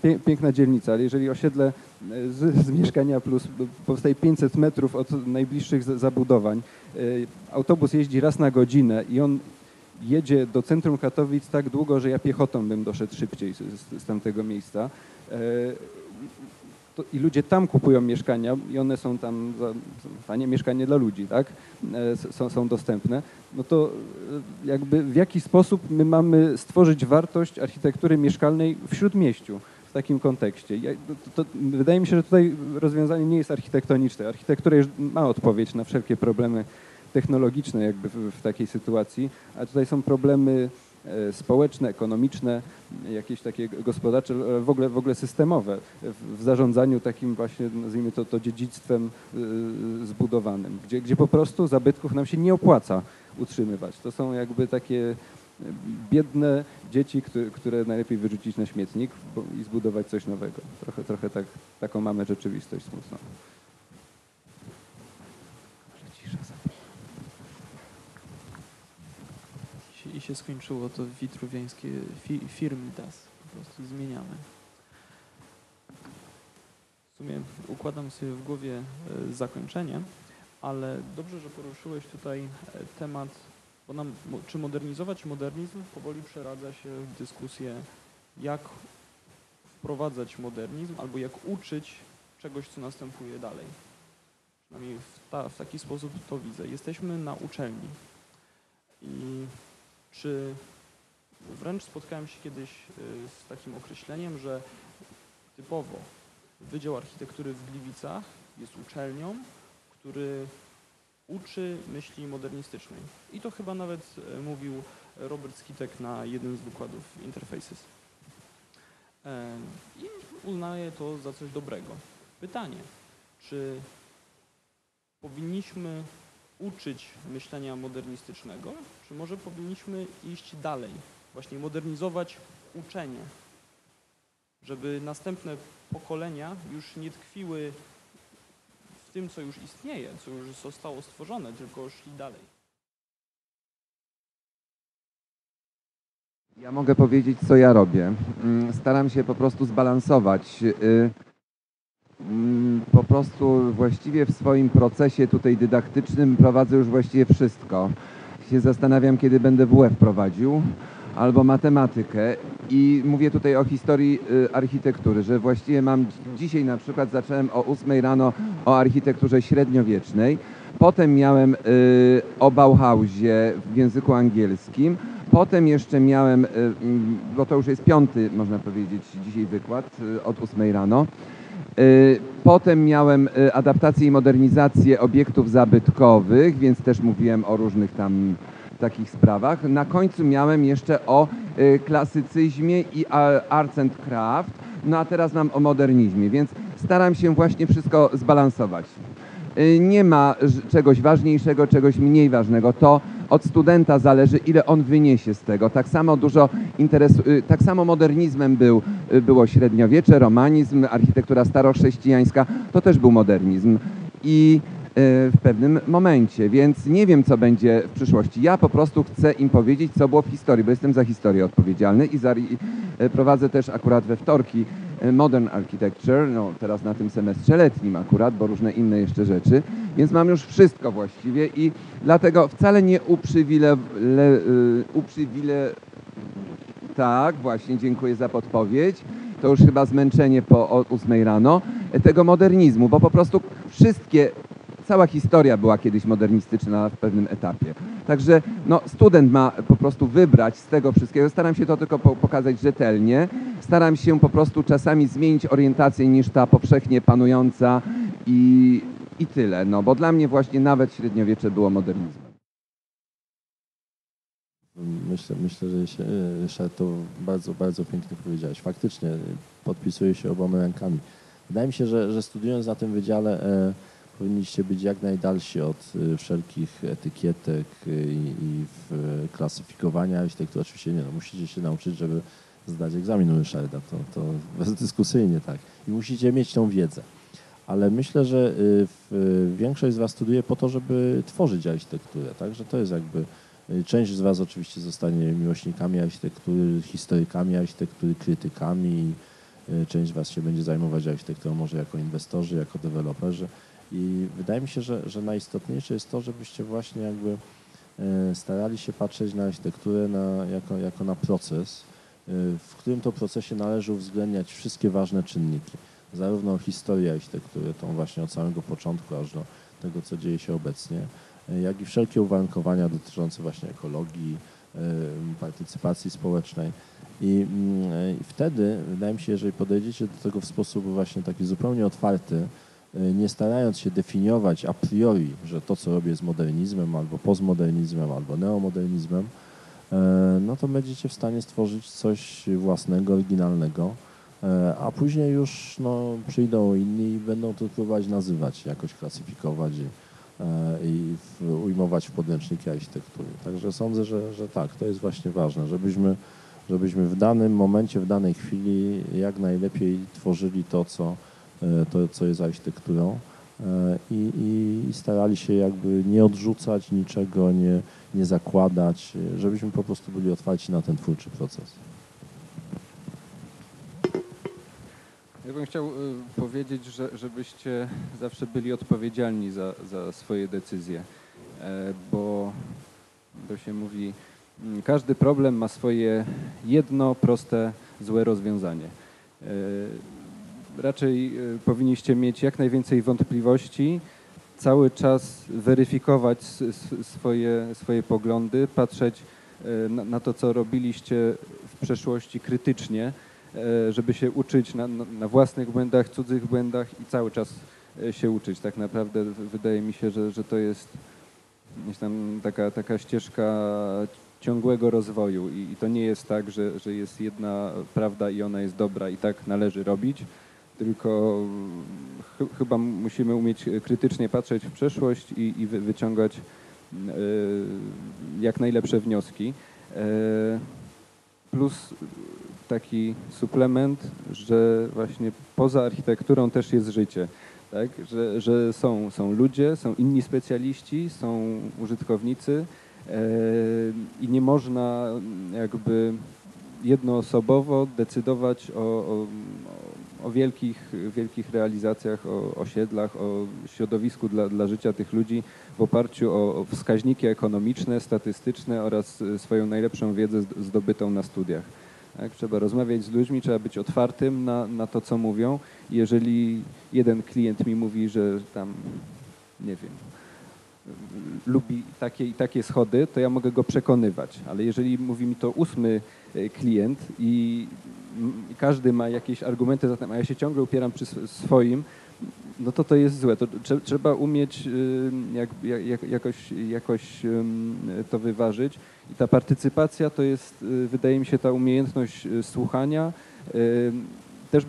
y, piękna dzielnica, ale jeżeli osiedle y, z, z mieszkania plus powstaje 500 metrów od najbliższych za- zabudowań, y, autobus jeździ raz na godzinę i on jedzie do centrum Katowic tak długo, że ja piechotą bym doszedł szybciej z, z, z tamtego miejsca. To, I ludzie tam kupują mieszkania i one są tam za tanie mieszkanie dla ludzi, tak? E, są, są dostępne. No to e, jakby w jaki sposób my mamy stworzyć wartość architektury mieszkalnej w śródmieściu w takim kontekście? Ja, to, to, wydaje mi się, że tutaj rozwiązanie nie jest architektoniczne. Architektura już ma odpowiedź na wszelkie problemy technologiczne jakby w, w takiej sytuacji, a tutaj są problemy społeczne, ekonomiczne, jakieś takie gospodarcze, ale w ogóle, w ogóle systemowe w, zarządzaniu takim właśnie, nazwijmy to, to dziedzictwem y, zbudowanym, gdzie, gdzie po prostu zabytków nam się nie opłaca utrzymywać. To są jakby takie e, biedne dzieci, które, które najlepiej wyrzucić na śmietnik i zbudować coś nowego. Trochę, trochę tak, taką mamy rzeczywistość smutną. Się- skończyło to witruwiańskie fi, firmitas. Po prostu zmieniamy. W sumie układam sobie w głowie e, zakończenie, ale dobrze, że poruszyłeś tutaj e, temat, bo nam, czy modernizować modernizm powoli przeradza się w dyskusję, jak wprowadzać modernizm albo jak uczyć czegoś, co następuje dalej. Przynajmniej w, ta, w taki sposób to widzę. Jesteśmy na uczelni i czy wręcz spotkałem się kiedyś y, z takim określeniem, że typowo Wydział Architektury w Gliwicach jest uczelnią, który uczy myśli modernistycznej. I to chyba nawet e, mówił Robert Skitek na jednym z wykładów Interfaces. I uznaję to za coś dobrego. Pytanie, czy powinniśmy uczyć myślenia modernistycznego, czy może powinniśmy iść dalej, właśnie modernizować uczenie? żeby następne pokolenia już nie tkwiły w tym, co już istnieje, co już zostało stworzone, tylko szli dalej. Ja mogę powiedzieć, co ja robię. Mm, Staram się po prostu zbalansować. Mm, Po prostu właściwie w swoim procesie tutaj dydaktycznym prowadzę już właściwie wszystko. Się zastanawiam, kiedy będę WF prowadził albo matematykę i mówię tutaj o historii y, architektury, że właściwie mam dzisiaj na przykład zacząłem o 8 rano o architekturze średniowiecznej, potem miałem y, o Bauhausie w języku angielskim, Potem jeszcze miałem, y, mm, bo to już jest piąty, można powiedzieć, dzisiaj wykład od 8 rano. Y, Potem miałem y, adaptację i modernizację obiektów zabytkowych, więc też mówiłem o różnych tam takich sprawach. Na końcu miałem jeszcze o y, klasycyzmie i arts and craft, no a teraz mam o modernizmie, więc staram się właśnie wszystko zbalansować. Y, Nie ma czegoś ważniejszego, czegoś mniej ważnego. To od studenta zależy, ile on wyniesie z tego. Tak samo dużo interesu, y, tak samo modernizmem był, y, było średniowiecze, romanizm, architektura starochrześcijańska, to też był modernizm. I w pewnym momencie, więc nie wiem, co będzie w przyszłości. Ja po prostu chcę im powiedzieć, co było w historii, bo jestem za historię odpowiedzialny i za, i, y, prowadzę też akurat we wtorki y, Modern Architecture, no teraz na tym semestrze letnim akurat, bo różne inne jeszcze rzeczy, więc mam już wszystko właściwie i dlatego wcale nie uprzywile, le, y, uprzywile, tak, właśnie, dziękuję za podpowiedź. To już chyba zmęczenie po o 8 rano tego modernizmu, bo po prostu wszystkie, cała historia była kiedyś modernistyczna w pewnym etapie. Także no, student ma po prostu wybrać z tego wszystkiego. Staram się to tylko po, pokazać rzetelnie. Staram się po prostu czasami zmienić orientację niż ta powszechnie panująca i, i tyle. No, bo dla mnie właśnie nawet średniowiecze było modernizmem. Myślę, myślę że się, Ryszard, to bardzo, bardzo pięknie powiedziałeś. Faktycznie podpisuję się oboma rękami. Wydaje mi się, że, że studiując na tym wydziale e, powinniście być jak najdalsi od e, wszelkich etykietek e, i, i e, klasyfikowania architektury. Oczywiście nie, no, musicie się nauczyć, żeby zdać egzamin Ryszarda, to, to bezdyskusyjnie tak. I musicie mieć tą wiedzę. Ale myślę, że większość z Was studiuje po to, żeby tworzyć architekturę, tak? Że to jest jakby Część z Was oczywiście zostanie miłośnikami architektury, historykami architektury, krytykami. y, Część z Was się będzie zajmować architekturą może jako inwestorzy, jako deweloperzy. I wydaje mi się, że, że najistotniejsze jest to, żebyście właśnie jakby e, starali się patrzeć na architekturę na, jako, jako na proces, y, w którym to procesie należy uwzględniać wszystkie ważne czynniki. Zarówno historię architektury, tą właśnie od samego początku aż do tego, co dzieje się obecnie, jak i wszelkie uwarunkowania dotyczące właśnie ekologii, e, partycypacji społecznej. I mm, e, i wtedy, wydaje mi się, jeżeli podejdziecie do tego w sposób właśnie taki zupełnie otwarty, e, nie starając się definiować a priori, że to, co robię jest modernizmem, albo postmodernizmem, albo neomodernizmem, e, no to będziecie w stanie stworzyć coś własnego, oryginalnego, e, a później już no, przyjdą inni i będą to próbować nazywać, jakoś klasyfikować i, e, ujmować w podręczniki architektury. Także sądzę, że, że tak, to jest właśnie ważne, żebyśmy, żebyśmy w danym momencie, w danej chwili jak najlepiej tworzyli to, co, to, co jest architekturą e, i, i, i starali się jakby nie odrzucać niczego, nie, nie zakładać, e, żebyśmy po prostu byli otwarci na ten twórczy proces. Ja bym chciał powiedzieć, że, żebyście zawsze byli odpowiedzialni za, za swoje decyzje, e, bo to się mówi, każdy problem ma swoje jedno proste, złe rozwiązanie. E, Raczej y, powinniście mieć jak najwięcej wątpliwości, cały czas weryfikować swoje, swoje poglądy, patrzeć e, na, na to, co robiliście w przeszłości krytycznie, e, żeby się uczyć na, na własnych błędach, cudzych błędach i cały czas e, się uczyć. Tak naprawdę wydaje mi się, że, że to jest taka, taka ścieżka ciągłego rozwoju i, i to nie jest tak, że, że jest jedna prawda i ona jest dobra i tak należy robić, tylko ch chyba musimy umieć krytycznie patrzeć w przeszłość i, i wy wyciągać e, jak najlepsze wnioski. E, plus taki suplement, że właśnie poza architekturą też jest życie. Tak? Że, że są, są ludzie, są inni specjaliści, są użytkownicy e, i nie można jakby jednoosobowo decydować o, o, o wielkich, wielkich realizacjach, o osiedlach, o środowisku dla, dla życia tych ludzi w oparciu o, wskaźniki ekonomiczne, statystyczne oraz e, swoją najlepszą wiedzę zd- zdobytą na studiach. Tak? Trzeba rozmawiać z ludźmi, trzeba być otwartym na, na to, co mówią. Jeżeli jeden klient mi mówi, że tam, nie wiem, lubi takie i takie schody, to ja mogę go przekonywać. Ale jeżeli mówi mi to ósmy klient i każdy ma jakieś argumenty za tym, a ja się ciągle upieram przy sw- swoim, no to to jest złe. To trze- trzeba umieć jak, jak, jak, jakoś, jakoś to wyważyć. I ta partycypacja to jest, y, wydaje mi się, ta umiejętność y, słuchania. Też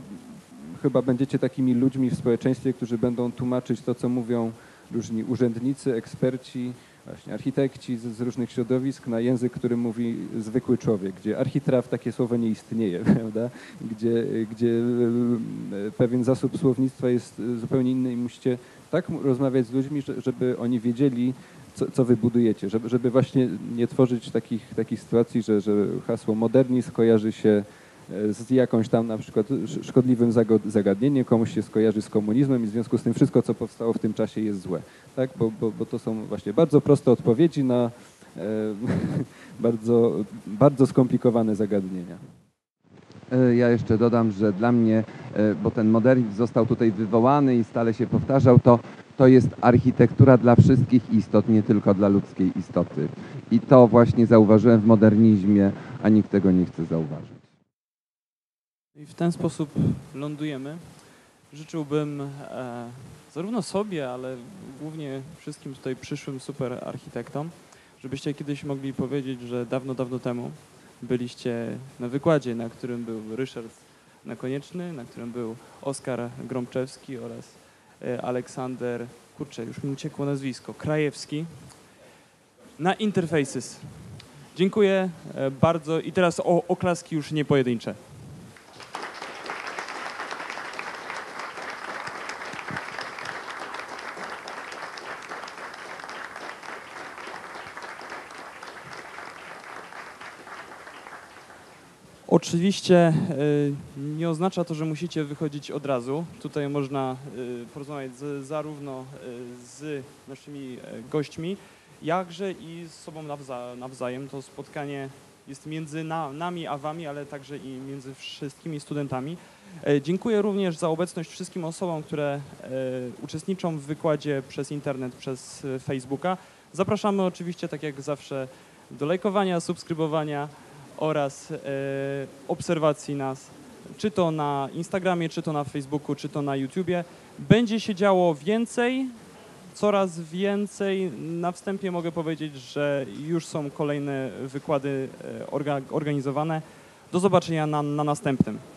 chyba będziecie takimi ludźmi w społeczeństwie, którzy będą tłumaczyć to, co mówią różni urzędnicy, eksperci, właśnie architekci z, z różnych środowisk na język, który mówi zwykły człowiek, gdzie architraw takie słowo nie istnieje, prawda? Gdzie, gdzie e, pewien zasób słownictwa jest e, zupełnie inny i musicie tak rozmawiać z ludźmi, że- żeby oni wiedzieli, co, co wy budujecie, żeby, żeby właśnie nie tworzyć takich, takich sytuacji, że, że hasło modernizm kojarzy się z jakąś tam na przykład sz- szkodliwym zagadnieniem, komuś się skojarzy z komunizmem i w związku z tym wszystko, co powstało w tym czasie jest złe. Tak? Bo, bo, bo to są właśnie bardzo proste odpowiedzi na e, bardzo, bardzo skomplikowane zagadnienia. E, Ja jeszcze dodam, że dla mnie, e, bo ten modernizm został tutaj wywołany i stale się powtarzał, to, to jest architektura dla wszystkich istot, nie tylko dla ludzkiej istoty. I to właśnie zauważyłem w modernizmie, a nikt tego nie chce zauważyć. I w ten sposób lądujemy. Życzyłbym e, zarówno sobie, ale głównie wszystkim tutaj przyszłym super architektom, żebyście kiedyś mogli powiedzieć, że dawno, dawno temu byliście na wykładzie, na którym był Ryszard Nakonieczny, na którym był Oskar Gromczewski oraz e, Aleksander, kurczę, już mi uciekło nazwisko, Krajewski, na Interfaces. Dziękuję e, bardzo i teraz o, oklaski już nie pojedyncze. Oczywiście y, nie oznacza to, że musicie wychodzić od razu. Tutaj można y, porozmawiać z, zarówno y, z naszymi e, gośćmi, jakże i z sobą nawza, nawzajem. To spotkanie jest między na, nami a wami, ale także i między wszystkimi studentami. E, Dziękuję również za obecność wszystkim osobom, które e, uczestniczą w wykładzie przez internet, przez Facebooka. Zapraszamy oczywiście, tak jak zawsze, do lajkowania, subskrybowania oraz e, obserwacji nas, czy to na Instagramie, czy to na Facebooku, czy to na YouTubie. Będzie się działo więcej, coraz więcej. Na wstępie mogę powiedzieć, że już są kolejne wykłady e, orga, organizowane. Do zobaczenia na, na następnym. Cześć!